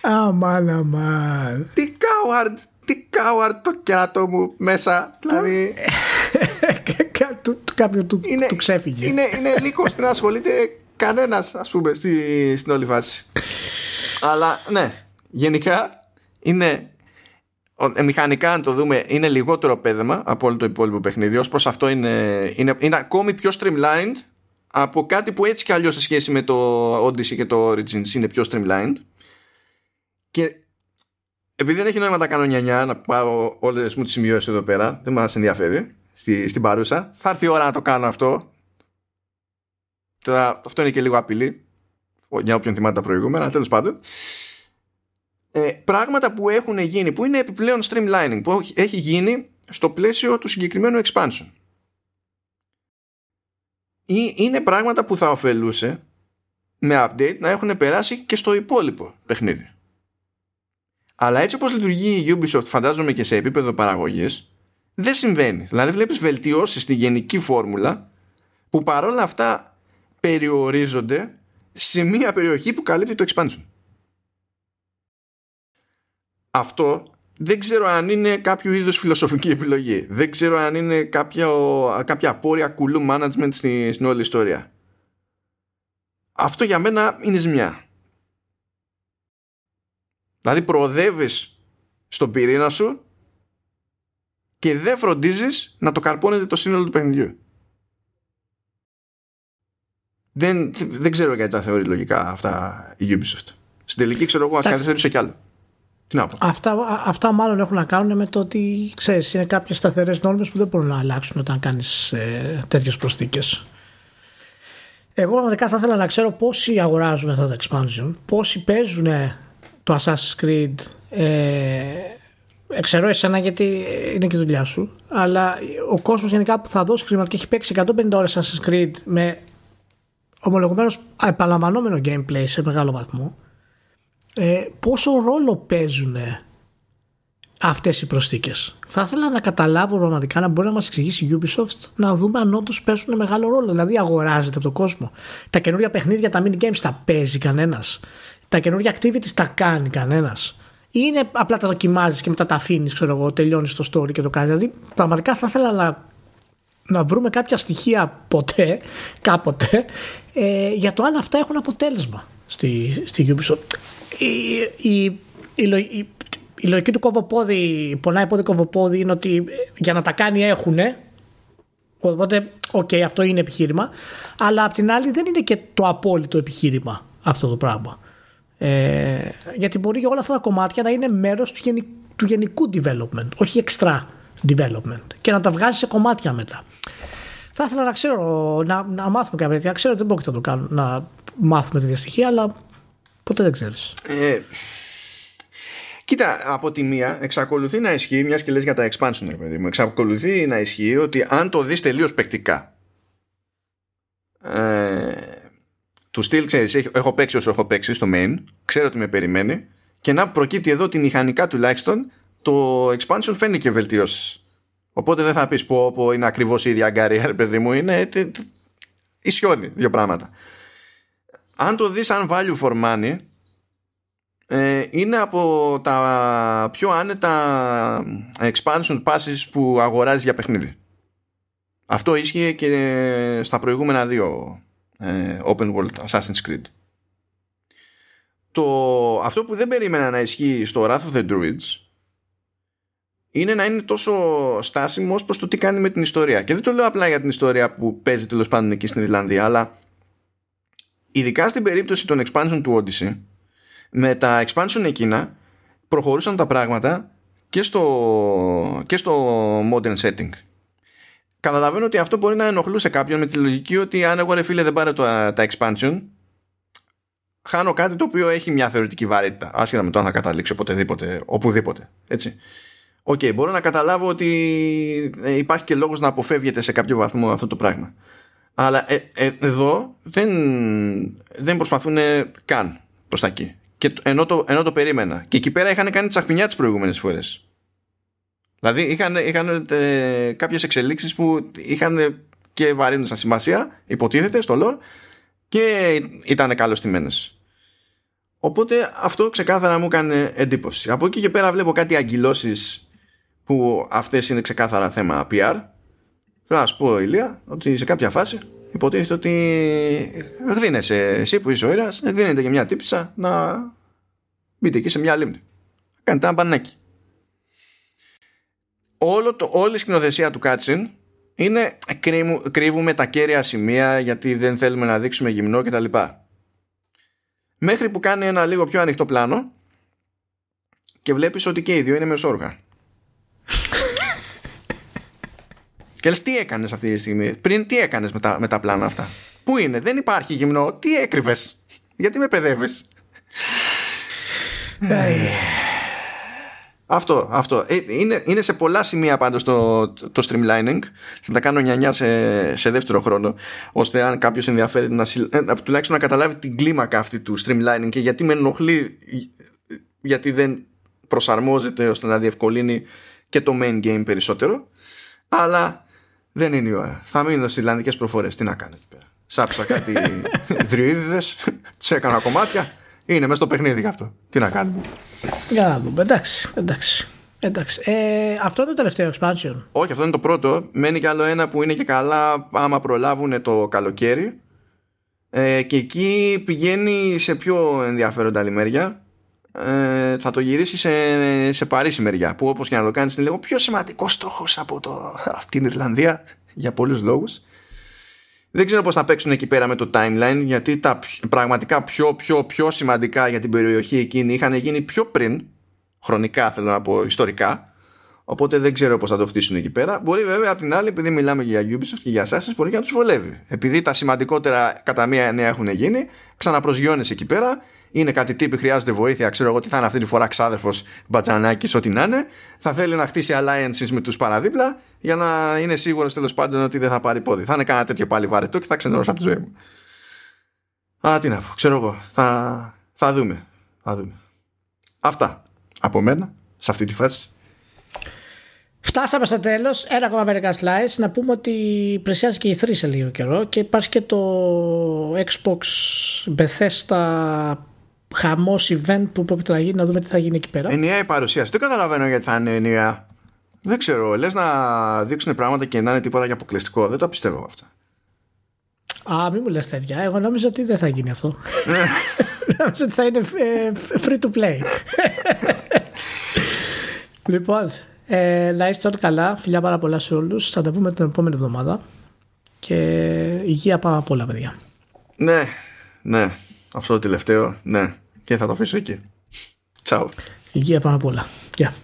Αμάν, αμάν. τι coward, τι coward το κιάτο μου μέσα. δηλαδή, Κα- του- του- Κάποιου του, είναι, του ξέφυγε. είναι, είναι λίγο δεν ασχολείται κανένας, ας πούμε, στη, στην όλη φάση. Αλλά ναι, γενικά είναι. ο- ε, Μηχανικά, αν το δούμε, είναι λιγότερο πέδεμα από όλο το υπόλοιπο παιχνίδι. Ω προς αυτό είναι, είναι, είναι ακόμη πιο streamlined από κάτι που έτσι κι αλλιώς σε σχέση με το Odyssey και το Origins είναι πιο streamlined. Και επειδή δεν έχει νόημα να τα κάνω νιανιά, να πάω όλες μου τις σημειώσεις εδώ πέρα, δεν μας ενδιαφέρει στη, στην παρούσα. Θα έρθει η ώρα να το κάνω αυτό. Τώρα, αυτό είναι και λίγο απειλή για όποιον θυμάται τα προηγούμενα, τέλος πάντων. Ε, πράγματα που έχουν γίνει, που είναι επιπλέον streamlining, που έχει- έχει γίνει στο πλαίσιο του συγκεκριμένου expansion. Ή είναι πράγματα που θα ωφελούσε με update να έχουν περάσει και στο υπόλοιπο παιχνίδι. Αλλά έτσι όπως λειτουργεί η Ubisoft φαντάζομαι και σε επίπεδο παραγωγής δεν συμβαίνει. Δηλαδή βλέπεις βελτιώσεις στη γενική φόρμουλα που παρόλα αυτά περιορίζονται σε μία περιοχή που καλύπτει το expansion. Αυτό δεν ξέρω αν είναι κάποιο είδους φιλοσοφική επιλογή. Δεν ξέρω αν είναι κάποια, κάποια απόρρια κουλού management στη, στην όλη ιστορία. Αυτό για μένα είναι ζημιά. Δηλαδή προοδεύεις στον πυρήνα σου και δεν φροντίζεις να το καρπώνεται το σύνολο του παιχνιδιού. Δεν, δεν ξέρω γιατί τα θεωρεί λογικά αυτά η Ubisoft. Στην τελική ξέρω εγώ ας Εντάξει. καθυστερούσε κι άλλο. Τι να πω. Αυτά, α- αυτά μάλλον έχουν να κάνουν με το ότι ξέρεις, είναι κάποιες σταθερές νόρμες που δεν μπορούν να αλλάξουν όταν κάνεις ε, τέτοιες προσθήκες. Εγώ πραγματικά θα ήθελα να ξέρω πόσοι αγοράζουν αυτά τα expansion, πόσοι παίζουν το Assassin's Creed. Ε, ξέρω εσένα γιατί είναι και δουλειά σου, αλλά ο κόσμος γενικά που θα δώσει χρήματα και έχει παίξει 150 ώρες Assassin's Creed με ομολογουμένως επαναλαμβανόμενο gameplay σε μεγάλο βαθμό, ε, πόσο ρόλο παίζουν αυτές οι προσθήκες. Θα ήθελα να καταλάβω πραγματικά να μπορεί να μας εξηγήσει η Ubisoft να δούμε αν όντως παίζουν μεγάλο ρόλο. Δηλαδή αγοράζεται από τον κόσμο. Τα καινούργια παιχνίδια, τα mini games τα παίζει κανένας. Τα καινούργια activities τα κάνει κανένας. Ή είναι απλά τα δοκιμάζεις και μετά τα αφήνεις, ξέρω εγώ, τελειώνεις το story και το κάνεις. Δηλαδή πραγματικά θα ήθελα να να βρούμε κάποια στοιχεία ποτέ, κάποτε, ε, για το αν αυτά έχουν αποτέλεσμα στη, στη Ubisoft. Η, η, η, λο- η, η λογική του κόβω πόδι, πονάει πόδι κόβω πόδι, είναι ότι ε, για να τα κάνει έχουνε, οπότε, οκ, αυτό είναι επιχείρημα, αλλά απ' την άλλη δεν είναι και το απόλυτο επιχείρημα αυτό το πράγμα. Ε, γιατί μπορεί για όλα αυτά τα κομμάτια να είναι μέρος του, γενι- του γενικού development, όχι extra development και να τα βγάζει σε κομμάτια μετά. Θα ήθελα να ξέρω, να, να μάθουμε κάποια τέτοια. Ξέρω ότι δεν πρόκειται να το κάνουμε, να μάθουμε τέτοια στοιχεία, αλλά ποτέ δεν ξέρεις. Ε, κοίτα, από τη μία εξακολουθεί να ισχύει, μιας και λες για τα expansion, ρε παιδί μου, εξακολουθεί να ισχύει ότι αν το δεις τελείως παικτικά, ε, του στυλ, ξέρεις, έχω παίξει όσο έχω παίξει στο main, ξέρω τι με περιμένει και να προκύπτει εδώ τη μηχανικά τουλάχιστον το expansion φαίνει και βελτιώσεις. Οπότε δεν θα πεις πω, πω είναι ακριβώς η ίδια αγκάρια, παιδί μου, είναι ισιώνει δύο πράγματα. Αν το δεις σαν value for money, ε, είναι από τα πιο άνετα expansion passes που αγοράζεις για παιχνίδι. Αυτό ίσχυε και στα προηγούμενα δύο ε, open world Assassin's Creed. Το, αυτό που δεν περίμενα να ισχύει στο Wrath of the Druids είναι να είναι τόσο στάσιμο ως προς το τι κάνει με την ιστορία. Και δεν το λέω απλά για την ιστορία που παίζει τέλος πάντων εκεί στην Ιρλανδία, αλλά ειδικά στην περίπτωση των expansion του Odyssey, με τα expansion εκείνα προχωρούσαν τα πράγματα και στο, και στο modern setting. Καταλαβαίνω ότι αυτό μπορεί να ενοχλούσε κάποιον με τη λογική ότι αν εγώ ρε φίλε δεν πάρω τα, τα expansion χάνω κάτι το οποίο έχει μια θεωρητική βαρύτητα άσχετα με το αν θα καταλήξει οποτεδήποτε, οπουδήποτε έτσι. OK, okay, μπορώ να καταλάβω ότι ε, υπάρχει και λόγος να αποφεύγεται σε κάποιο βαθμό αυτό το πράγμα. Αλλά ε, ε, εδώ δεν, δεν προσπαθούν καν προς τα εκεί. Και ενώ το, ενώ το περίμενα. Και εκεί πέρα είχαν κάνει τσαχπινιά τις προηγούμενες φορές. Δηλαδή είχαν, είχαν ε, κάποιες εξελίξεις που είχαν και βαρύνουσαν σημασία, υποτίθεται στο lore, και ήταν καλοστημένες. Οπότε αυτό ξεκάθαρα μου έκανε εντύπωση. Από εκεί και πέρα βλέπω κάτι αγκυλώσεις που αυτές είναι ξεκάθαρα θέμα PR. Θέλω να σου πω, Ηλία, ότι σε κάποια φάση υποτίθεται ότι δίνεσαι εσύ που είσαι ο ήρωας, δίνεται και μια τύπησα να μπείτε εκεί σε μια λίμνη. Κάνετε ένα μπανάκι όλο το, όλη η σκηνοθεσία του Κάτσιν είναι κρύβουμε τα κέρια σημεία γιατί δεν θέλουμε να δείξουμε γυμνό κτλ. Μέχρι που κάνει ένα λίγο πιο ανοιχτό πλάνο και βλέπεις ότι και οι δύο είναι μεσόργα. και λες τι έκανες αυτή τη στιγμή. Πριν τι έκανες με τα, με τα πλάνα αυτά; Πού είναι, δεν υπάρχει γυμνό. Τι έκρυβες. Γιατί με παιδεύεις; Αυτό, αυτό. Ε, είναι, είναι σε πολλά σημεία πάντως το, το streamlining. Θα τα κάνω νιανιά σε, σε δεύτερο χρόνο. Ώστε αν κάποιος ενδιαφέρει να, ε, να, τουλάχιστον να καταλάβει την κλίμακα αυτή του streamlining και γιατί με ενοχλεί γιατί δεν προσαρμόζεται ώστε να διευκολύνει και το main game περισσότερο. Αλλά δεν είναι η ώρα. Θα μείνω στις Ιρλανδικές προφορές. Τι να κάνω εκεί πέρα. Σάψα κάτι δρυίδιδε, του έκανα κομμάτια είναι μέσα στο παιχνίδι και αυτό. Τι να κάνουμε. Για να δούμε. Εντάξει. εντάξει. Εντάξει. Ε, αυτό είναι το τελευταίο expansion. Όχι, αυτό είναι το πρώτο. Μένει κι άλλο ένα που είναι και καλά άμα προλάβουν το καλοκαίρι. Ε, και εκεί πηγαίνει σε πιο ενδιαφέροντα λιμέρια. Ε, θα το γυρίσει σε, σε Παρίσι μεριά που όπως και να το κάνεις είναι λίγο πιο σημαντικός στόχος από το, την Ιρλανδία για πολλούς λόγους δεν ξέρω πώς θα παίξουν εκεί πέρα με το timeline γιατί τα πραγματικά πιο πιο πιο σημαντικά για την περιοχή εκείνη είχαν γίνει πιο πριν χρονικά θέλω να πω ιστορικά. Οπότε δεν ξέρω πώς θα το χτίσουν εκεί πέρα. Μπορεί βέβαια απ' την άλλη επειδή μιλάμε για Ubisoft και για Assassin's μπορεί και να τους βολεύει. Επειδή τα σημαντικότερα κατά μία νέα έχουν γίνει ξαναπροσγειώνεις εκεί πέρα είναι κάτι τύποι, χρειάζονται βοήθεια, ξέρω εγώ τι θα είναι αυτή τη φορά ξάδερφος μπατζανάκι, ό,τι να είναι. Θα θέλει να χτίσει alliances με τους παραδίπλα για να είναι σίγουρος τέλος πάντων ότι δεν θα πάρει πόδι. Θα είναι κανένα τέτοιο πάλι βαρετό και θα ξενερώσω από τη ζωή μου. Α, τι να πω, ξέρω εγώ. Θα, θα δούμε. Θα δούμε. Αυτά από μένα σε αυτή τη φάση. Φτάσαμε στο τέλος. Ένα ακόμα μερικά slice. Να πούμε ότι πλησιάζει και η 3 σε λίγο καιρό και υπάρχει και το Xbox Bethesda χαμός event που πρέπει να γίνει, να δούμε τι θα γίνει εκεί πέρα. Ενιαία η παρουσίαση. Δεν καταλαβαίνω γιατί θα είναι ενιαία. Δεν ξέρω. Λες να δείξουν πράγματα και να είναι τίποτα για αποκλειστικό. Δεν το πιστεύω αυτό. Α, μην μου λες παιδιά. Εγώ νόμιζα ότι δεν θα γίνει αυτό. Ναι. νόμιζα ότι θα είναι ε, free to play. λοιπόν, ε, να είστε όλοι καλά. Φιλιά πάρα πολλά σε όλους. Θα τα πούμε την επόμενη εβδομάδα. Και υγεία πάρα πολλά, παιδιά. Ναι, ναι. Αυτό το τελευταίο, ναι. Και θα το αφήσω εκεί. Τσαου. Υγεία πάνω απ' όλα. Γεια.